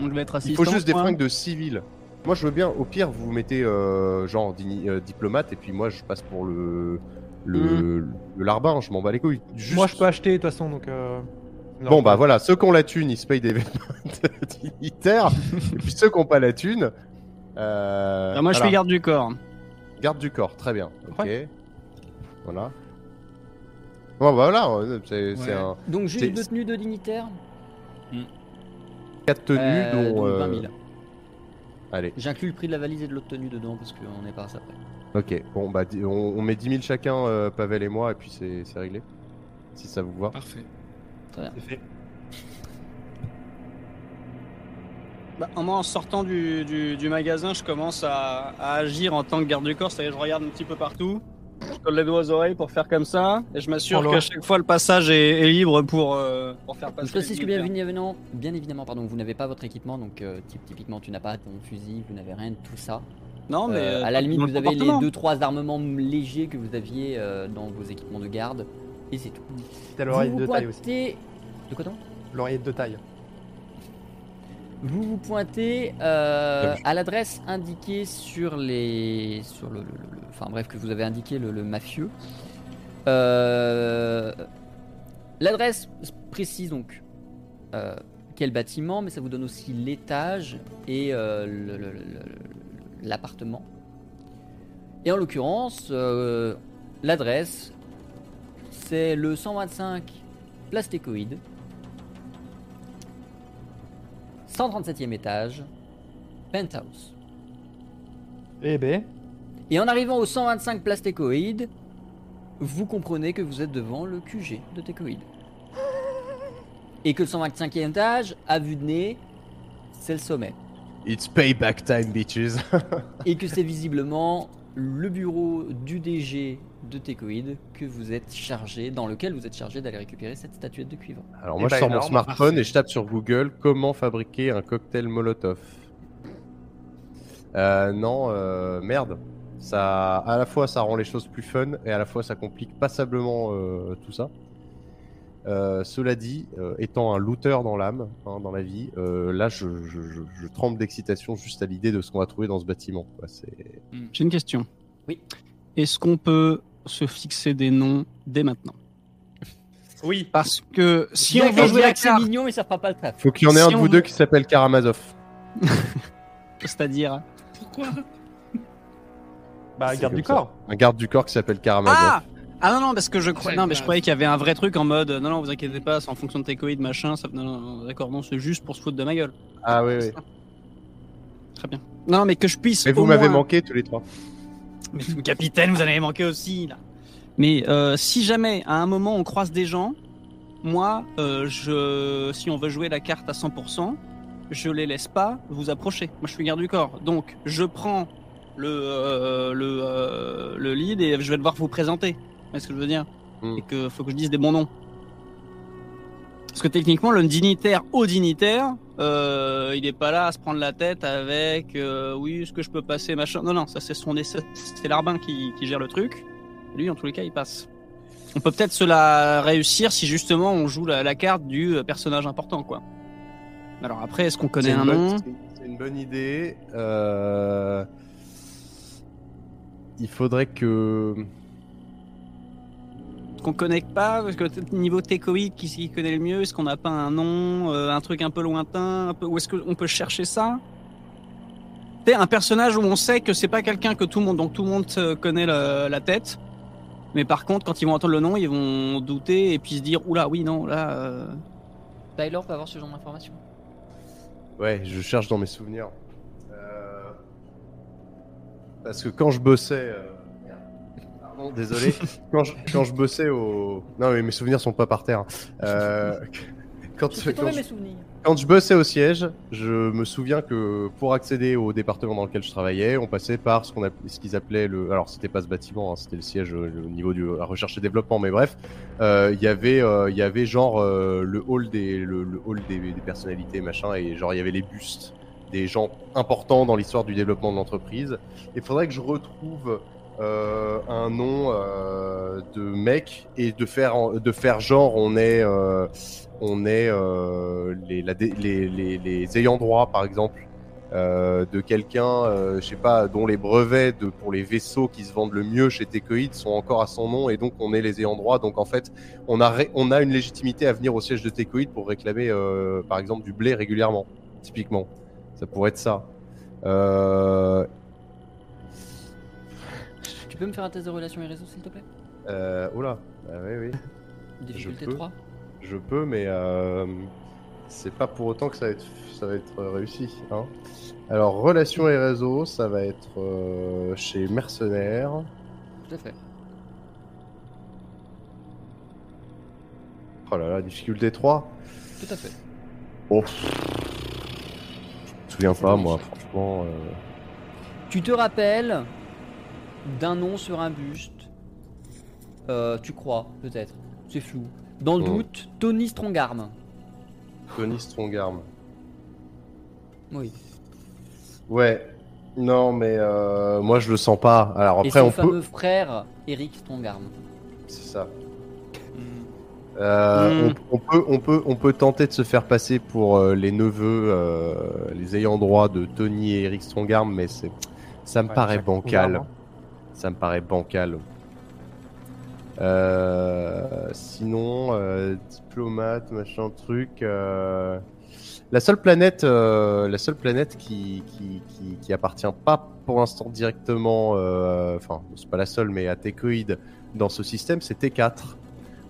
Je vais être Il assistant. faut juste des fringues de civil. Moi, je veux bien. Au pire, vous mettez euh, genre euh, diplomate et puis moi, je passe pour le le, le larbin. Je m'en bats les couilles. Juste- Moi je peux acheter de toute façon donc. euh, non, Bon, bah voilà, ceux qui ont la thune, ils se payent des vêtements de dignitaires. et puis ceux qui n'ont pas la thune. euh, Ah, moi, je voilà. fais garde du corps. Garde du corps, très bien. Ok. Ouais. Voilà. Bon, bah voilà, euh, c'est Ouais. un Donc juste deux tenues de dignitaire 4 tenues Euh, dont. donc euh, 20 000. Allez, J'inclus le prix de la valise et de l'autre tenue dedans parce qu'on n'est pas à ça près. Ok. Bon, bah on, on met 10 000 chacun, euh, Pavel et moi, et puis c'est réglé. Si ça vous va. Parfait. C'est fait. Bah, moi, en sortant du, du, du magasin, je commence à, à agir en tant que garde du corps. C'est-à-dire, je regarde un petit peu partout. Je colle les doigts aux oreilles pour faire comme ça. Et je m'assure qu'à chaque fois, le passage est, est libre pour, euh, pour faire passer. Je précise que bien évidemment, bien évidemment pardon, vous n'avez pas votre équipement, donc euh, typ- typiquement tu n'as pas ton fusil, vous n'avez rien de tout ça. Non, mais. Euh, euh, à la limite, vous avez les comportement. 2-3 armements légers que vous aviez euh, dans vos équipements de garde. Et c'est tout. T'as Vous l'oreillette vous de taille aussi. pointez. De quoi donc L'oreillette de taille. Vous vous pointez euh, à l'adresse indiquée sur les, sur le, le- le- le- enfin bref que vous avez indiqué le, le mafieux. Euh, l'adresse précise donc euh, quel bâtiment, mais ça vous donne aussi l'étage et euh, le- le- le- le- l'appartement. Et en l'occurrence, euh, l'adresse c'est le 125 Plastécoïde. 137e étage, penthouse. Eh ben, Et en arrivant au 125 place Técoïde, vous comprenez que vous êtes devant le QG de Técoïde. Et que le 125e étage, à vue de nez, c'est le sommet. It's payback time, bitches. Et que c'est visiblement le bureau du DG de Técoïde que vous êtes chargé, dans lequel vous êtes chargé d'aller récupérer cette statuette de cuivre. Alors Eh moi, ben, je sors mon énorme, smartphone parfait. et je tape sur Google comment fabriquer un cocktail Molotov. Euh, non, euh, merde. Ça, à la fois, ça rend les choses plus fun et à la fois, ça complique passablement euh, tout ça. Euh, cela dit, euh, étant un looter dans l'âme, hein, dans la vie, euh, là, je, je, je, je tremble d'excitation juste à l'idée de ce qu'on va trouver dans ce bâtiment. quoi. C'est- J'ai une question. Oui. Est-ce qu'on peut se fixer des noms dès maintenant? Oui. Parce que si on veut jouer la c'est carte, mignon, mais ça fera pas le taf. Faut qu'il y en ait Si un de on vous veut- deux qui s'appelle Karamazov. c'est-à-dire Pourquoi? Bah, garde du ça. corps. Un garde du corps qui s'appelle Karamazov. Ah Ah non non parce que je crois non mais je croyais qu'il y avait un vrai truc en mode non non vous inquiétez pas c'est en fonction de tes coïdes machin ça non, non, non, d'accord non c'est juste pour se foutre de ma gueule. Ah oui, oui. Très bien. Non mais que je puisse Mais vous m'avez moins- manqué tous les trois. Mais capitaine, vous en avez manqué aussi là. Mais euh, si jamais à un moment on croise des gens, moi, euh, je, si on veut jouer la carte à 100%, je les laisse pas vous approcher. Moi, je suis garde du corps, donc je prends le euh, le, euh, le lead et je vais devoir vous présenter. Ce que je veux dire Hmm. Et que faut que je dise des bons noms. Parce que techniquement, le dignitaire au dignitaire, euh, il est pas là à se prendre la tête avec euh, oui, est-ce que je peux passer machin. Non, non, ça c'est son c'est c'est l'arbin qui, qui gère le truc. Lui, en tous les cas, il passe. On peut peut-être se la réussir si justement on joue la, la carte du euh, personnage important, quoi. Alors après, est-ce qu'on connaît un une bonne- nom? c'est- C'est une bonne idée. Euh, Il faudrait que. Qu'on connecte pas Parce que niveau técoïde, qui s'y connaît le mieux Est-ce qu'on n'a pas un nom, euh, un truc un peu lointain un peu... Où est-ce qu'on peut chercher ça? C'est un personnage où on sait que c'est pas quelqu'un que tout le monde, donc tout le monde connaît la, la tête. Mais par contre, quand ils vont entendre le nom, ils vont douter et puis se dire oula, oui, non, là. euh, Tyler peut avoir ce genre d'informations. Ouais, je cherche dans mes souvenirs. Euh, Parce que quand je bossais. euh, Pardon, désolé. quand, je, quand je bossais au. Non, mais mes souvenirs sont pas par terre. Euh, Quand, Je fais quand je- mes souvenirs. Quand je bossais au siège, je me souviens que pour accéder au département dans lequel je travaillais, on passait par ce qu'on ce qu'ils appelaient le, alors c'était pas ce bâtiment, hein, c'était le siège euh, au niveau de la recherche et développement, mais bref, euh, il y avait, euh, il y avait genre euh, le hall des, le, le hall des, des personnalités machin, et genre il y avait les bustes des gens importants dans l'histoire du développement de l'entreprise. Il faudrait que je retrouve euh, un nom euh, de mec et de faire, de faire genre on est euh, on est les, la ayants droit, par exemple, de quelqu'un, je sais pas, dont les brevets de, pour les vaisseaux qui se vendent le mieux chez Tecoid sont encore à son nom, et donc on est les ayants droit. Donc en fait, on a, on a une légitimité à venir au siège de Tecoid pour réclamer, par exemple, du blé régulièrement, typiquement. Ça pourrait être ça. Tu peux me faire un test de relation et réseau, s'il te plaît euh, oula, ah oui, oui. Difficulté peux. 3. Je peux, mais euh, c'est pas pour autant que ça va être, ça va être réussi. Hein. Alors, relations et réseaux, ça va être euh, chez Mercenaires. Tout à fait. Oh là là, difficulté 3. Tout à fait. Oh. Je me souviens pas, moi, franchement. euh, Tu te rappelles d'un nom sur un buste Euh, Tu crois, peut-être. C'est flou. Dans le Oh. doute, Tony Strongarm. Tony Strongarm. Oui. Ouais. Non, mais euh, moi, je le sens pas. Alors Et après, son on fameux peut. frère, Eric Strongarm. C'est ça. Hmm. Euh, Mm. on, on peut, on, peut, on peut tenter de se faire passer pour euh, les neveux, euh, les ayants droit de Tony et Eric Strongarm, mais c'est, ça me Ouais, paraît bancal. Ça me paraît bancal. Euh, sinon, euh, diplomate, machin truc. euh, La seule planète, euh, la seule planète qui, qui, qui, qui appartient pas pour l'instant directement, euh, enfin, c'est pas la seule, mais à Tecoid dans ce système, c'est T4.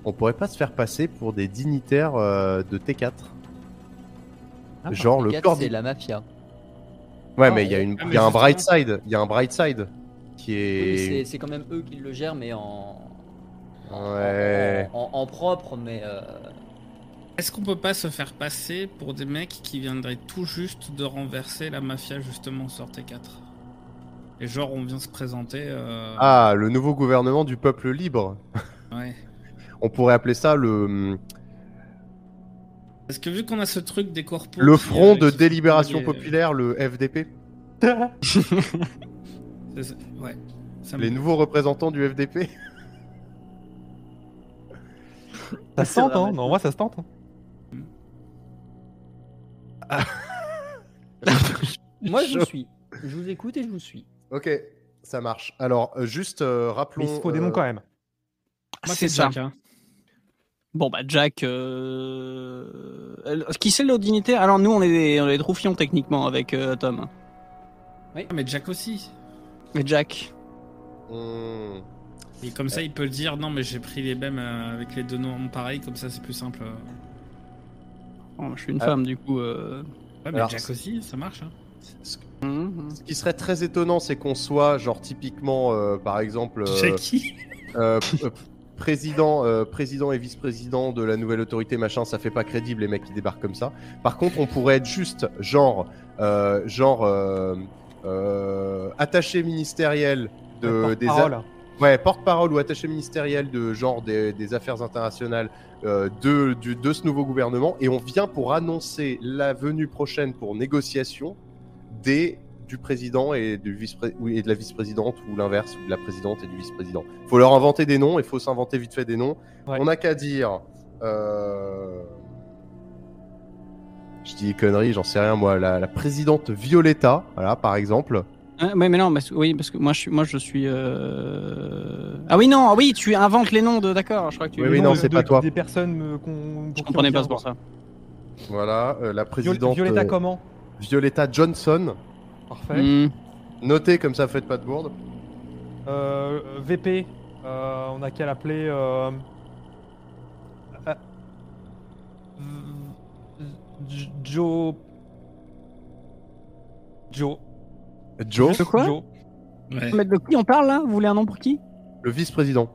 On pourrait pas se faire passer pour des dignitaires euh, de T4. Ah, Genre le corps. c'est la mafia. Ouais, Ah, mais il y a, une, ah, y a un bright side. Il y a un bright side qui est. c'est- c'est quand même eux qui le gèrent, mais en. en- Ouais. En, en- en propre, mais. euh, Est-ce qu'on peut pas se faire passer pour des mecs qui viendraient tout juste de renverser la mafia justement sur T4 Et genre on vient se présenter. euh, Ah, le nouveau gouvernement du peuple libre. Ouais. On pourrait appeler ça le, Parce que vu qu'on a ce truc des corpos. le qui, Front euh, de qui délibération populaire, le FDP. C'est ça, Ouais. Ça me- Les nouveaux représentants du FDP. Ça se tente, hein Non, moi ça se tente. hein. Moi, je vous suis. Je vous écoute et je vous suis. Ok, ça marche. Alors, euh, juste euh, rappelons. Mais il faut des euh, noms quand même. C'est ça. Jack, hein. Bon bah Jack, euh... euh, qui c'est le dignitaire Alors nous on est des, on est des troufions techniquement avec euh, Tom. Ah, mais Jack aussi. Mais Jack, hmm, Et comme ça, il peut dire non, mais j'ai pris les mêmes euh, avec les deux noms pareils, comme ça c'est plus simple. euh. Bon, je suis une Ah. femme du coup. Euh... Ouais, mais Alors, Jack aussi, ça marche. Hein. ce, mhm. ce qui serait très étonnant, c'est qu'on soit, genre, typiquement, euh, par exemple. euh, président, euh, président et vice-président de la nouvelle autorité, machin, ça fait pas crédible les mecs qui débarquent comme ça. Par contre, on pourrait être juste genre, euh, genre attaché ministériel de des a- ouais porte-parole ou attaché ministériel de genre des, des affaires internationales euh, de, du- de ce nouveau gouvernement et on vient pour annoncer la venue prochaine pour négociation des du président et, du vice et de la vice-présidente ou l'inverse, ou de la présidente et du vice-président. faut leur inventer des noms, il faut s'inventer vite fait des noms. Ouais. On n'a qu'à dire... euh, Je dis conneries, j'en sais rien moi. La, la présidente Violetta, voilà, par exemple. Ah, ouais, mais non, parce, oui, parce que moi je suis, moi je suis. euh... Ah oui non, ah oui, tu inventes les noms de. D'accord, je crois que tu. Oui, Les oui, noms non, de- c'est de- pas toi. Des personnes euh, qu'on. Je comprenais pas pour. Euh, Voilà, euh, la présidente Violetta euh, comment? Violetta Johnson. Parfait. Hmm. Notez comme ça, faites pas de bourde. Euh, VP, euh, on a qu'à l'appeler. Euh... euh, J- Joe. Joe. Joe, De quoi Joe. Ouais. Mais de qui on parle là? Vous voulez un nom pour qui? Le vice-président.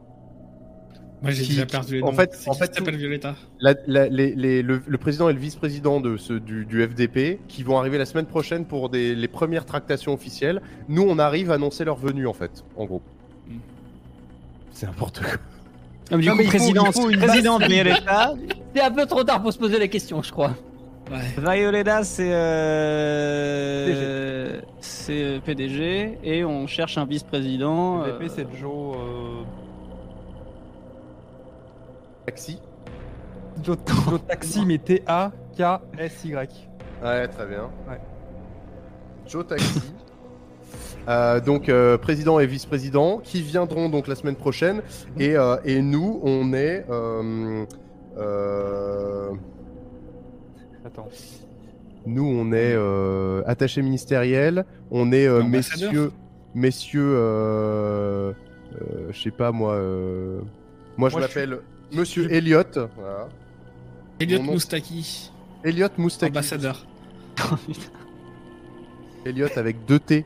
Moi j'ai Qui- déjà perdu les en noms. fait- en fait, qui s'appelle Violetta? La- la- les- les- le, le président et le vice-président de ce, du, du FDP qui vont arriver la semaine prochaine pour des, les premières tractations officielles. Nous, on arrive à annoncer leur venue, en fait, en gros. Mm. C'est n'importe quoi. Ah, mais Du Non, coup, mais faut- faut base- Violetta. C'est un peu trop tard pour se poser la question, je crois. Ouais. C'est euh... c'est euh, PDG et on cherche un vice-président. VP, euh, c'est Joe. euh, Taxi. Joe, Joe Taxi, mais T-A-K-S-Y. Ouais, très bien. Ouais. Joe Taxi. Euh, donc euh, président et vice-président qui viendront donc la semaine prochaine et, euh, et nous on est euh, euh, Attends. Nous, on est euh, attaché ministériel, on est euh, messieurs, messieurs, euh, euh, je sais pas moi, euh, moi je m'appelle Monsieur voilà. Elliot nom- Moustaki, Elliott Moustaki, ambassadeur. Elliott avec deux T.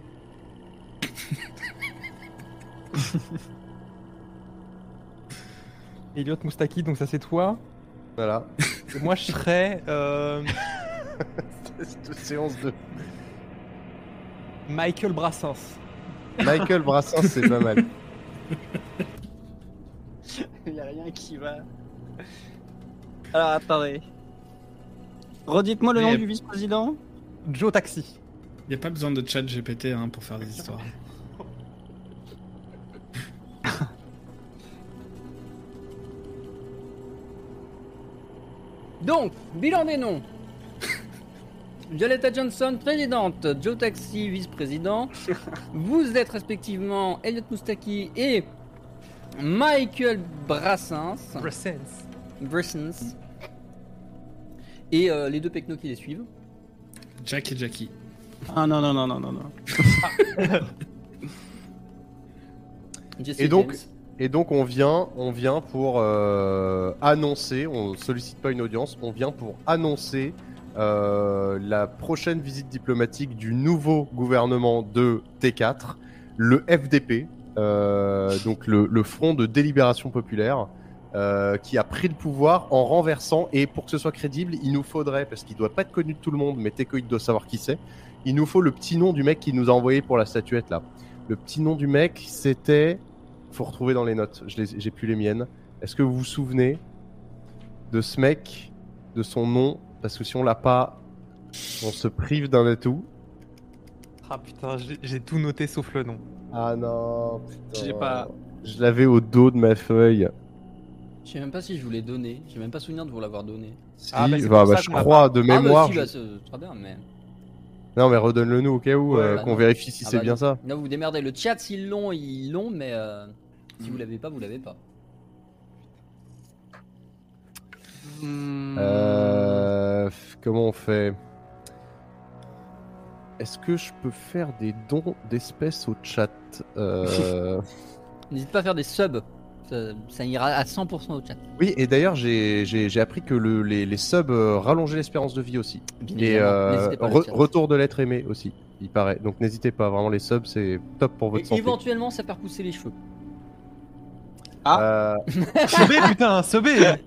Elliot Moustaki, donc ça c'est toi. Voilà. Moi je serais euh, Cette séance de Michael Brassens. Michael Brassens, c'est pas mal. Il n'y a rien qui va. Alors attendez. Redites-moi le Mais- nom du vice-président. Joe Taxi. Y a pas besoin de chat GPT hein, pour faire des histoires. Donc, bilan des noms. Violetta Johnson, présidente. Joe Taxi, vice-président. Vous êtes respectivement Elliot Moustaki et Michael Brassens. Presence. Brassens. Et euh, les deux pecnos qui les suivent. Jack et Jackie. Ah non, non, non, non, non, non. Jesse Et donc-. Et donc on vient, on vient pour euh, annoncer, on sollicite pas une audience, on vient pour annoncer euh, la prochaine visite diplomatique du nouveau gouvernement de T4, le FDP, euh, donc le, Front de Délibération Populaire, qui a pris le pouvoir en renversant, et pour que ce soit crédible, il nous faudrait, parce qu'il doit pas être connu de tout le monde, mais Tecoïd doit savoir qui c'est, il nous faut le petit nom du mec qui nous a envoyé pour la statuette là. Le petit nom du mec, c'était faut retrouver dans les notes. J'ai plus les miennes. Est-ce que vous vous souvenez de ce mec, de son nom? Parce que si on l'a pas, on se prive d'un atout. Ah putain, j'ai tout noté sauf le nom. Ah non, putain. J'ai pas- Je l'avais au dos de ma feuille. Je sais même pas si je vous l'ai donné. J'ai même pas souvenir de vous l'avoir donné. Ah, Si, bah, c'est bah, bah, ça je crois de Ah, bah, mémoire. si, je- bah, c'est très bien, mais. Non, mais redonne-le nous au cas où, Ouais, euh, bah, qu'on vérifie si Ah, c'est bah, bien ça. Là, vous vous démerdez. Le chat, s'ils l'ont, ils l'ont, mais euh, si vous l'avez pas, vous l'avez pas. Hmm. Euh, comment on fait? Est-ce que je peux faire des dons d'espèces au chat? Euh, N'hésite pas à faire des subs. Ça, ça ira à 100% au chat. Oui, et d'ailleurs, j'ai j'ai- j'ai appris que le, les, les subs euh, rallongeaient l'espérance de vie aussi. Bien Et euh, pas, re- retour de l'être aimé aussi, il paraît. Donc n'hésitez pas, vraiment, les subs, c'est top pour votre Et santé. éventuellement, ça part pousser les cheveux. Euh, Sobé, putain, Sobé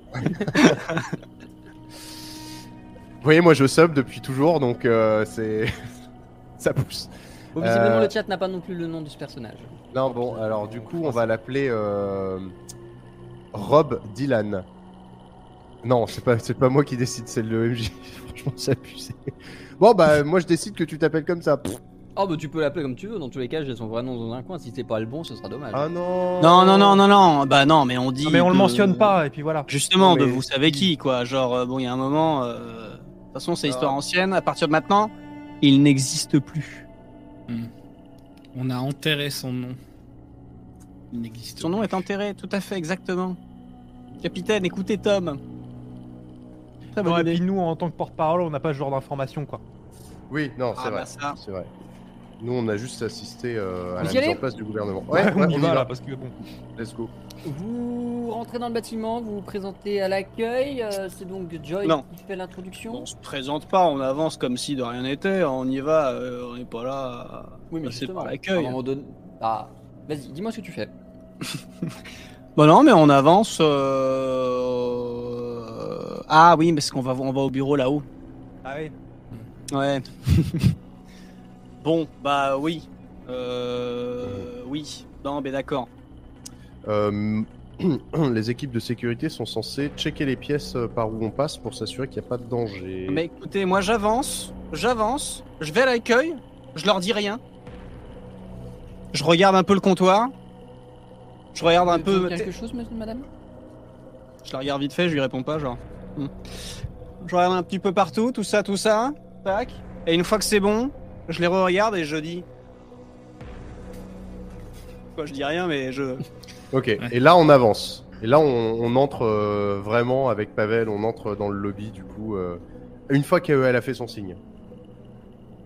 vous voyez, moi je sub depuis toujours, donc euh, c'est. ça pousse. Bon, visiblement, Euh, le chat n'a pas non plus le nom de ce personnage. Non, bon, alors du coup, on va l'appeler euh, Rob Dylan. Non, c'est pas, c'est pas moi qui décide, c'est le MJ. Franchement, c'est abusé. Bon, bah, moi je décide que tu t'appelles comme ça. Pff. Oh, bah tu peux l'appeler comme tu veux. Dans tous les cas, j'ai son vrai nom dans un coin. Si c'est pas le bon, ce sera dommage. Ah non Non, non, non, non, non. Bah non, mais on dit. Non, mais on le mentionne pas, et puis voilà. Justement, Non, de vous savez qui, quoi. Genre, euh, bon, il y a un moment. euh, De toute façon, c'est Ah. histoire ancienne. À partir de maintenant, il n'existe plus. On a enterré son nom. Il n'existe Son nom est enterré, tout à fait, exactement. Capitaine, écoutez Tom. Très bonne Non, et idée. puis nous, en tant que porte-parole, on n'a pas ce genre d'informations, quoi. Oui, non, Ah, c'est bah, vrai. ça. C'est vrai. Nous, on a juste assisté euh, à Vous la mise en place du gouvernement. Ouais, Ouais, ouais, on y va là, parce que bon. Let's go. Vous rentrez dans le bâtiment, vous vous présentez à l'accueil. euh, c'est donc Joy Non. qui fait l'introduction. On se présente pas, on avance comme si de rien n'était. On y va, euh, on n'est pas là. oui, mais à un l'accueil. donné- Ah, vas-y, dis-moi ce que tu fais. Bon non, mais on avance. euh, Ah oui, parce qu'on va, on va au bureau là-haut. Ah oui. Ouais. bon, bah oui. Euh... Oui. Non, mais d'accord. Euh, les équipes de sécurité sont censées checker les pièces euh, par où on passe pour s'assurer qu'il n'y a pas de danger. Mais écoutez, moi j'avance, j'avance, je vais à l'accueil, je leur dis rien. Je regarde un peu le comptoir. Je regarde un peu. quelque chose, monsieur- madame? Je la regarde vite fait, je lui réponds pas, genre. Hmm. Je regarde un petit peu partout, tout ça, tout ça. Tac. Et une fois que c'est bon, je les re-regarde et je dis. Quoi, je dis rien, mais je. Ok, et là on avance. Et là on, on entre euh, vraiment avec Pavel, on entre dans le lobby du coup. euh, une fois qu'elle a fait son signe.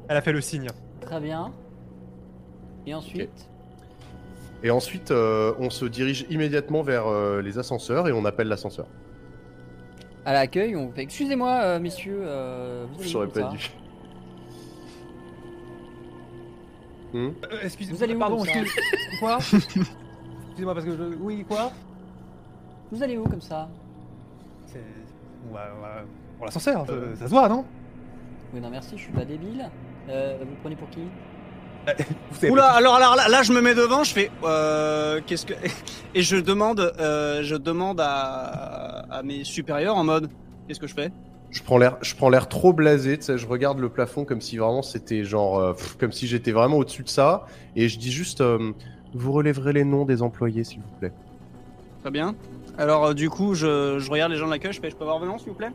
Elle a fait le signe. Très bien. Et ensuite Et ensuite euh, on se dirige immédiatement vers euh, les ascenseurs et on appelle l'ascenseur. À l'accueil, on fait Excusez-moi, euh, messieurs, euh, vous J'aurais comme pas ça. Hmm Euh, excusez-moi, Vous allez où pardon, comme ça excuse- quoi Excusez-moi parce que je... Oui, quoi Vous allez où comme ça C'est... On va, on va- Pour l'ascenseur, ça, ça se voit, non Oui, non, merci, je suis pas débile. Euh, vous prenez pour qui savez Oula, alors, alors là, là, je me mets devant, je fais. Euh, Qu'est-ce que. Et je demande, euh, je demande à, à mes supérieurs en mode. Qu'est-ce que je fais Je prends l'air, je prends l'air trop blasé, tu sais, je regarde le plafond comme si vraiment c'était genre, euh, pff, comme si j'étais vraiment au-dessus de ça, et je dis juste, euh, vous relèverez les noms des employés s'il vous plaît. Très bien. Alors, euh, du coup, je, je regarde les gens de l'accueil, je fais. Je peux avoir vos noms, s'il vous plaît?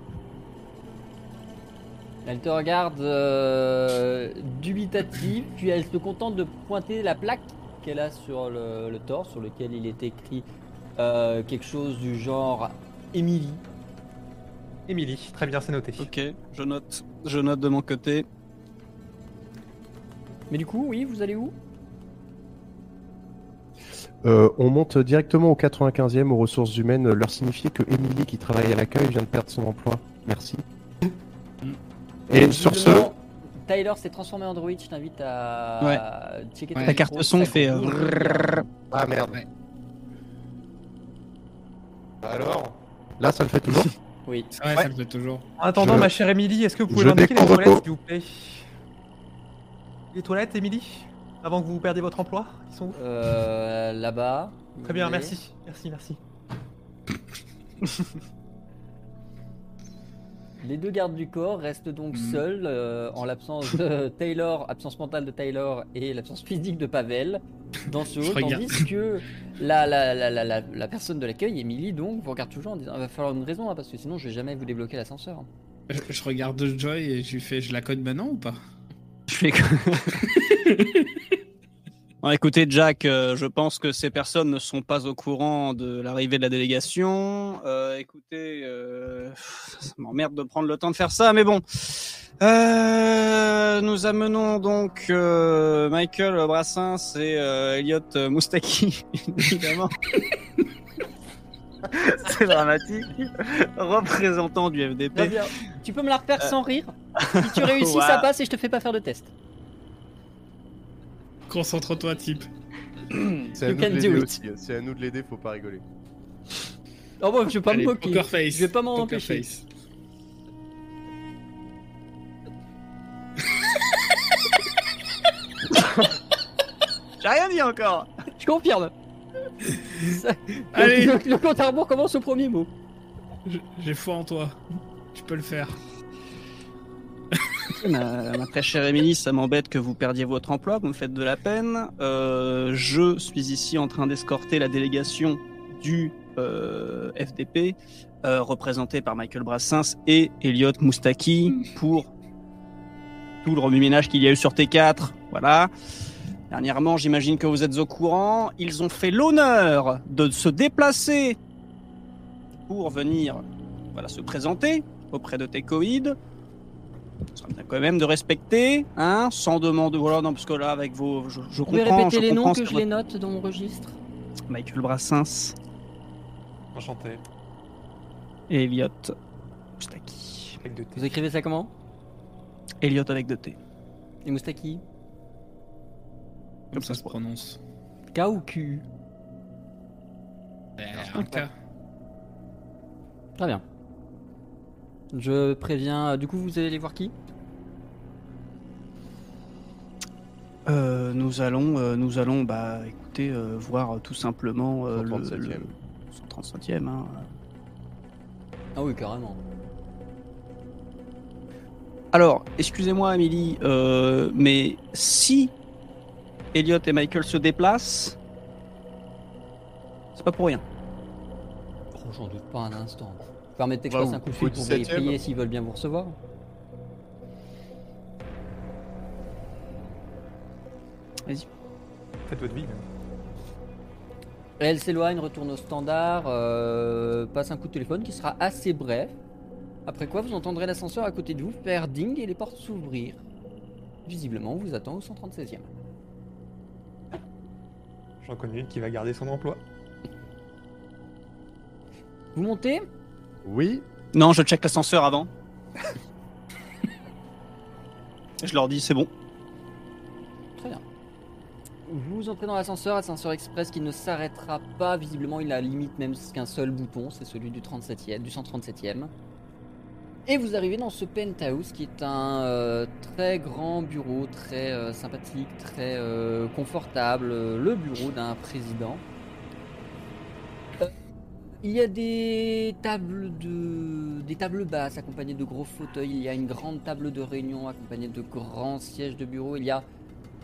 Elle te regarde euh, dubitative, puis elle se contente de pointer la plaque qu'elle a sur le, le torse, sur lequel il est écrit euh, quelque chose du genre Émilie. Émilie, très bien, c'est noté. Ok, je note. Je note de mon côté. Mais du coup, oui, vous allez où? Euh, on monte directement au 95e aux ressources humaines, leur signifier que Émilie qui travaille à l'accueil vient de perdre son emploi. Merci. Et sur ce, Tyler s'est transformé en droïde, je t'invite à Ouais. à checker Ouais. La carte son fait. euh, ah merde. Alors, là ça le fait toujours? Oui. Ouais. ça le fait toujours. En attendant, Je- ma chère Émilie, est-ce que vous pouvez m'indiquer les toilettes, s'il vous plaît? Les toilettes, Émilie Avant que vous perdiez votre emploi Ils sont où? Euh, Là-bas. Très bien, merci. Merci, merci. Les deux gardes du corps restent donc Mhm. seuls euh, en l'absence de Taylor, absence mentale de Taylor et l'absence physique de Pavel dans ce hall, tandis que la, la, la, la, la, la personne de l'accueil, Emily, donc, vous regarde toujours en disant il va falloir une raison hein, parce que sinon je vais jamais vous débloquer l'ascenseur. Je, je regarde Joy et je lui fais je la code maintenant ou pas? Je fais Bon, écoutez, Jack, euh, je pense que ces personnes ne sont pas au courant de l'arrivée de la délégation. Euh, écoutez, euh, ça m'emmerde de prendre le temps de faire ça, mais bon. Euh, nous amenons donc euh, Michael Brassens et euh, Elliot Moustaki, évidemment. C'est dramatique. Représentant du FDP. Bien. Tu peux me la refaire sans rire Si tu réussis, Ouais. ça passe et je te fais pas faire de test. Concentre-toi, type. C'est à You nous can de l'aider aussi. C'est à nous de l'aider, faut pas rigoler. Oh bon, je vais pas Allez, me moquer. poker face. Je vais pas m'en Poker empêcher. face. J'ai rien dit encore. Je confirme. Ça- Allez. Le, le compte à rebours commence au premier mot. Je- J'ai foi en toi. Tu peux le faire. Ma, très chère Émilie, ça m'embête que vous perdiez votre emploi, vous me faites de la peine. Euh, je suis ici en train d'escorter la délégation du euh, FDP, euh, représentée par Michael Brassens et Elliot Moustaki, pour tout le remue-ménage qu'il y a eu sur T4. Voilà. Dernièrement, j'imagine que vous êtes au courant, ils ont fait l'honneur de se déplacer pour venir voilà, se présenter auprès de Tecoïd. Serait bien quand même de respecter, hein, sans demander. Voilà, non, parce que là, avec vos. Je, je Vous pouvez comprends. répéter je les noms comprends que je votre- les note dans mon registre Michael Brassens Enchanté. et Elliot Moustaki. Avec deux T. Vous écrivez ça comment? Elliot avec deux T. Et Moustaki? Comme ça se prononce. K ou Q? Euh, un cas. Très bien. Je préviens. euh, Du coup, vous allez aller voir qui Euh, nous allons, euh, nous allons, bah, écoutez, euh, voir tout simplement euh, le, 137e. le 137e. Hein. Ah oui, carrément. Alors, excusez-moi, Amélie, euh, mais si Elliot et Michael se déplacent, c'est pas pour rien. Oh, J'en doute pas un instant. Permettez que je Bah, passe un coup de fil pour les 17e. prier s'ils veulent bien vous recevoir. Faites votre vie. Elle s'éloigne, retourne au standard, euh, passe un coup de téléphone qui sera assez bref. Après quoi, vous entendrez l'ascenseur à côté de vous faire ding et les portes s'ouvrir. Visiblement, on vous attend au 136e. J'en connais une qui va garder son emploi. Vous montez Oui. Non, je check l'ascenseur avant. je leur dis, c'est bon. Très bien. Vous entrez dans l'ascenseur, ascenseur express qui ne s'arrêtera pas. Visiblement, il a limite même qu'un seul bouton, c'est celui du 37e, du 137e. Et vous arrivez dans ce penthouse qui est un euh, très grand bureau, très euh, sympathique, très euh, confortable, le bureau d'un président. Il y a des tables de des tables basses accompagnées de gros fauteuils. Il y a une grande table de réunion accompagnée de grands sièges de bureau. Il y a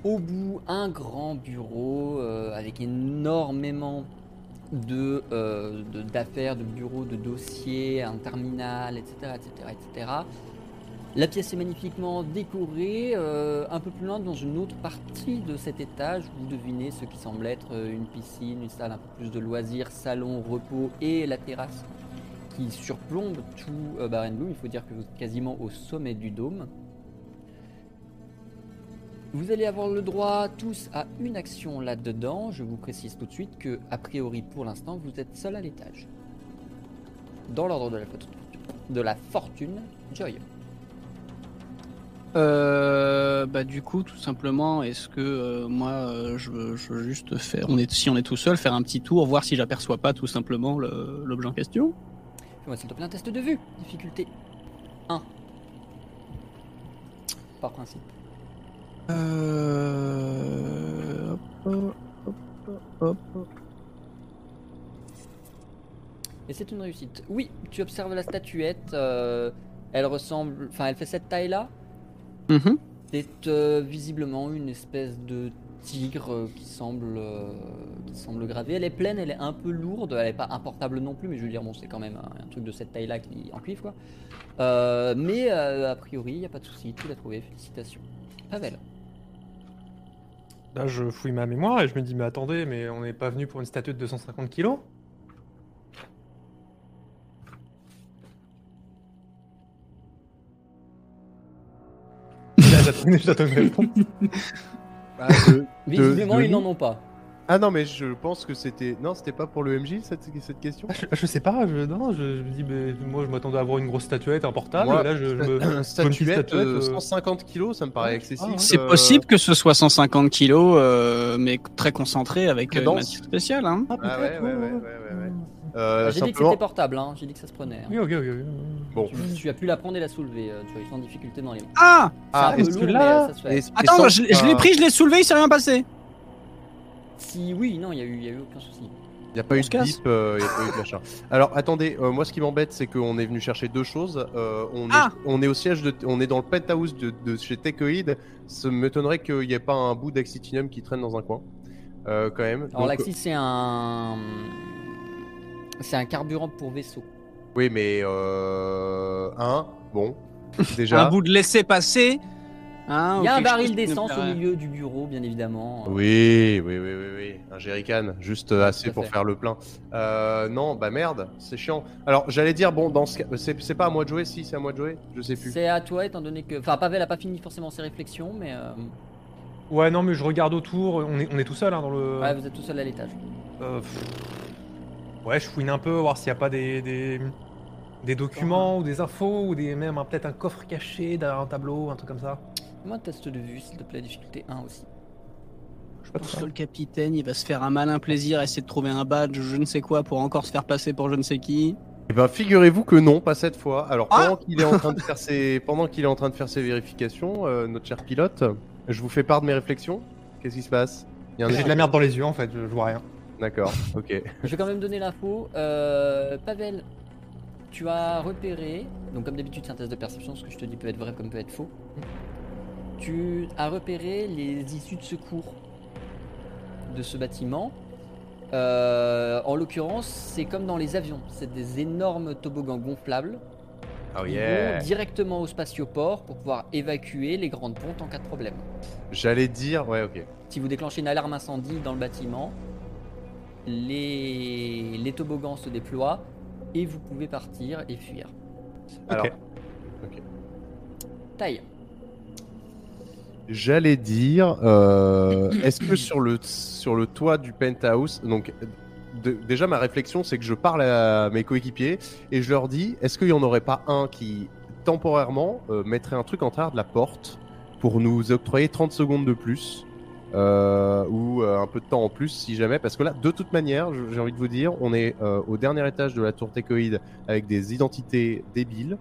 au bout un grand bureau euh, avec énormément euh, de- d'affaires, de, bureaux, de dossiers, un terminal, etc., etc., etc. La pièce est magnifiquement décorée. euh, un peu plus loin, dans une autre partie de cet étage, vous devinez ce qui semble être euh, une piscine, une salle un peu plus de loisirs, salon, repos et la terrasse qui surplombe tout euh, Barren Blue. Il faut dire que vous êtes quasiment au sommet du dôme. Vous allez avoir le droit tous à une action là-dedans. Je vous précise tout de suite que, a priori, pour l'instant, vous êtes seul à l'étage. Dans l'ordre de la, de la fortune, Joy. Euh, bah du coup, tout simplement, est-ce que euh, moi, euh, je, veux, je veux juste faire, on est, si on est tout seul, faire un petit tour, voir si j'aperçois pas tout simplement le- l'objet en question? Fais-moi s'il te plaît un test de vue. Difficulté 1. Par principe. Euh... hop, hop, hop, hop. Et c'est une réussite. Oui, tu observes la statuette. euh, elle ressemble. Enfin, elle fait cette taille-là. Mhm. C'est euh, visiblement une espèce de tigre euh, qui semble, euh, qui semble gravé. Elle est pleine, elle est un peu lourde, elle est pas importable non plus, mais je veux dire, bon, c'est quand même un, un truc de cette taille-là qui en cuivre, quoi. Euh, mais euh, a priori, il n'y a pas de souci, tu l'as trouvé, félicitations. Pavel. Là, je fouille ma mémoire et je me dis, mais attendez, mais on n'est pas venu pour une statue de 250 kilos? J'attends une réponse. Bah, de- Visiblement, de ils n'en ont pas. Ah non, mais je pense que c'était. Non, c'était pas pour le MJ cette, cette question? Ah, je, je sais pas, je, non, je, je me dis, mais moi je m'attendais à avoir une grosse statuette, un portable, Moi, et là je, je me. Un statuette, statuette, euh, euh, 150 kilos, ça me paraît excessif. ouais. C'est euh, possible que ce soit 150 kilos, euh, mais très concentré avec euh, une Dense. matière spéciale. Hein. Ah, Ah ouais, peut-être, ouais, ouais, ouais, ouais, ouais. Euh, J'ai dit que c'était portable, hein. j'ai dit que ça se prenait. hein. Oui, ok, ok. ok. Bon. Tu, tu as pu la prendre et la soulever, euh, tu as eu sans difficulté dans les mains. Ah C'est Ah, peu est-ce lourd, que là- euh, ça se fait. Attends, sans- je, je l'ai euh, pris, je l'ai soulevé, il s'est rien passé. Si, oui, non, il n'y a, eu- il y a eu aucun souci. Il n'y a pas On eu de casse. bip, il n'y a pas eu de machin. Alors attendez, euh, moi ce qui m'embête c'est qu'on est venu chercher deux choses. Euh, on, Ah est, on est au siège de, on est dans le penthouse de, de chez Techoid. Ça m'étonnerait qu'il n'y ait pas un bout d'Axitinium qui traîne dans un coin. Euh, quand même. Alors l'Axis, c'est un. C'est un carburant pour vaisseau. Oui, mais euh, un, bon, déjà. Un bout de laisser passer. Hein, Il y a un baril d'essence au milieu du bureau, bien évidemment. Oui, oui, oui, oui, oui. Un jerrycan, juste euh, assez pour fait. faire le plein. Euh, non, bah merde, c'est chiant. Alors j'allais dire, bon, dans ce cas, c'est c'est pas à moi de jouer, si c'est à moi de jouer, je sais plus. C'est à toi, étant donné que. Enfin, Pavel a pas fini forcément ses réflexions, mais. euh, Ouais, non, mais je regarde autour, on est, on est tout seul hein, dans le. Ouais, vous êtes tout seul à l'étage. Euh, pff, Ouais, je fouine un peu, voir s'il n'y a pas des, des, des documents ou des infos ou des, même peut-être un coffre caché derrière un tableau, un truc comme ça. Moi, test de vue, s'il te plaît, difficulté 1 aussi. Je pense que le capitaine, il va se faire un malin plaisir, essayer de trouver un badge, je ne sais quoi, pour encore se faire passer pour je ne sais qui. Eh ben, figurez-vous que non, pas cette fois. Alors, Ah pendant qu'il est en train de faire ses, pendant qu'il est en train de faire ses vérifications, euh, notre cher pilote, je vous fais part de mes réflexions. Qu'est-ce qui se passe? Il y a un J'ai de la merde dans les yeux en fait, je, je vois rien. D'accord, ok. Je vais quand même donner l'info. Euh, Pavel, tu as repéré, donc comme d'habitude test de perception, ce que je te dis peut être vrai comme peut être faux. Tu as repéré les issues de secours de ce bâtiment. Euh, en l'occurrence, c'est comme dans les avions, c'est des énormes toboggans gonflables Oh yeah. vont directement au spatioport pour pouvoir évacuer les grandes pontes en cas de problème. J'allais dire, ouais, ok. Si vous déclenchez une alarme incendie dans le bâtiment, les, les toboggans se déploient et vous pouvez partir et fuir. Alors, Ok. Taille. J'allais dire, euh, est-ce que sur le, sur le toit du penthouse, donc de- déjà ma réflexion c'est que je parle à mes coéquipiers et je leur dis, est-ce qu'il n'y en aurait pas un qui temporairement euh, mettrait un truc en travers de la porte pour nous octroyer 30 secondes de plus euh, ou euh, un peu de temps en plus si jamais, parce que là de toute manière, j'ai envie de vous dire, on est euh, au dernier étage de la tour Tecoïde avec des identités débiles.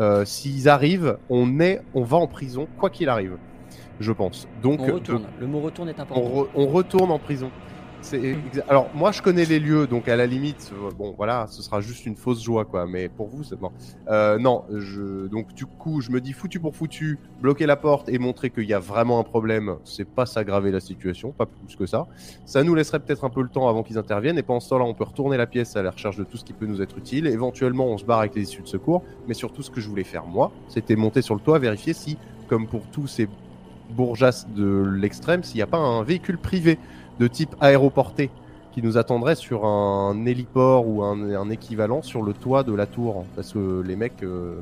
Euh, S'ils arrivent, on est, on va en prison quoi qu'il arrive je pense. Donc, On retourne. donc, Le mot retourne est on, important. re- on retourne en prison. Alors moi je connais les lieux, donc à la limite, euh, bon voilà, ce sera juste une fausse joie quoi. Mais pour vous c'est bon. Euh, non, donc du coup je me dis foutu pour foutu, bloquer la porte et montrer qu'il y a vraiment un problème, c'est pas s'aggraver la situation, pas plus que ça. Ça nous laisserait peut-être un peu le temps avant qu'ils interviennent et pendant ce temps-là on peut retourner la pièce à la recherche de tout ce qui peut nous être utile. Éventuellement on se barre avec les issues de secours, mais surtout ce que je voulais faire moi, c'était monter sur le toit, vérifier si, comme pour tous ces bourgeasses de l'extrême, s'il n'y a pas un véhicule privé de type aéroporté qui nous attendrait sur un héliport ou un, un équivalent sur le toit de la tour. Parce que les mecs. euh,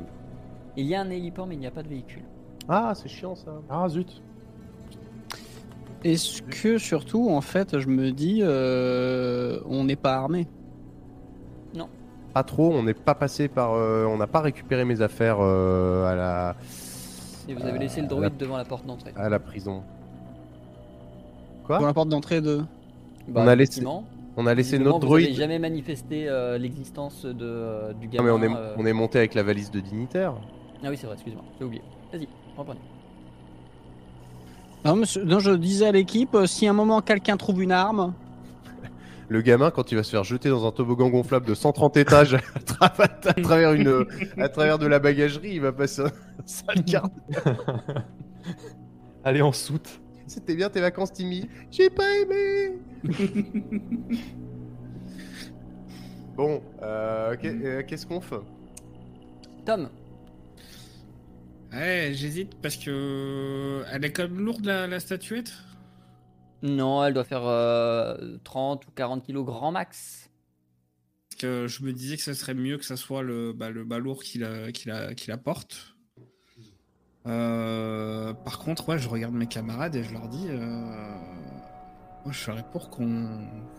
Il y a un héliport, mais il n'y a pas de véhicule. Ah, c'est chiant ça. Ah zut. Est-ce que surtout, en fait, je me dis, euh, on n'est pas armé? Pas trop, on n'est pas passé par. euh, on n'a pas récupéré mes affaires euh, à, la, Et vous avez laissé le droïde la- devant la porte d'entrée. à la prison. Quoi Dans la porte d'entrée de. Bah, on a laissé-. On a laissé notre vous avez droïde. jamais manifesté euh, l'existence de, euh, du Non, gamin. mais on est, euh, on est monté avec la valise de dignitaire. Ah oui, c'est vrai, excuse-moi, j'ai oublié. Vas-y, reprenez. Non, monsieur- non, je disais à l'équipe, si à un moment quelqu'un trouve une arme, Le gamin, quand il va se faire jeter dans un toboggan gonflable de 130 étages à, tra- à travers, une, à travers de la bagagerie, il va passer un sale quart Allez en soute. C'était bien tes vacances, Timmy. J'ai pas aimé. bon, euh, ok, euh, qu'est-ce qu'on fait? Tom, Ouais, j'hésite parce que. Elle est quand même lourde la, la statuette? Non, elle doit faire euh, 30 ou 40 kilos grand max. Parce que je me disais que ce serait mieux que ça soit le, bah, le balourd qui la, qui la, qui la porte. Euh, par contre, ouais, je regarde mes camarades et je leur dis. Euh, moi, je serais pour qu'on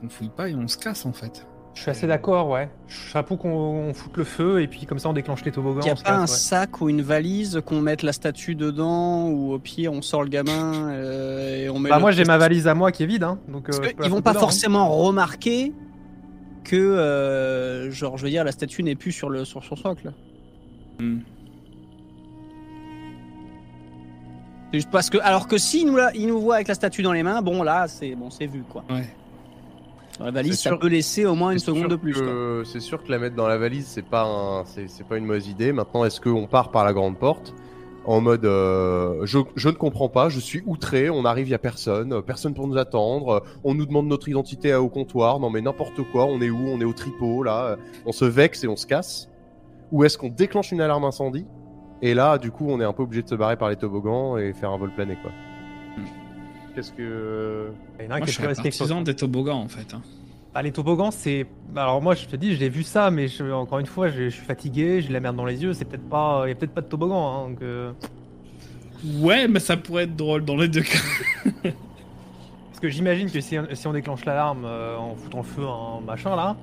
qu'on fouille pas et on se casse en fait. Je suis assez d'accord, ouais. Chapeau qu'on on foute le feu et puis comme ça on déclenche les toboggans. il n'y a pas un ouais. sac ou une valise qu'on mette la statue dedans, ou au pire, on sort le gamin euh, et on met. Bah moi j'ai ma valise à moi qui est vide, hein. Donc Parce euh, je ils vont pas dedans, hein. forcément remarquer que, euh, genre, je veux dire, la statue n'est plus sur le sur son socle. Hmm. C'est juste parce que, alors que si nous, la- nous voient avec la statue dans les mains, bon là, c'est bon, c'est vu quoi. Ouais. Dans la valise, C'est ça sûr- peut laisser au moins une C'est seconde sûr de plus. quoi. que- C'est sûr que la mettre dans la valise, c'est pas, un- c'est c'est pas une mauvaise idée. Maintenant, est-ce qu'on part par la grande porte en mode euh, je, je ne comprends pas, je suis outré, on arrive, il y a personne, euh, personne pour nous attendre, euh, on nous demande notre identité à- au comptoir, non mais n'importe quoi, on est où On est au tripot là, euh, on se vexe et on se casse? Ou est-ce qu'on déclenche une alarme incendie? Et là, du coup, on est un peu obligé de se barrer par les toboggans et faire un vol plané quoi. Qu'est-ce que. Il y en a un Moi, qui je serais partisan des toboggans en fait. hein. Bah, les toboggans, c'est. Alors, moi, je te dis, j'ai vu ça, mais je- encore une fois, je, je suis fatigué, j'ai de la merde dans les yeux, c'est peut-être pas. Il y a peut-être pas de toboggan, hein, donc. euh, Ouais, mais ça pourrait être drôle dans les deux cas. Parce que j'imagine que si, si on déclenche l'alarme euh, en foutant le feu en machin là,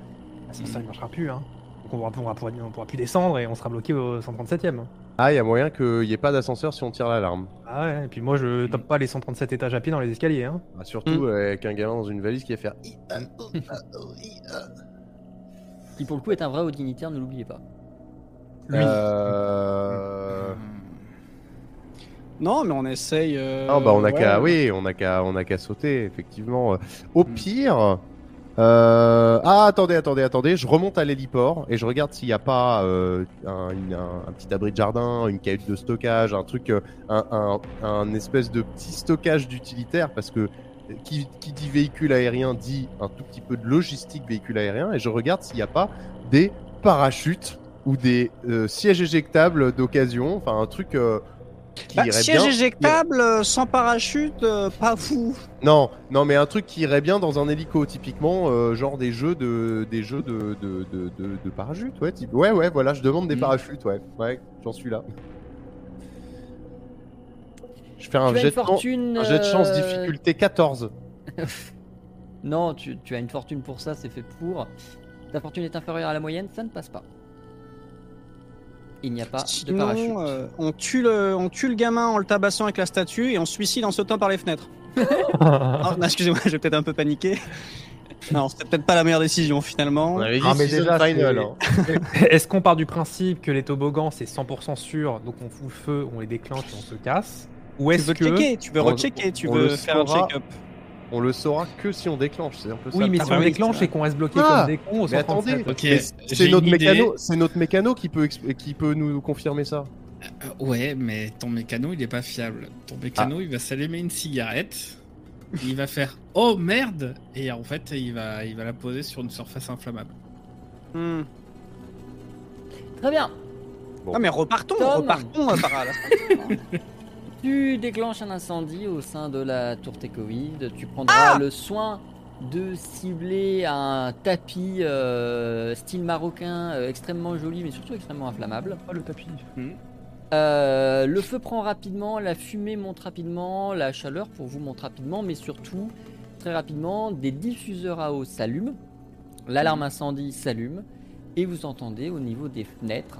l'ascenseur il marchera plus, hein. Donc on pourra, on, pourra, on pourra plus descendre et on sera bloqué au 137ème. Ah, il y a moyen qu'il n'y ait pas d'ascenseur si on tire l'alarme. Ah ouais, et puis moi je tape pas les 137 étages à pied dans les escaliers, hein. Ah, surtout avec un gamin dans une valise qui va faire. qui pour le coup est un vrai haut dignitaire, ne l'oubliez pas. Lui. Euh... Non, mais on essaye. euh, Ah bah on a ouais. qu'à oui, on a qu'à on a qu'à sauter effectivement. Au pire, euh... ah attendez attendez attendez, je remonte à l'héliport et je regarde s'il n'y a pas euh, un, petit abri de jardin, une cahute de stockage, un truc, euh, un, un, espèce de petit stockage d'utilitaire parce que qui, qui dit véhicule aérien dit un tout petit peu de logistique véhicule aérien et je regarde s'il n'y a pas des parachutes ou des euh, sièges éjectables d'occasion, enfin un truc euh, qui Bah, irait siège bien. éjectable, euh, sans parachute, euh, pas fou. Non, non, mais un truc qui irait bien dans un hélico, typiquement, euh, genre des jeux de, des jeux de, de, de, de, de parachutes, ouais, type- ouais, ouais, voilà, je demande des Mm. parachutes, ouais, ouais, j'en suis là. Je fais un jet, de, un jet de chance euh, difficulté 14. Non, tu, tu as une fortune pour ça, c'est fait pour. Ta fortune est inférieure à la moyenne, ça ne passe pas. Il n'y a pas de parachute. euh, on, tue le, on tue le gamin en le tabassant avec la statue et on se suicide en sautant par les fenêtres. Oh, non, excusez-moi, j'ai peut-être un peu paniqué. Non, c'était peut-être pas la meilleure décision finalement. On avait dit Ah, mais déjà, hein. Est-ce qu'on part du principe que les toboggans c'est 100% sûr, donc on fout le feu, on les déclenche et on se casse? Ou Tu est-ce que. checker, tu veux rechecker, tu on veux faire un check-up. On le saura que si on déclenche. C'est un peu ça. Oui, mais si on oui, déclenche c'est et qu'on reste bloqué Ah, comme des cons mais 137. attendez. C'est notre idée. mécano, c'est notre mécano qui peut qui peut nous confirmer ça. Euh, ouais, mais ton mécano, il est pas fiable. Ton mécano, il va s'allumer une cigarette. Il va faire oh merde et en fait il va il va la poser sur une surface inflammable. Hmm. Très bien. Ah mais repartons, Tom. repartons euh, par là. Tu déclenches un incendie au sein de la tour Tecoïde. Tu prendras Ah le soin de cibler un tapis euh, style marocain euh, extrêmement joli, mais surtout extrêmement inflammable. Ah, le tapis. Euh, le feu prend rapidement, la fumée monte rapidement, la chaleur pour vous monte rapidement, mais surtout, très rapidement, des diffuseurs à eau s'allument, l'alarme incendie s'allume, et vous entendez au niveau des fenêtres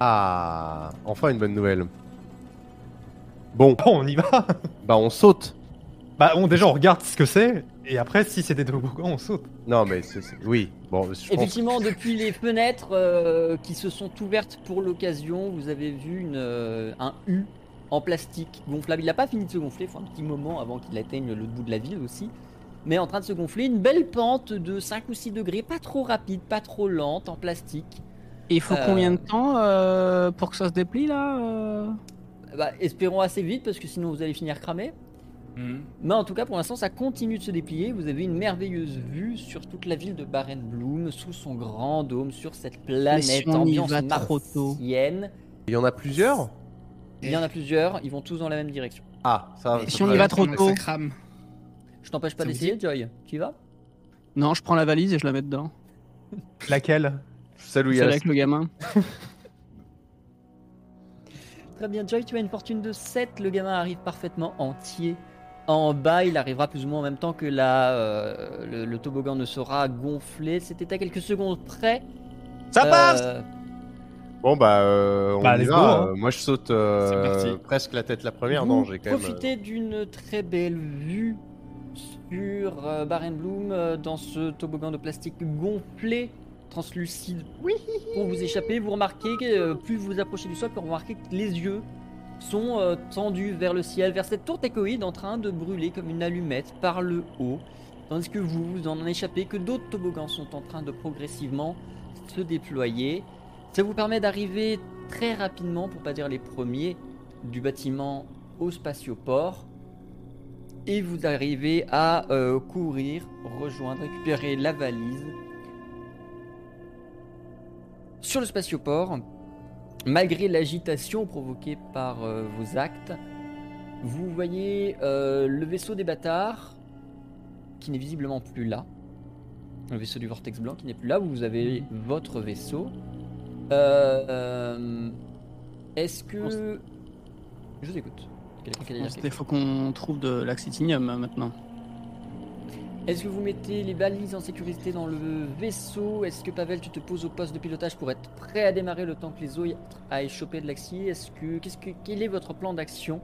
Ah, enfin une bonne nouvelle. Bon, Bon, on y va. bah on saute. Bah, on, déjà, on regarde ce que c'est. Et après, si c'est des toboggans, on saute. Non mais c'est c'est- oui. Bon, je pense. Effectivement, depuis les fenêtres euh, qui se sont ouvertes pour l'occasion, vous avez vu une, euh, un U en plastique gonflable. Il n'a pas fini de se gonfler, il faut un petit moment avant qu'il atteigne le bout de la ville aussi. Mais en train de se gonfler, une belle pente de 5 ou 6 degrés, pas trop rapide, pas trop lente, en plastique. Et il faut Euh. combien de temps euh, pour que ça se déplie là euh Bah, espérons assez vite parce que sinon vous allez finir cramé. Mhm. Mais en tout cas, pour l'instant, ça continue de se déplier. Vous avez une merveilleuse vue sur toute la ville de Barenbloom, sous son grand dôme, sur cette planète si ambiance va trop tôt martienne. Il y en a plusieurs? Il y en a plusieurs, ils vont tous dans la même direction. Ah, ça. Et ça si on y va trop tôt Ça crame. Je t'empêche pas d'essayer, Joy. Tu y vas? Non, je prends la valise et je la mets dedans. Laquelle? Salut Celle Yas. avec le gamin. Très bien, Joy, tu as une fortune de 7. Le gamin arrive parfaitement entier. En bas, il arrivera plus ou moins en même temps que la, euh, le, le toboggan ne sera gonflé. C'était à quelques secondes près. Ça passe Euh, Bon bah euh, on Bah, y let's va. go, hein. Moi je saute euh, presque la tête la première. Vous Non, j'ai quand même. profitez d'une très belle vue sur euh, Barenbloom euh, dans ce toboggan de plastique gonflé, translucide. Pour vous échapper, vous remarquez que euh, plus vous vous approchez du sol, plus vous remarquez que les yeux sont euh, tendus vers le ciel, vers cette tour técoïde en train de brûler comme une allumette par le haut. Tandis que vous, vous en échappez, que d'autres toboggans sont en train de progressivement se déployer. Ça vous permet d'arriver très rapidement, pour pas dire les premiers, du bâtiment au spatioport. Et vous arrivez à euh, courir, rejoindre, récupérer la valise. Sur le spatioport, malgré l'agitation provoquée par euh, vos actes, vous voyez euh, le vaisseau des bâtards qui n'est visiblement plus là. Le vaisseau du vortex blanc qui n'est plus là. Vous avez votre vaisseau. Euh, Est-ce que. Je vous écoute. Il faut qu'on trouve de l'axitinium maintenant. Est-ce que vous mettez les balises en sécurité dans le vaisseau? Est-ce que Pavel, tu te poses au poste de pilotage pour être prêt à démarrer le temps que les autres aillent choper de l'axi Est-ce que, qu'est-ce que quel est votre plan d'action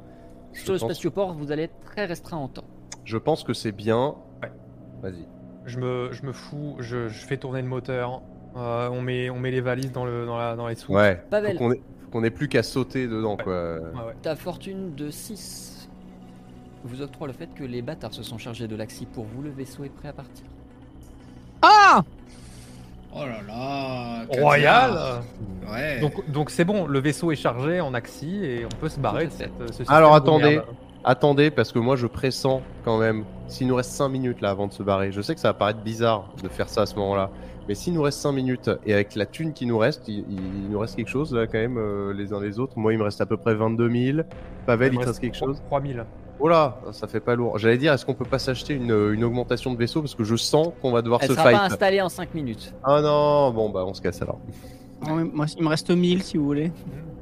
sur le pense- spatioport? Vous allez être très restreint en temps. Je pense que c'est bien. Ouais. Vas-y. Je me, je me fous, je, je fais tourner le moteur. euh, on, met, on met les valises dans, le, dans, la, dans les sous. Ouais. Pavel. Faut qu'on ait, qu'on ait plus qu'à sauter dedans quoi. Ouais, ouais. Ta fortune de 6 vous octroie le fait que les bâtards se sont chargés de l'Axi pour vous. Le vaisseau est prêt à partir. Ah Oh là là Royal Ouais Donc c'est bon, le vaisseau est chargé en Axi et on peut se barrer de cette, Alors attendez, attendez, parce que moi je pressens quand même. S'il nous reste 5 minutes là avant de se barrer, je sais que ça va paraître bizarre de faire ça à ce moment-là. Mais s'il nous reste 5 minutes et avec la thune qui nous reste, il, nous reste quelque chose là quand même euh, les uns les autres. Moi il me reste à peu près 22 000. Pavel il, reste quelque chose? 3 000. Oh voilà, ça fait pas lourd. J'allais dire, est-ce qu'on peut pas s'acheter une, une, augmentation de vaisseau? Parce que je sens qu'on va devoir Elle se sera fight. pas installée en 5 minutes. Ah non, bon bah on se casse alors. Moi, il me reste 1000 si vous voulez.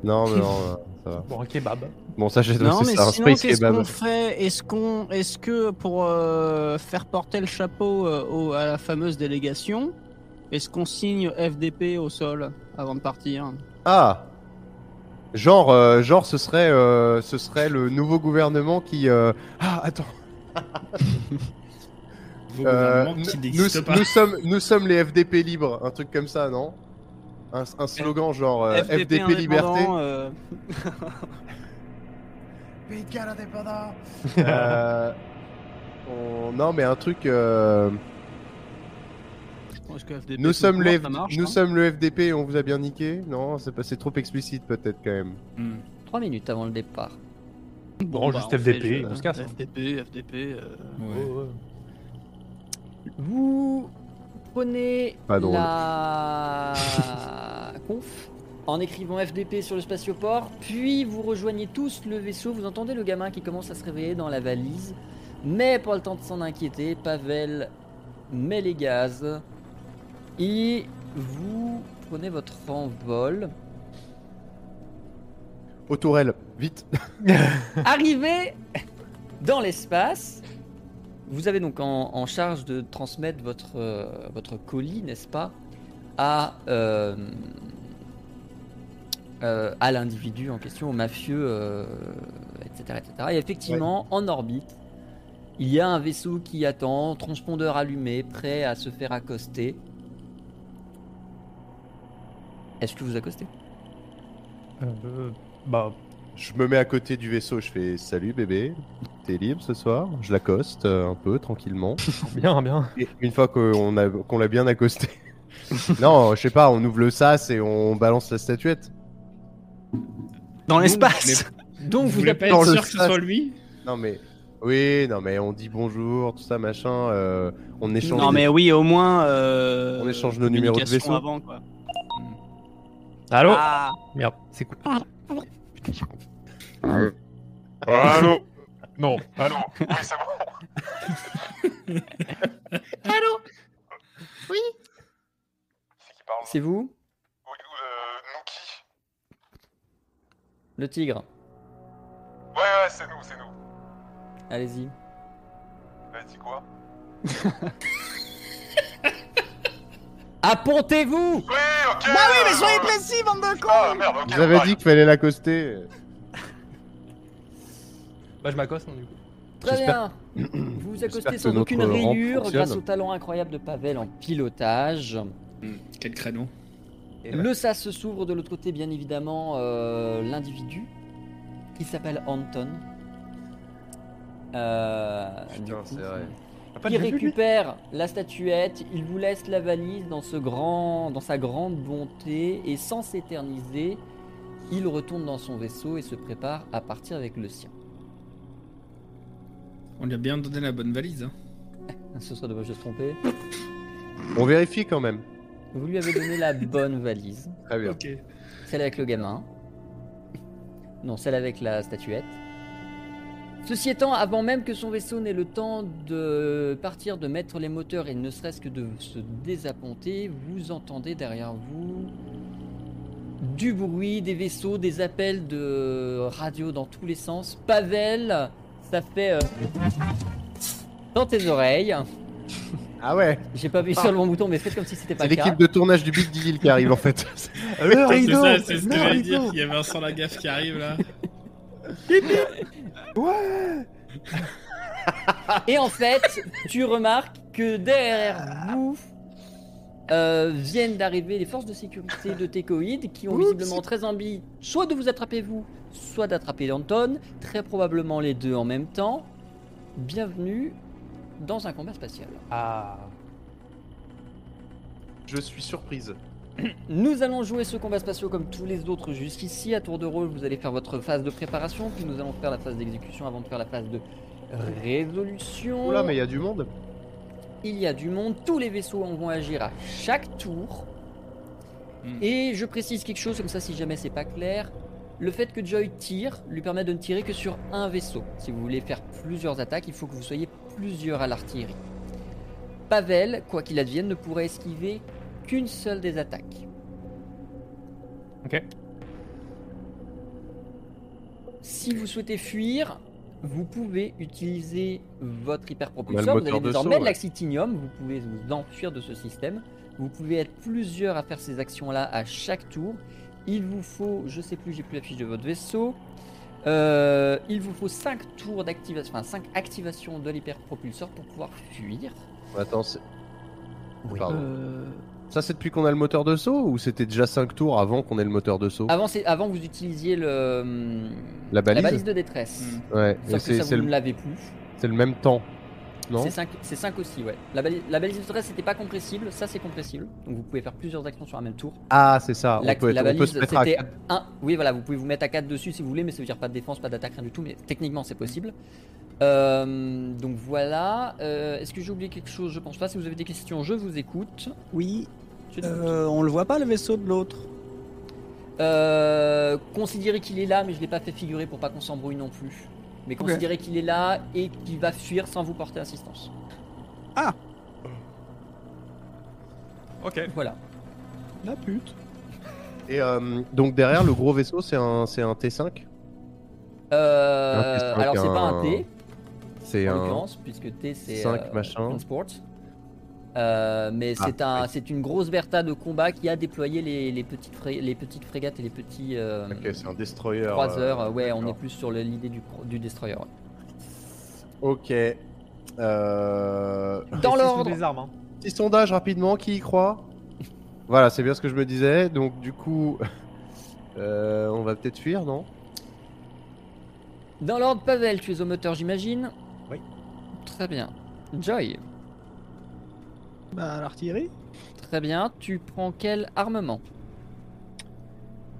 Non, mais non, ça va. Bon un kebab. Bon, ça, j'ai Non, mais ça, sinon, qu'est-ce qu'on fait Est-ce qu'on, est-ce que pour euh, faire porter le chapeau euh, à la fameuse délégation, est-ce qu'on signe FDP au sol avant de partir? Ah, Genre, euh, genre ce serait, euh, ce serait le nouveau gouvernement qui. euh, Ah, attends. Vos Euh, gouvernements qui nous, n'existent pas. nous sommes, nous sommes les FDP libres, un truc comme ça, non? Un, un slogan genre euh, FDP, liberté. indépendant, euh, Euh, on- Non, mais un truc. euh, Que FDP, Nous tout sommes les, ça marche, nous hein. sommes le FDP et on vous a bien niqué Non, c'est pas, c'est trop explicite peut-être quand même. Hmm. 3 minutes avant le départ. Bon, bah, juste on FDP, fait, on se casse, hein. FDP, FDP. euh, Ouais. Ouais, ouais. Vous prenez Pas drôle. la conf en écrivant FDP sur le spatioport, puis vous rejoignez tous le vaisseau. Vous entendez le gamin qui commence à se réveiller dans la valise, mais pas le temps de s'en inquiéter. Pavel met les gaz et vous prenez votre envol. Aux tourelles, vite Arrivé dans l'espace, vous avez donc en, en charge de transmettre votre, euh, votre colis, n'est-ce pas, à, euh, euh, à l'individu en question, au mafieux, etc., etc. Et effectivement, en orbite, il y a un vaisseau qui attend, transpondeur allumé, prêt à se faire accoster. Est-ce que vous accostez? Euh, bah, Je me mets à côté du vaisseau, je fais salut bébé, t'es libre ce soir? Je l'accoste euh, un peu tranquillement. bien, bien. Et une fois qu'on a- qu'on l'a bien accosté. non, je sais pas, on ouvre le sas et on balance la statuette. Dans l'espace Donc Vous vous voulez pas être sûr que ce sas. soit lui? Non mais. Oui, non mais on dit bonjour, tout ça, machin. euh, on échange. Non des- mais oui, au moins... euh, On échange nos numéros de vaisseau. avant, quoi. Allô Ah, Merde, c'est cool. Allô Non, Allô Oui, c'est bon. Allô C'est qui parle C'est vous Oui, euh, nous qui Le tigre. Ouais, ouais, c'est nous, c'est nous. Allez-y. Bah, dis quoi Appontez-vous Oui, ok Bah oui, mais soyez précis, bande de cons Ah, merde, ok. Vous avez dit qu'il fallait l'accoster. Bah, je m'accoste, non, du coup. Très bien. Vous vous accostez sans notre aucune rampe rayure fonctionne. grâce au talent incroyable de Pavel en pilotage. Hmm, Quel créneau Le sas s'ouvre de l'autre côté, bien évidemment, euh, l'individu qui s'appelle Anton. Euh, du Putain, coup, c'est vrai. Il récupère la statuette, il vous laisse la valise dans, ce grand, dans sa grande bonté et sans s'éterniser, il retourne dans son vaisseau et se prépare à partir avec le sien. On lui a bien donné la bonne valise. Hein. Ce serait dommage de se tromper. On vérifie quand même. Vous lui avez donné la bonne valise. Très bien. Ok. Celle avec le gamin. Non, celle avec la statuette. Ceci étant, avant même que son vaisseau n'ait le temps de partir, de mettre les moteurs et ne serait-ce que de se désapponter, vous entendez derrière vous du bruit, des vaisseaux, des appels de radio dans tous les sens. Pavel, ça fait euh, dans tes oreilles. Ah ouais, J'ai pas appuyé sur le bon bouton, mais faites comme si c'était pas c'est le cas. l'équipe de tournage du Big Deal qui arrive en fait. le C'est rideau ça, c'est ce que j'allais dire. Il y a Vincent Lagaffe qui arrive là. Et en fait, tu remarques que derrière vous euh, viennent d'arriver les forces de sécurité de Tecoïd qui ont visiblement très envie soit de vous attraper vous, soit d'attraper Anton, très probablement les deux en même temps. Bienvenue dans un combat spatial. Ah. Je suis surprise. Nous allons jouer ce combat spatial comme tous les autres jusqu'ici. À tour de rôle, vous allez faire votre phase de préparation, puis nous allons faire la phase d'exécution avant de faire la phase de résolution. Oula, mais il y a du monde. Il y a du monde, tous les vaisseaux vont agir à chaque tour. Hmm. Et je précise quelque chose comme ça si jamais c'est pas clair. Le fait que Joy tire lui permet de ne tirer que sur un vaisseau. Si vous voulez faire plusieurs attaques, il faut que vous soyez plusieurs à l'artillerie. Pavel, quoi qu'il advienne, ne pourra esquiver qu'une seule des attaques. Ok. Si vous souhaitez fuir, vous pouvez utiliser votre hyperpropulseur. le Vous avez moteur de désormais de ouais. l'axitinium. Vous pouvez vous enfuir de ce système. Vous pouvez être plusieurs à faire ces actions-là à chaque tour. Il vous faut, je sais plus, j'ai plus la fiche de votre vaisseau. Euh, il vous faut 5 tours d'activation, enfin 5 activations de l'hyperpropulseur pour pouvoir fuir. Attends, c'est. Pardon. Euh, Ça, c'est depuis qu'on a le moteur de saut ou c'était déjà 5 tours avant qu'on ait le moteur de saut Avant, c'est- avant que vous utilisiez le, La balise de détresse. Ouais, Sauf que c'est ça, c'est vous ne le, l'avez plus. c'est le même temps. Non C'est 5, c'est 5 aussi, ouais. La balise, la balise de stress, c'était pas compressible, ça c'est compressible. Donc vous pouvez faire plusieurs actions sur un même tour. Ah, c'est ça. La, on peut, être- la on peut balise, se mettre à c'était quatre. 1. Oui, voilà, vous pouvez vous mettre à 4 dessus si vous voulez, mais ça veut dire pas de défense, pas d'attaque, rien du tout. Mais techniquement, c'est possible. Euh, donc voilà. Euh, Est-ce que j'ai oublié quelque chose? Je pense pas. Si vous avez des questions, je vous écoute. Oui. Euh, on le voit pas le vaisseau de l'autre. Euh, considérez qu'il est là, mais je l'ai pas fait figurer pour pas qu'on s'embrouille non plus. Mais considérez qu'il est là et qu'il va fuir sans vous porter assistance. Ok. Voilà. La pute. Et euh, donc derrière, le gros vaisseau, c'est un, c'est un T5 Euh, Un T5, alors c'est pas un T C'est en un. puisque T c'est 5 euh, machin. Queen Sport. Euh, mais Ah, c'est un, c'est une grosse Bertha de combat qui a déployé les, les petites, fré- les petites frégates et les petits euh, Ok, c'est un destroyer. croiseurs. euh, ouais, on est plus sur l'idée du, destroyer. ouais. Ok. Euh... Dans l'ordre. des armes. Hein. Petit sondage rapidement, qui y croit? Voilà, c'est bien ce que je me disais. Donc du coup, euh, on va peut-être fuir, non? Dans l'ordre, Pavel, tu es au moteur, j'imagine? Oui. Très bien. Joy, Bah, l'artillerie. très bien. Tu prends quel armement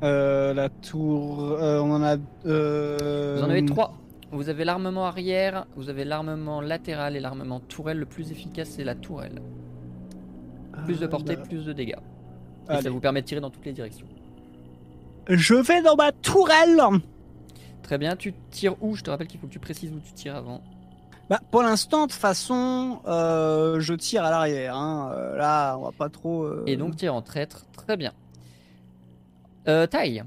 Euh, la tour. euh, on en a. Euh... Vous en avez trois. Vous avez l'armement arrière, vous avez l'armement latéral et l'armement tourelle. Le plus efficace, c'est la tourelle. Plus de Ah, portée, bah, plus de dégâts. Et allez. ça vous permet de tirer dans toutes les directions. Je vais dans ma tourelle. Très bien, tu tires où? Je te rappelle qu'il faut que tu précises où tu tires avant. Bah, pour l'instant, de toute façon, euh, je tire à l'arrière. Hein. Euh, là, on va pas trop. euh, Et donc tire en traître, très bien. Euh, taille,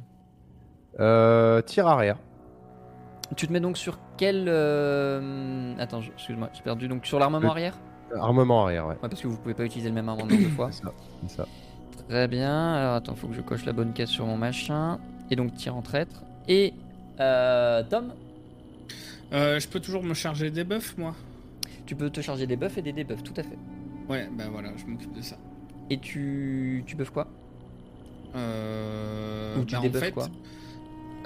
euh, Tir arrière. tu te mets donc sur quel... euh, Attends, excuse-moi, j'ai perdu. Donc sur l'armement arrière? Armement arrière, ouais. Ouais, parce que vous pouvez pas utiliser le même armement deux fois. C'est ça. ça. Très bien. Alors attends, faut que je coche la bonne case sur mon machin. Et donc tir en traître. Et euh, Tom, Euh, je peux toujours me charger des buffs, moi tu peux te charger des buffs et des debuffs, tout à fait. Ouais, bah voilà, je m'occupe de ça. Et tu, tu buffes quoi? Euh, Ou tu bah, en débuffes fait, quoi?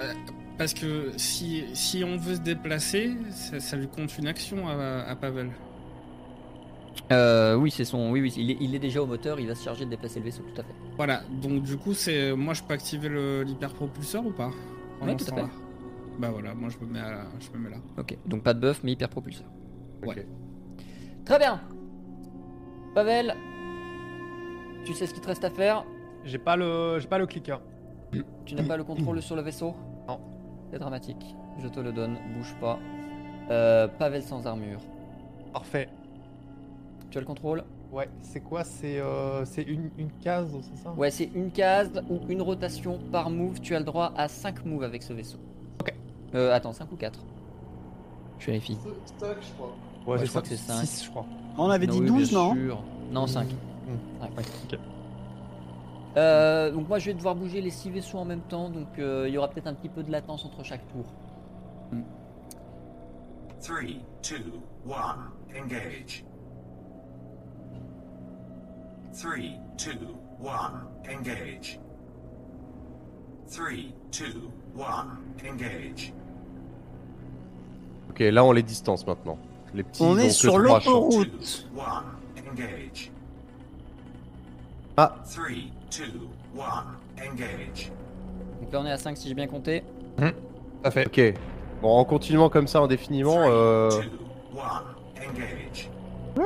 euh, Parce que si, si on veut se déplacer, ça, ça lui compte une action à, à Pavel. euh, Oui, c'est son. Oui, oui, il est, il est déjà au moteur. Il va se charger de déplacer le vaisseau, tout à fait. Voilà, donc du coup, c'est moi je peux activer l'hyperpropulseur ou pas? Ouais, tout à fait. Bah voilà, moi je me mets, à- je me mets là. Ok. Donc pas de buff, mais hyper propulseur. Ouais. Ok. Très bien. Pavel, tu sais ce qu'il te reste à faire? J'ai pas le, j'ai pas le clicker. Tu n'as pas le contrôle sur le vaisseau? Non. C'est dramatique. Je te le donne. Bouge pas. Euh, Pavel sans armure. Parfait. Tu as le contrôle? Ouais, c'est quoi? C'est euh, c'est une, une case, c'est ça? Ouais, c'est une case ou une rotation par move. Tu as le droit à 5 moves avec ce vaisseau. Euh, attends, 5 ou 4 Je vérifie. Ouais, Ouais, c'est je crois que c'est cinq. six, je crois. On avait Non, dit oui, 12, bien non sûr. Non, 5. Hmm. Ouais. Ok. Euh, donc moi je vais devoir bouger les 6 vaisseaux en même temps, donc euh, il y aura peut-être un petit peu de latence entre chaque tour. Three, two, one, engage. Three, two, one, engage. Three, two, one, engage. Ok, là on les distance maintenant. Les petits On est sur l'autoroute. Ah, engage. Donc là on est à 5 si j'ai bien compté. Ça fait. ok. Bon, en continuant comme ça indéfiniment, euh... engage. Je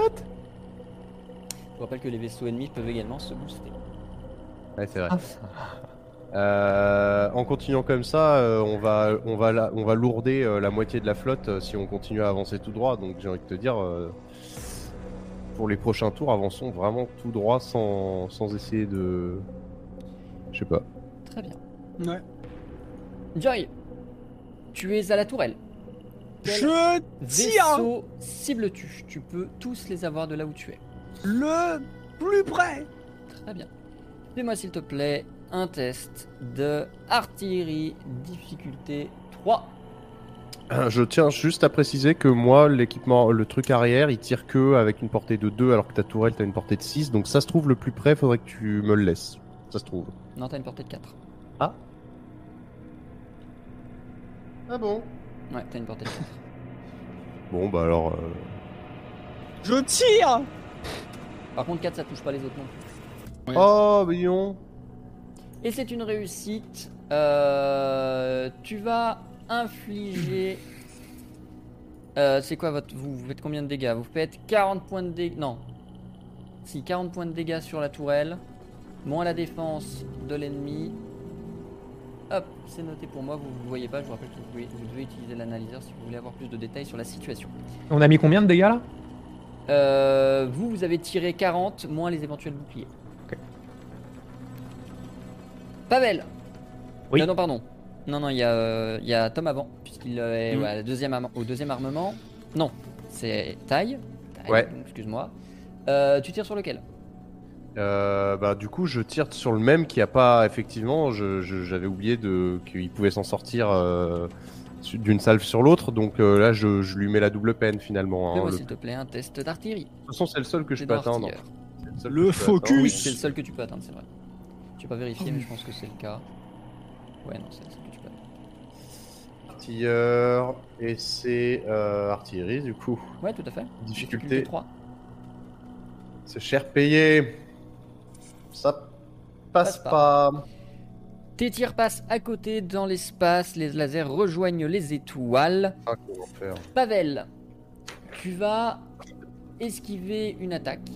vous rappelle que les vaisseaux ennemis peuvent également se booster. ouais, c'est vrai. Euh, en continuant comme ça, euh, on va, on va, la- on va lourder euh, la moitié de la flotte euh, si on continue à avancer tout droit. Donc j'ai envie de te dire, euh, pour les prochains tours, avançons vraiment tout droit sans, sans essayer de, je sais pas. Très bien. Ouais. Joy, tu es à la tourelle. Quel Je vaisseau cibles-tu? Tu peux tous les avoir de là où tu es. le plus près. Très bien. Fais-moi s'il te plaît un test de artillerie difficulté 3. Je tiens juste à préciser que moi, l'équipement, le truc arrière, il tire que avec une portée de 2 alors que ta tourelle, t'as une portée de 6. Donc ça se trouve le plus près, faudrait que tu me le laisses. Ça se trouve. Non, t'as une portée de 4. Ah bon? Ouais, t'as une portée de 4. Bon, bah alors. euh, Je tire Par contre, 4, ça touche pas les autres non plus. Ouais. Oh, mais non Et c'est une réussite. Euh, tu vas infliger. Euh, c'est quoi votre. Vous, vous faites combien de dégâts? Vous faites 40 points de dégâts. Non. Si, 40 points de dégâts sur la tourelle. Moins la défense de l'ennemi. Hop, c'est noté pour moi. Vous ne voyez pas. Je vous rappelle que vous, pouvez- vous devez utiliser l'analyseur si vous voulez avoir plus de détails sur la situation. On a mis combien de dégâts là? Euh, vous, vous avez tiré 40 moins les éventuels boucliers. Pavel Oui. Euh, Non, pardon. Non, non, il y, a, euh, il y a Tom avant, puisqu'il est Mm. ouais, deuxième arme- au deuxième armement. Non, c'est taille. Ouais. Excuse-moi. Euh, tu tires sur lequel? Euh, bah du coup je tire sur le même qui a pas effectivement je- je- j'avais oublié de qu'il pouvait s'en sortir euh, d'une salve sur l'autre donc euh, là je, je lui mets la double peine finalement hein. Le- s'il te plaît, un test d'artillerie. de toute façon c'est le seul que je peux atteindre le focus. C'est le seul que tu peux atteindre, c'est vrai. Je vais pas vérifier, mais je pense que c'est le cas. Ouais, non, c'est le seul que tu peux atteindre. artilleur et c'est euh, artillerie du coup Ouais, tout à fait. difficulté 3. c'est cher payé ça passe Passe pas. pas Tes tirs passent à côté dans l'espace, les lasers rejoignent les étoiles. Ah, Pavel, tu vas esquiver une attaque.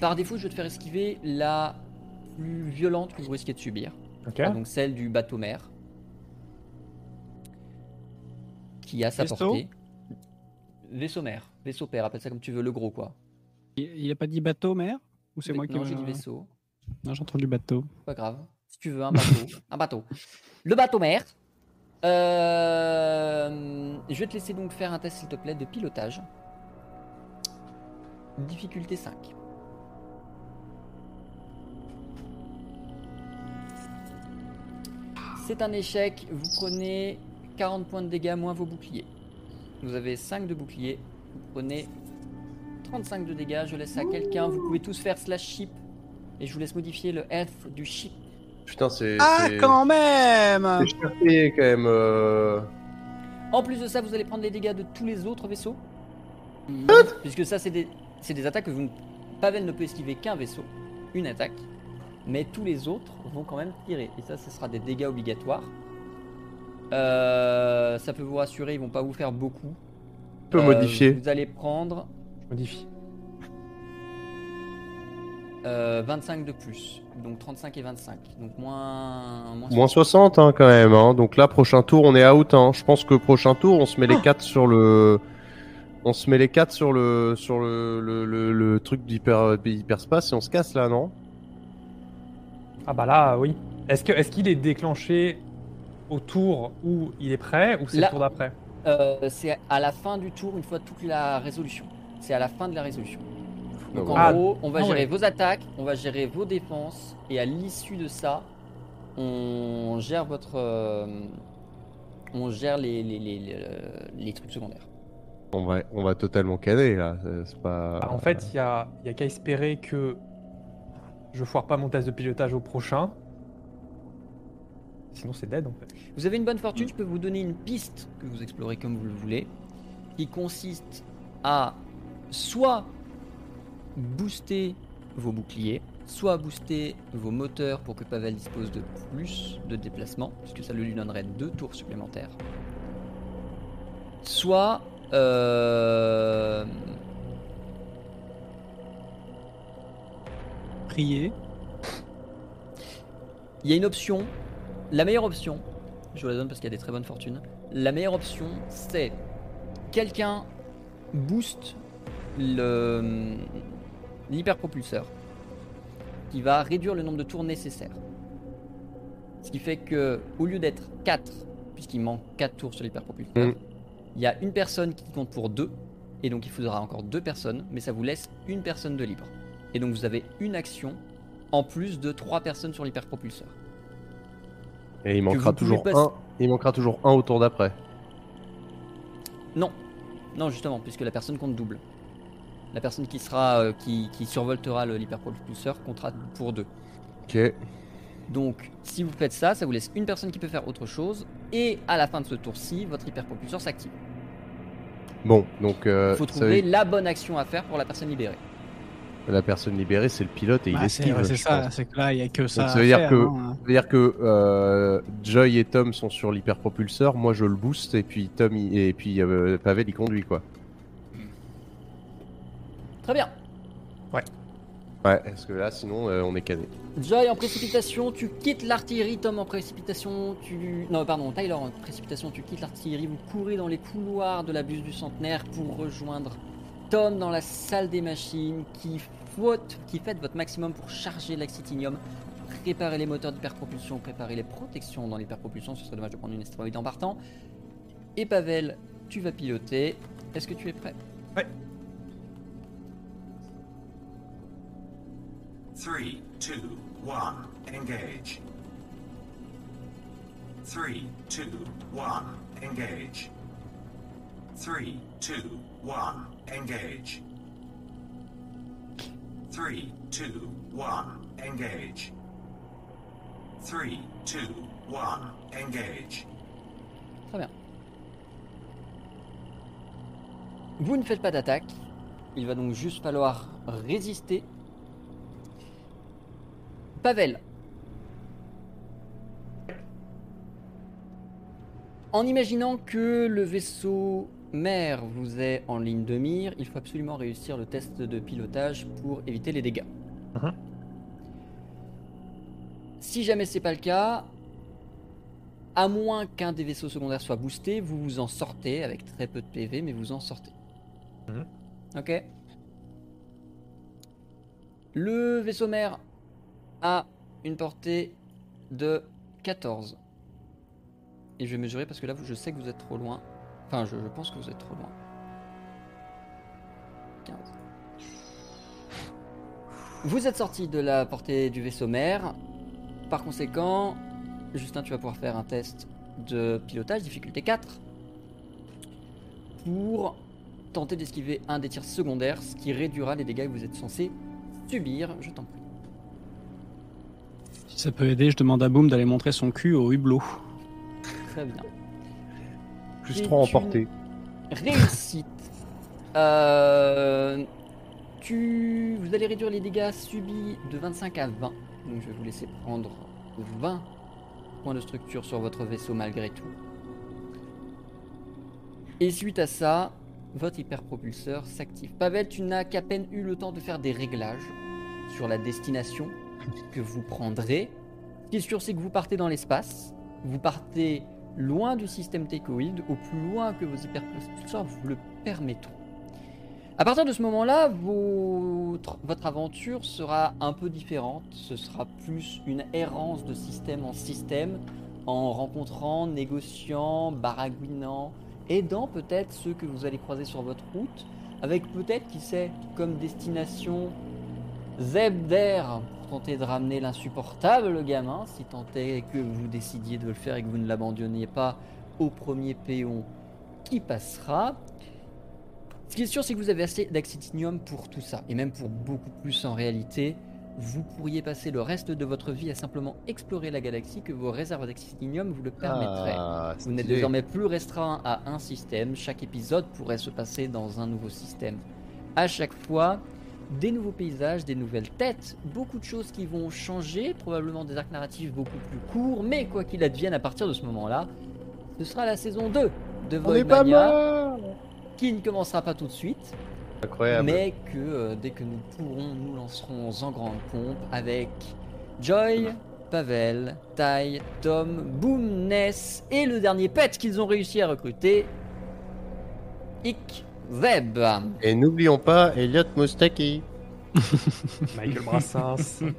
Par défaut, je vais te faire esquiver la plus violente que vous risquez de subir. Donc celle du bateau mère. Qui a sa Vaisseau? portée. Vaisseau mère, vaisseau père, appelle ça comme tu veux, le gros quoi. Il, il a pas dit bateau, mère Ou c'est moi qui Non, j'ai dit vaisseau. Non, j'ai entendu bateau. Pas grave. Si tu veux un bateau, un bateau. Le bateau mère. Euh, je vais te laisser donc faire un test s'il te plaît de pilotage. Difficulté 5. C'est un échec, vous prenez 40 points de dégâts moins vos boucliers. Vous avez 5 de boucliers, vous prenez 35 de dégâts, je laisse à quelqu'un, vous pouvez tous faire slash ship et je vous laisse modifier le health du ship. putain c'est Ah, quand même c'est quand même euh. En plus de ça, vous allez prendre les dégâts de tous les autres vaisseaux. Puisque ça, c'est des, c'est des attaques que vous ne... Pavel ne peut esquiver qu'un vaisseau, une attaque. Mais tous les autres vont quand même tirer. Et ça, ce sera des dégâts obligatoires. Euh, ça peut vous rassurer, ils vont pas vous faire beaucoup. Tu peux Euh, modifier Vous allez prendre Je modifie. euh, 25 de plus. Donc 35 et 25. Donc moins... Moins 60 hein, quand même. Hein. Donc là, prochain tour, on est out. Hein. Je pense que prochain tour, on se met les 4 sur le. On se met les 4 sur le sur le, le, le, le truc d'hyper hyperspace et on se casse là, non? Ah bah là, oui. Est-ce que est-ce qu'il est déclenché au tour où il est prêt ou c'est Là- le tour d'après Euh, c'est à la fin du tour, une fois toute la résolution. C'est à la fin de la résolution. Donc en Ah, gros, on va ah gérer ouais. vos attaques, on va gérer vos défenses, et à l'issue de ça, on gère votre, euh, on gère les les, les, les, euh, les trucs secondaires. on va, on va totalement caler là. c'est- C'est pas. Bah, En fait, il y a, il y a qu'à espérer que je foire pas mon test de pilotage au prochain. Sinon, c'est dead en fait. Vous avez une bonne fortune, je peux vous donner une piste que vous explorez comme vous le voulez, qui consiste à soit booster vos boucliers, soit booster vos moteurs pour que Pavel dispose de plus de déplacement, puisque ça lui donnerait deux tours supplémentaires. Soit euh, Prier. Il y a une option, la meilleure option, je vous la donne parce qu'il y a des très bonnes fortunes. La meilleure option, c'est quelqu'un booste le l'hyperpropulseur qui va réduire le nombre de tours nécessaires. Ce qui fait que au lieu d'être 4, puisqu'il manque 4 tours sur l'hyperpropulseur, Mm. il y a une personne qui compte pour 2 et donc il faudra encore deux personnes, mais ça vous laisse une personne de libre. Et donc vous avez une action en plus de 3 personnes sur l'hyperpropulseur. Et il que manquera toujours passer- un. Il manquera toujours un au tour d'après. Non, non justement, puisque la personne compte double. La personne qui sera, euh, qui, qui survoltera l'hyperpropulseur comptera pour deux. Ok. Donc, si vous faites ça, ça vous laisse une personne qui peut faire autre chose, et à la fin de ce tour-ci, votre hyperpropulseur s'active. Bon, donc euh, Il faut trouver la bonne action à faire pour la personne libérée. La personne libérée, c'est le pilote et il Bah, c'est esquive. ouais, c'est ça, c'est que là, il y a que ça. Donc ça à veut dire faire, que, hein. ça veut dire que euh, Joy et Tom sont sur l'hyperpropulseur, moi je le booste et puis Tom il- et puis euh, Pavel il conduit quoi. Très bien. Ouais, parce que là sinon euh, on est cané. Joy en précipitation, tu quittes l'artillerie. Tom en précipitation, tu. Non, pardon, Tyler en précipitation, tu quittes l'artillerie. Vous courez dans les couloirs de la bus du centenaire pour rejoindre Dans la salle des machines qui, faute, qui fait votre maximum pour charger l'axitinium, préparer les moteurs d'hyperpropulsion, préparer les protections dans l'hyperpropulsion. Ce serait dommage de prendre une astéroïde en partant. Et Pavel, tu vas piloter. Est-ce que tu es prêt? Three, two, one, engage. Three, two, one, engage. Three, two, one, engage. Three, two, one, engage. Three, two, one, engage. Très bien. Vous ne faites pas d'attaque. Il va donc juste falloir résister. Pavel. En imaginant que le vaisseau mère vous est en ligne de mire, il faut absolument réussir le test de pilotage pour éviter les dégâts. Mhm. Si jamais c'est pas le cas, à moins qu'un des vaisseaux secondaires soit boosté, vous vous en sortez avec très peu de PV, mais vous en sortez. Mhm. Ok. Le vaisseau mère a une portée de 14. Et je vais mesurer parce que là, je sais que vous êtes trop loin. Enfin, je, je pense que vous êtes trop loin. 15. Vous êtes sorti de la portée du vaisseau mère. Par conséquent, Justin, tu vas pouvoir faire un test de pilotage, difficulté 4, pour tenter d'esquiver un des tirs secondaires, ce qui réduira les dégâts que vous êtes censé subir. Je t'en prie. Si ça peut aider, je demande à Boom d'aller montrer son cul au hublot. Très bien. Plus C'est 3 en portée. Réussite. Euh, tu, vous allez réduire les dégâts subis de 25 à 20. Donc je vais vous laisser prendre 20 points de structure sur votre vaisseau malgré tout. Et suite à ça, votre hyperpropulseur s'active. Pavel, tu n'as qu'à peine eu le temps de faire des réglages sur la destination que vous prendrez. Ce qui est sûr, c'est que vous partez dans l'espace. Vous partez loin du système técoïde, au plus loin que vos hyperpropulseurs vous le permettront. À partir de ce moment-là, votre, votre aventure sera un peu différente. Ce sera plus une errance de système en système, en rencontrant, négociant, baragouinant, aidant peut-être ceux que vous allez croiser sur votre route, avec peut-être, qui sait, comme destination Zeb d'air pour tenter de ramener l'insupportable le gamin, si tant est que vous décidiez de le faire et que vous ne l'abandonniez pas au premier péon qui passera. Ce qui est sûr, c'est que vous avez assez d'axitinium pour tout ça, et même pour beaucoup plus en réalité. Vous pourriez passer le reste de votre vie à simplement explorer la galaxie que vos réserves d'axitinium vous le permettraient. Ah, Vous n'êtes désormais plus restreint à un système. Chaque épisode pourrait se passer dans un nouveau système. À chaque fois, des nouveaux paysages, des nouvelles têtes, beaucoup de choses qui vont changer, probablement des arcs narratifs beaucoup plus courts, mais quoi qu'il advienne à partir de ce moment-là, ce sera la saison 2 de Voidmania, qui ne commencera pas tout de suite, Incroyable. mais que euh, dès que nous pourrons, nous lancerons en grande pompe avec Joy, Pavel, Tai, Tom, Boom, Ness et le dernier pet qu'ils ont réussi à recruter, Ik Zeb. Et n'oublions pas Elliot Moustaki. Michael Brassens.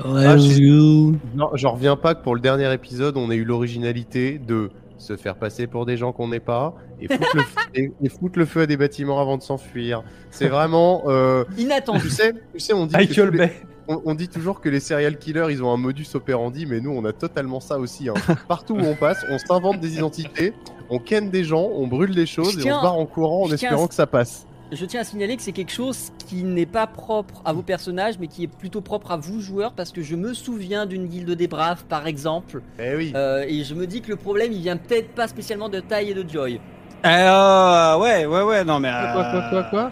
Ah, je- Non, j'en reviens pas que pour le dernier épisode, on ait eu l'originalité de se faire passer pour des gens qu'on n'est pas et foutre, le feu, et, et foutre le feu à des bâtiments avant de s'enfuir. C'est vraiment. euh, Inattendu. tu sais, tu sais, on dit que Michael les- Bay. On, on dit toujours que les serial killers, ils ont un modus operandi, mais nous, on a totalement ça aussi. hein. Partout où on passe, on s'invente des identités, on ken des gens, on brûle des choses et on se barre en courant en espérant à- que ça passe. Je tiens à signaler que c'est quelque chose qui n'est pas propre à vos personnages, mais qui est plutôt propre à vous joueurs, parce que je me souviens d'une guilde des braves, par exemple, Eh oui. euh, et je me dis que le problème, il vient peut-être pas spécialement de taille et de Joy. Euh, ouais, ouais, ouais, non mais. Quoi, quoi, quoi, euh, quoi?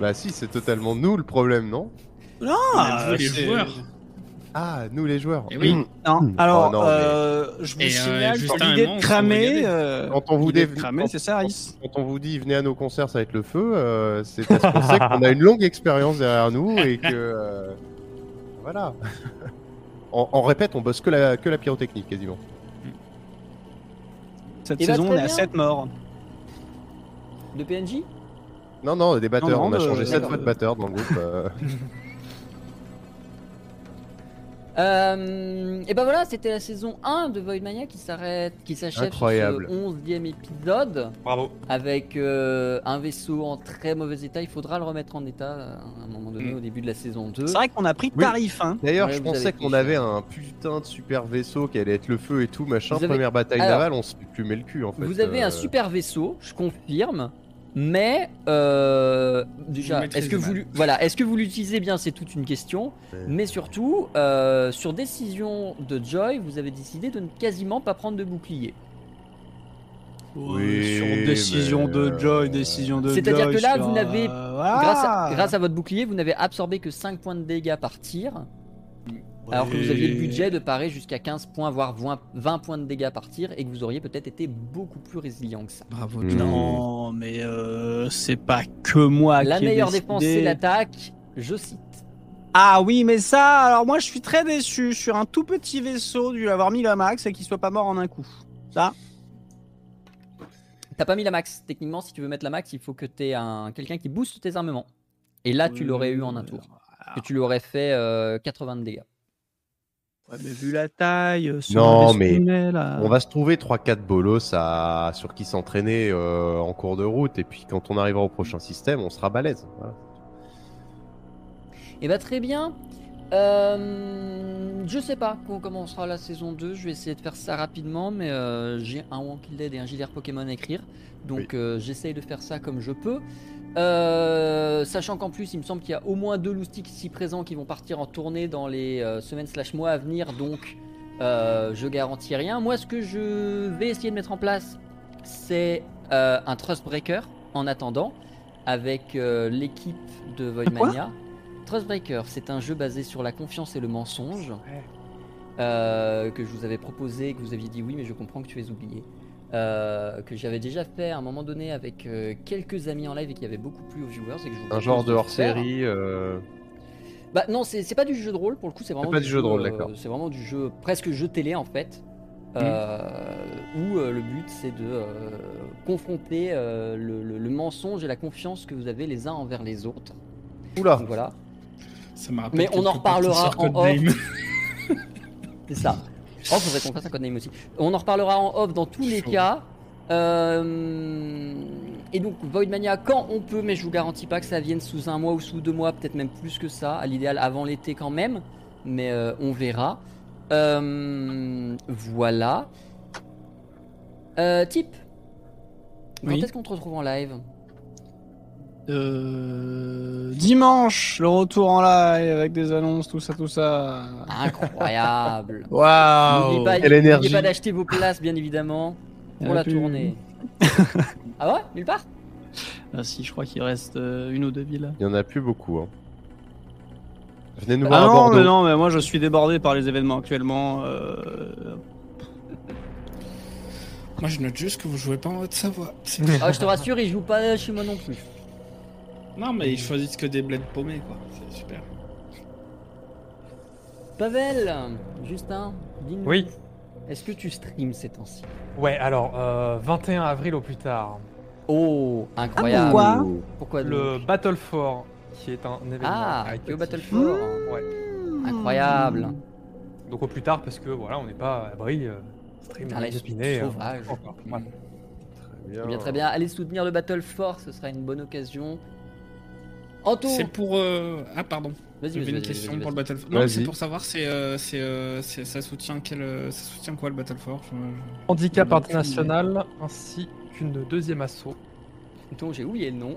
Bah si, c'est totalement nous le problème, non? Non, vous, les joueurs. Ah, nous les joueurs. Eh oui. Non, alors, Oh, non, mais- euh, je vous Et, euh, signale et l'idée moi, de on cramer. euh, Quand on vous de cramer, c'est ça, Aris Quand on vous dit venez à nos concerts, ça va être le feu, euh, c'est parce qu'on sait qu'on a une longue expérience derrière nous et que euh, voilà. En, en répète, on bosse que la que la pyrotechnique quasiment. Cette saison, on est à bien. 7 morts. De PNJ Non non, des batteurs, Non, non, on a de- changé sept d'accord. fois de batteur dans le groupe. euh. Et ben voilà, c'était la saison 1 de Voidmania qui s'arrête, qui s'achève sur Incroyable. ce 11e épisode Bravo. avec euh, un vaisseau en très mauvais état. Il faudra le remettre en état euh, à un moment donné au début de la saison 2. C'est vrai qu'on a pris Oui. tarif, hein. D'ailleurs, Ouais, je pensais qu'on avait un putain de super vaisseau qui allait être le feu et tout machin. Vous avez- Première bataille Alors, navale, on se plumait le cul en fait. Vous avez euh. un super vaisseau, je confirme. Mais euh, déjà, est-ce que vous voilà, est-ce que vous l'utilisez bien, c'est toute une question. Ouais. Mais surtout, euh, sur décision de Joy, vous avez décidé de ne quasiment pas prendre de bouclier. Oui, sur décision mais, de euh, Joy, décision de C'est-à-dire Joy que là, sur, vous n'avez- euh, voilà. Grâce, à, grâce à votre bouclier, vous n'avez absorbé que 5 points de dégâts par tir, alors que vous aviez le budget de parer jusqu'à 15 points, voire 20 20 points de dégâts par tir, et que vous auriez peut-être été beaucoup plus résilient que ça. Bravo. Non, mais euh, c'est pas que moi La qui ai meilleure décidé. défense, c'est l'attaque. Je cite. Ah oui, mais ça, alors moi je suis très déçu sur un tout petit vaisseau dû avoir mis la max et qu'il soit pas mort en un coup. Ça, T'as pas mis la max. Techniquement, si tu veux mettre la max, il faut que t'aies un quelqu'un qui booste tes armements. Et là, tu l'aurais eu en un tour. Que tu l'aurais fait euh, 80 de dégâts. Ouais, mais vu la taille, euh, sur Non, mais là. On va se trouver 3-4 bolos à... sur qui s'entraîner euh, en cours de route et puis quand on arrivera au prochain système, on sera balèze. Voilà. Et bah très bien. Euh, je sais pas comment commencera la saison 2. Je vais essayer de faire ça rapidement, mais euh, j'ai un Walking Dead et un JDR Pokémon à écrire. Donc euh, j'essaye de faire ça comme je peux. Euh, sachant qu'en plus, il me semble qu'il y a au moins deux loustiques ici présents qui vont partir en tournée dans les euh, semaines slash mois à venir. Donc euh, je garantis rien. Moi, ce que je vais essayer de mettre en place, c'est un Trust Breaker en attendant avec l'équipe de Voidmania. Trustbreaker, c'est un jeu basé sur la confiance et le mensonge que je vous avais proposé, que vous aviez dit oui, mais je comprends que tu es oublié. Euh, que j'avais déjà fait à un moment donné avec euh, quelques amis en live et qui avait beaucoup plu aux viewers. Et que je vous Un genre de hors-série. euh, Bah non, c'est c'est pas du jeu de rôle pour le coup, c'est vraiment pas du jeu de rôle, euh, d'accord. C'est vraiment du jeu presque jeu télé en fait, euh, où euh, le but c'est de euh, confronter euh, le, le- le mensonge et la confiance que vous avez les uns envers les autres. Oula Donc voilà. Ça Mais on en reparlera en Codename. C'est ça. Oh, faudrait qu'on fasse un codename aussi. On en reparlera en off dans tous les Chaud. cas. Euh, Et donc Voidmania quand on peut, mais je vous garantis pas que ça vienne sous un mois ou sous deux mois, peut-être même plus que ça. À l'idéal avant l'été quand même, mais euh, on verra. Euh, Voilà. Type. Quand Oui. est-ce qu'on te retrouve en live? Euh, dimanche, le retour en live avec des annonces, tout ça, tout ça. Incroyable. Waouh N'oubliez pas, d'acheter vos places, bien évidemment, pour la Ah, plus. tournée. ah ouais Nulle part? Ah si, je crois qu'il reste euh, une ou deux villes. Il y en a plus beaucoup. Hein. Venez nous voir Ah à non, Bordeaux. mais non, mais moi je suis débordé par les événements actuellement. euh, Moi, je note juste que vous jouez pas en Haute-Savoie. Ah, je te rassure, il joue pas chez moi non plus. Non, mais ils choisissent que des bleds paumés, quoi. C'est super. Pavel, Justin, dis-nous. Oui. Est-ce que tu streams ces temps-ci? Ouais, alors, euh, 21 avril au plus tard, Oh, incroyable. pourquoi? Pourquoi le Battle 4, qui est un événement. Ah, que Battle 4. Ouais. Incroyable. Donc au plus tard, parce que voilà, on n'est pas à l'abri. euh, stream euh, sauvage. encore. Voilà. Très Eh bien, très bien. Allez soutenir le Battle Force, ce sera une bonne occasion. Anto C'est pour. euh, Ah, pardon. Vas-y, J'avais vas-y, une vas-y, question vas-y, pour le Non, c'est pour savoir, c'est, euh, c'est, euh, c'est- ça soutient quel, euh, ça soutient quoi le Battle Force Je- Handicap international ainsi qu'une deuxième assaut. Donc j'ai oui et non.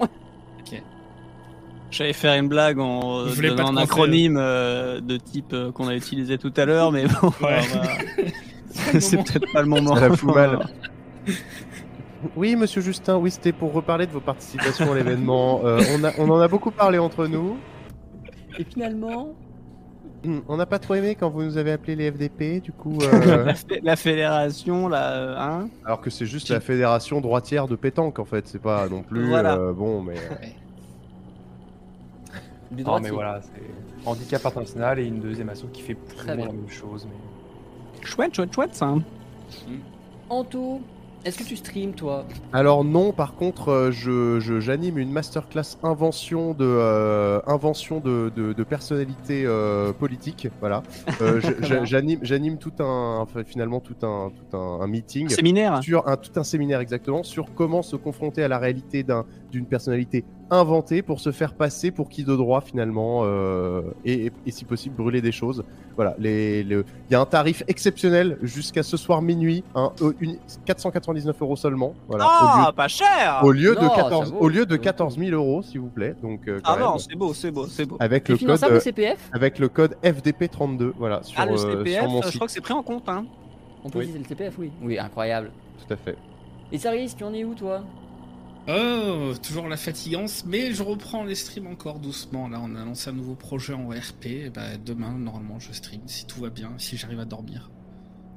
J'allais faire une blague en Je euh, voulais pas donnant te un coincer, acronyme euh, de type euh, qu'on a utilisé tout à l'heure, mais bon, Ouais. c'est peut-être pas le moment. Ça la fout mal. Oui, monsieur Justin, oui, c'était pour reparler de vos participations à l'événement. Euh, on, a- on en a beaucoup parlé entre nous. Et finalement, Hmm, On n'a pas trop aimé quand vous nous avez appelé les FDP, du coup. euh, La, fé- la fédération, là, euh, hein alors que c'est juste la fédération droitière de pétanque, en fait. C'est pas non plus. Voilà. euh, bon, mais. du Non, mais voilà, c'est handicap international et une deuxième assaut qui fait plus ou Très moins bien. la même chose. Mais... Chouette, chouette, chouette, ça. hein. Anto, est-ce que tu streams toi Alors non, par contre, euh, je je- j'anime une masterclass invention de euh, invention de, de, de personnalité euh, politique. Voilà. Euh, je- j'anime j'anime tout un enfin, finalement tout un tout un, un meeting Séminaire. sur un tout un séminaire exactement sur comment se confronter à la réalité d'un d'une personnalité inventée pour se faire passer pour qui de droit finalement euh, et, et- et si possible brûler des choses. Voilà, les, le- il y a un tarif exceptionnel jusqu'à ce soir minuit, hein, une- 499 euros seulement. Voilà, Ah, pas cher au lieu, lieu Non, de ça 14 vaut, au lieu de ça vaut. 14 000 euros s'il vous plaît. Donc euh, quand Ah non, même, c'est beau, c'est beau, c'est beau. avec le code euh, CPF avec le code FDP32 voilà sur, Ah, le euh, CPF, sur mon je site. crois que c'est pris en compte, hein. On peut Oui. utiliser le CPF, oui. Oui, incroyable. Tout à fait. Et Saris, tu en es où toi? Oh, toujours la fatigance, mais je reprends les streams encore doucement. Là, on a lancé un nouveau projet en RP. Et bah, demain, normalement, je stream si tout va bien, si j'arrive à dormir.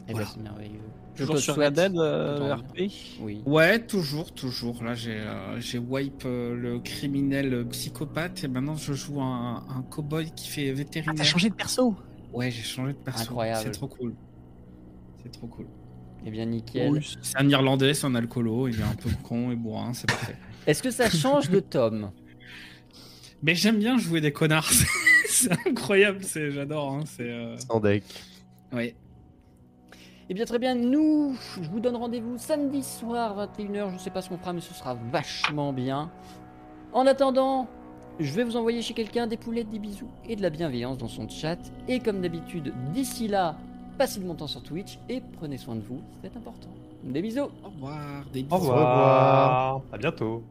Eh Voilà. ben, c'est merveilleux. Je Toujours sur la dead euh, RP. Oui. Ouais, toujours, toujours. Là, j'ai euh, j'ai wipe euh, le criminel psychopathe et maintenant je joue un, un cowboy qui fait Ah, vétérinaire. t'as changé de perso? Ouais, j'ai changé de perso. Incroyable. C'est trop cool. C'est trop cool. Eh bien, nickel. Oui. C'est un Irlandais, c'est un alcoolo, il est un peu con et bourrin, c'est parfait. Est-ce que ça change de Tom? Mais j'aime bien jouer des connards. c'est incroyable, c'est j'adore. Hein, c'est. euh, Sans deck. Ouais. Eh bien, très bien. Nous, je vous donne rendez-vous samedi soir, 21h. Je sais pas ce qu'on fera, mais ce sera vachement bien. En attendant, je vais vous envoyer chez quelqu'un des poulettes, des bisous et de la bienveillance dans son chat. Et comme d'habitude, d'ici là, passez de mon temps sur Twitch et prenez soin de vous, c'est important. Des bisous Au revoir. Des Au bisous. revoir. À bientôt.